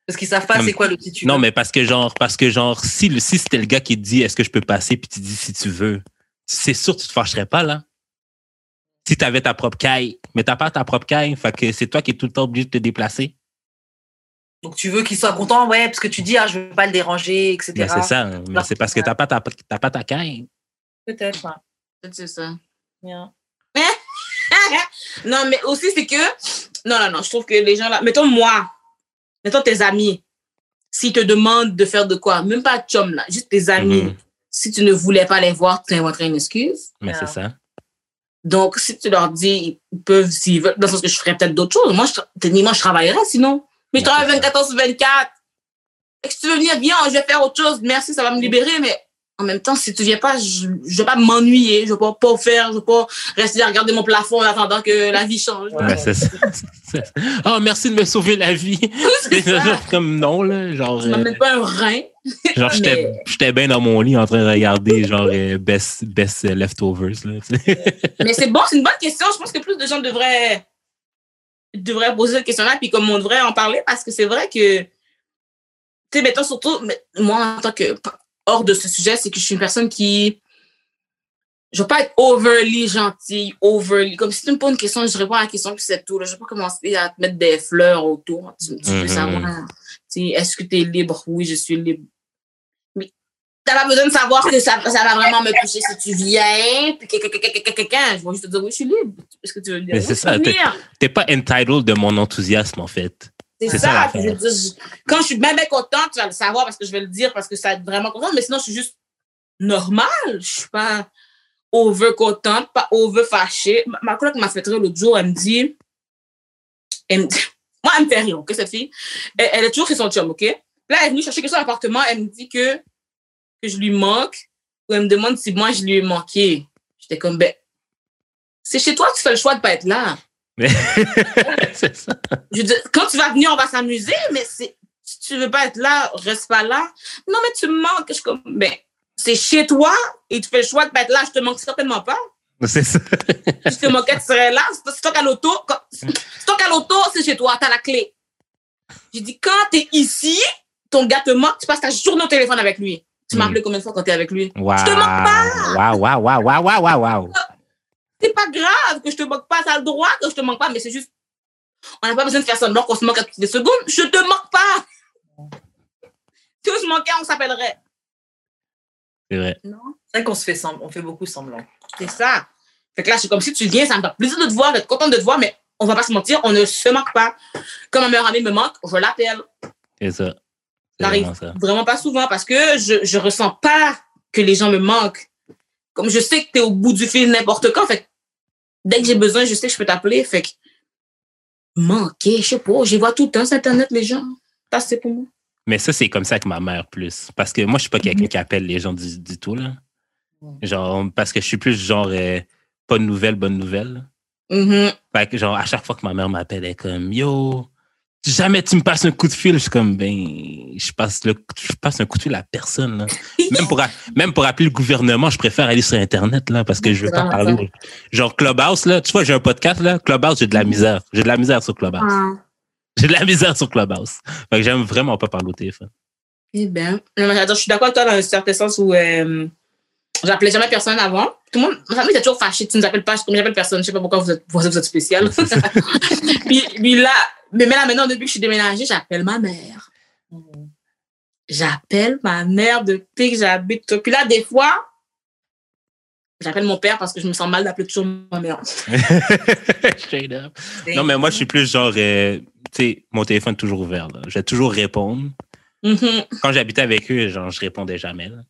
Parce qu'ils savent pas c'est quoi le tu Non, mais parce que genre, parce que genre, si, le- si c'était le gars qui te dit est-ce que je peux passer, puis tu dis si tu veux, c'est sûr que tu te fâcherais pas, là. Si tu avais ta propre caille, mais t'as pas ta propre caille, fait que c'est toi qui es tout le temps obligé de te déplacer. Donc tu veux qu'il soit content, ouais, parce que tu dis, ah, je veux pas le déranger, etc. Mais c'est ça. hein. Mais c'est parce que t'as pas ta, t'as pas ta caille. Peut-être. ouais. Peut-être c'est ça. Bien. non, mais aussi, c'est que. Non, non, non, je trouve que les gens là. Mettons moi, mettons tes amis, s'ils te demandent de faire de quoi, même pas chum là, juste tes amis, Mhm. si tu ne voulais pas les voir, tu inventerais une excuse. Mais Ah. c'est ça. Donc, si tu leur dis, ils peuvent, s'ils veulent, dans le sens que je ferais peut-être d'autres choses. Moi, je, techniquement, je travaillerais sinon. Mais je travaille c'est ça. 24 heures sur 24. Et que si tu veux venir, viens, je vais faire autre chose. Merci, ça va me libérer. Mais en même temps, si tu viens pas, je, je vais pas m'ennuyer. Je vais pas, pas faire. Je vais pas rester à regarder mon plafond en attendant que la vie change. Ouais. C'est ça. Oh, merci de me sauver la vie. C'est. Comme non, là. Genre, Tu euh, m'amènes pas un rein. genre j'étais mais- bien dans mon lit en train de regarder, genre, euh, Best, best euh, Leftovers, là. Mais c'est bon, c'est une bonne question. Je pense que plus de gens devraient, devraient poser cette question-là, puis comme on devrait en parler, parce que c'est vrai que, tu sais, mettons surtout, moi, en tant que, hors de ce sujet, c'est que je suis une personne qui, je veux pas être overly gentille, overly, comme si tu me poses une question, je réponds à la question, puis c'est tout. Là. Je vais pas commencer à te mettre des fleurs autour. Tu, Mhm. savoir, tu sais, est-ce que tu es libre? Oui, je suis libre. T'as pas besoin de savoir que ça, ça va vraiment me toucher si tu viens, puis que, que, que, que, que, que, que, je vais juste te dire, oui, je suis libre. Est-ce que tu veux dire? Mais c'est ça, t'es- pas entitled de mon enthousiasme, en fait. C'est ça. ça l'affaire. puis je veux dire, je- quand je suis même contente, tu vas le savoir parce que je vais le dire parce que ça va être vraiment contente. Mais sinon, je suis juste normale. Je suis pas over contente, pas over fâchée. Ma, ma collègue m'a fait rire l'autre jour. Elle me dit, elle me dit- moi, elle me fait rire, OK, cette fille? Elle, elle est toujours chez son chum, OK? Là, elle est venue chercher quelque chose à l'appartement. Elle me dit que, que je lui manque. Ou elle me demande si moi, je lui ai manqué. J'étais comme, ben, c'est chez toi que tu fais le choix de pas être là. c'est ça. Je dire, quand tu vas venir, on va s'amuser, mais c'est, si tu veux pas être là, reste pas là. Non, mais tu me manques. Je suis comme, ben, c'est chez toi et tu fais le choix de pas être là. Je te manque certainement pas. C'est ça. Je te manquais, tu serais là. C'est toi qu'à l'auto. C'est toi qu'à l'auto, c'est chez toi. T'as la clé. J'ai dit, quand t'es ici, ton gars te manque, tu passes ta journée au téléphone avec lui. Tu m'as Mm. appelé combien de fois quand t'es avec lui? Wow. Je te manque pas. Waouh, waouh, waouh, waouh, waouh, waouh, waouh. C'est pas grave que je te manque pas. T'as le droit que je te manque pas, mais c'est juste, on n'a pas besoin de faire semblant qu'on se manque à toutes les secondes. Je te manque pas. Si on se manquait, on s'appellerait. C'est vrai. Non? C'est vrai qu'on se fait semblant, on fait beaucoup semblant. C'est ça. Fait que là, c'est comme si tu viens, ça me fait plaisir de te voir, d'être contente de te voir, mais on va pas se mentir, on ne se manque pas. Quand ma meilleure amie me manque, je l'appelle. C'est ça. C'est Ça arrive vraiment vraiment pas souvent parce que je, je ressens pas que les gens me manquent. Comme je sais que tu es au bout du fil n'importe quand, fait que dès que j'ai besoin, je sais que je peux t'appeler. Fait que manquer, je sais pas, je vois tout le temps sur Internet, les gens. Ça, c'est pour moi. Mais ça, c'est comme ça avec ma mère plus. Parce que moi, je suis pas quelqu'un qui appelle les gens du, du tout, là. Genre, parce que je suis plus genre, euh, pas de nouvelles, bonne nouvelle. Mhm. Fait que, genre, à chaque fois que ma mère m'appelle, elle est comme, yo, jamais tu me passes un coup de fil. Je suis comme, ben, je passe, le, je passe un coup de fil à personne, là. Même pour, a- même pour appeler le gouvernement, je préfère aller sur Internet, là, parce que je veux pas parler. Genre, Clubhouse, là, tu vois, j'ai un podcast, là. Clubhouse, j'ai de la misère. J'ai de la misère sur Clubhouse. Ah. J'ai de la misère sur Clubhouse. Fait que j'aime vraiment pas parler au téléphone. Eh bien, je suis d'accord avec toi dans un certain sens où euh, j'appelais jamais personne avant. Tout le monde, ma famille était toujours fâchée. Tu nous appelles pas, comme j'appelle personne. Je sais pas pourquoi vous êtes, vous êtes spécial. puis, puis là, mais là maintenant, depuis que je suis déménagée, j'appelle ma mère. J'appelle ma mère depuis que j'habite. Puis là, des fois, j'appelle mon père parce que je me sens mal d'appeler toujours ma mère. Straight up. Non, mais moi, je suis plus genre, euh, tu sais, mon téléphone est toujours ouvert. Là. Je vais toujours répondre. Mhm. Quand j'habitais avec eux, genre, je répondais jamais. Là.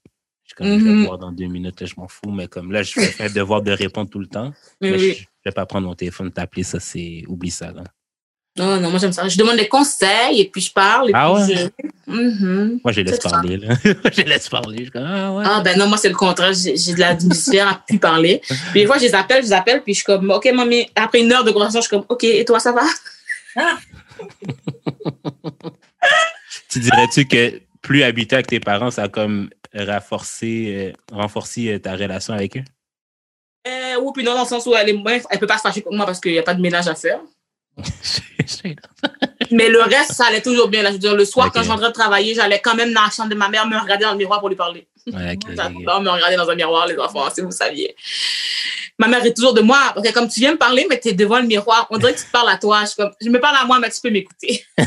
Je suis comme, je vais Mhm. voir dans deux minutes, là, je m'en fous. Mais comme là, je faire le devoir de répondre tout le temps. Mais Mais oui. je, je vais pas prendre mon téléphone, t'appeler, ça, c'est, oublie ça. Là. Non, non, moi j'aime ça. Je demande des conseils et puis je parle. Et Ah puis ouais? je... Mhm. Moi, je les laisse parler. Là. je les laisse parler. Je ah ouais. Ah ben non, moi c'est le contraire. J'ai j'ai de la misère à plus parler. Puis des fois, je les appelle, je les appelle, puis je suis comme, OK, mamie, après une heure de conversation, je suis comme, OK, et toi, ça va? Tu dirais-tu que plus habiter avec tes parents, ça a comme renforcé, euh, renforcé euh, ta relation avec eux? Euh, oui, puis non, dans le sens où elle est moins, elle peut pas se fâcher contre moi parce qu'il n'y a pas de ménage à faire. Mais le reste, ça allait toujours bien. Là. Je veux dire, le soir, quand je rentrais de travailler, j'allais quand même dans la chambre de ma mère me regarder dans le miroir pour lui parler. Ouais, me regarder dans un miroir, les enfants, si vous saviez. Ma mère est toujours de moi. Parce que comme tu viens me parler, mais tu es devant le miroir, on dirait que tu te parles à toi. Je, comme, je me parle à moi, mais tu peux m'écouter.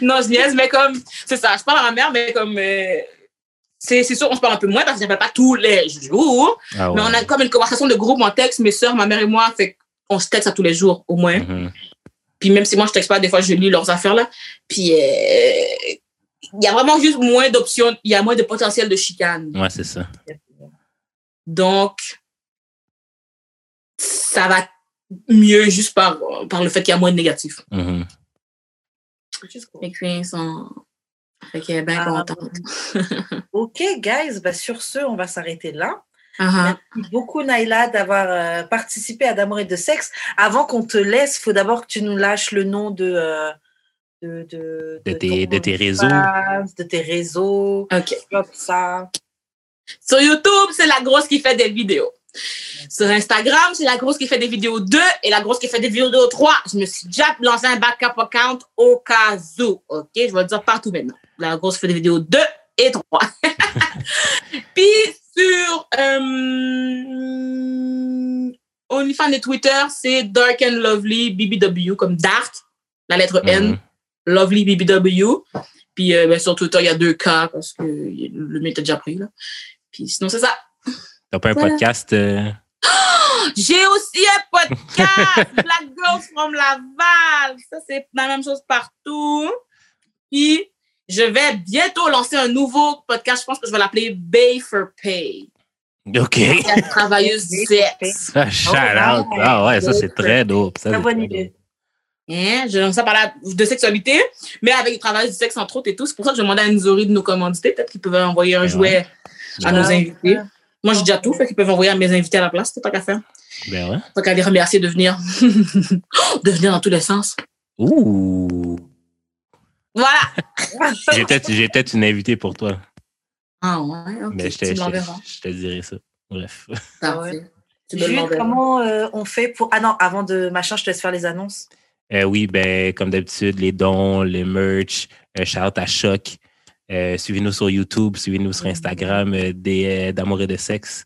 Non, je niaise, mais comme, c'est ça, je parle à ma mère, mais comme, euh, c'est c'est sûr, on se parle un peu moins parce que je n'appelle pas tous les jours. Ah Mais on a comme une conversation de groupe en texte, mes soeurs, ma mère et moi, fait qu'on se texte à tous les jours, au moins. Mhm. Puis même si moi, je texte pas, des fois, je lis leurs affaires là. Puis, euh, il y a vraiment juste moins d'options, il y a moins de potentiel de chicane. Ouais, c'est ça. Donc, ça va mieux juste par, par le fait qu'il y a moins de négatifs. Que, ils sont... fait qu'elle est bien Ah. contente. Ok, guys, bah, sur ce, on va s'arrêter là. Ah, Merci beaucoup, Naïla, d'avoir euh, participé à D'amour et de sexe. Avant qu'on te laisse, il faut d'abord que tu nous lâches le nom de, euh, de, de, De tes- de tes réseaux. De tes réseaux. OK. Comme ça. Sur YouTube, c'est la grosse qui fait des vidéos. Sur Instagram, c'est la grosse qui fait des vidéos 2 et la grosse qui fait des vidéos 3. Je me suis déjà lancé un backup account au cas où. OK? Je vais le dire partout maintenant. La grosse fait des vidéos 2 et 3. Puis sur euh, OnlyFans et Twitter, c'est Dark and Lovely BBW, comme Dark, la lettre N, Mhm. Lovely BBW. Puis euh, ben, sur Twitter, il y a deux cas parce que le mien était déjà pris. Là. Puis sinon, c'est ça. T'as pas un podcast? euh, J'ai aussi un podcast, Black Girls from Laval. Ça, c'est la même chose partout. Puis, je vais bientôt lancer un nouveau podcast. Je pense que je vais l'appeler Bay for Pay. OK. La travailleuse du sexe. Ah, shout out. Ah ouais, ça, c'est très dope. Ça, Très c'est bonne idée. Hein? Je lance ça par la, de sexualité, mais avec des travailleuses du sexe entre autres et tout. C'est pour ça que je demandais à Nzori de nous commanditer. Peut-être qu'ils peuvent envoyer un Ouais. jouet à nos Ouais. invités. Moi, j'ai déjà tout, fait qu'ils peuvent envoyer à mes invités à la place. C'est pas qu'à faire. Ben ouais. Pas qu'à les remercier de venir. de venir dans tous les sens. Ouh. Voilà. J'ai peut-être une invitée pour toi. Ah ouais, ok. Mais je te, tu je, te, l'enverras. je te dirai ça. Bref. Parfait. Jules, l'enverras. comment euh, on fait pour. Ah non, avant de machin, je te laisse faire les annonces. Euh, oui, ben, comme d'habitude, les dons, les merch, euh, shout à Choc. Euh, suivez-nous sur YouTube, suivez-nous sur Instagram, euh, des, euh, d'amour et de sexe.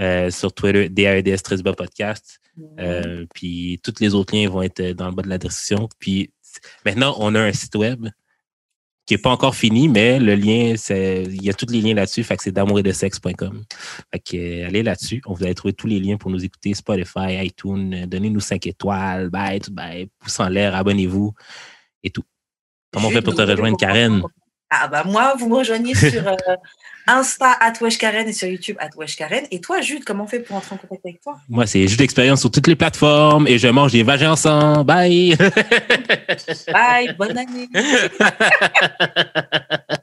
Euh, sur Twitter, DAEDS Trisba Podcast. Euh, puis tous les autres liens vont être dans le bas de la description. Puis maintenant, on a un site web qui n'est pas encore fini, mais le lien, il y a tous les liens là-dessus. C'est que euh, allez là-dessus. On vous allez trouver tous les liens pour nous écouter, Spotify, iTunes, euh, donnez-nous 5 étoiles, bye, tout bye, pouce en l'air, abonnez-vous et tout. Comment on fait pour te rejoindre, Karen? Ah bah moi, vous me rejoignez sur euh, Insta at Karen et sur YouTube at Karen. Et toi, Jude, comment on fait pour entrer en contact avec toi? Moi, c'est juste d'expérience sur toutes les plateformes et je mange des vagins ensemble. Bye! Bye, bonne année.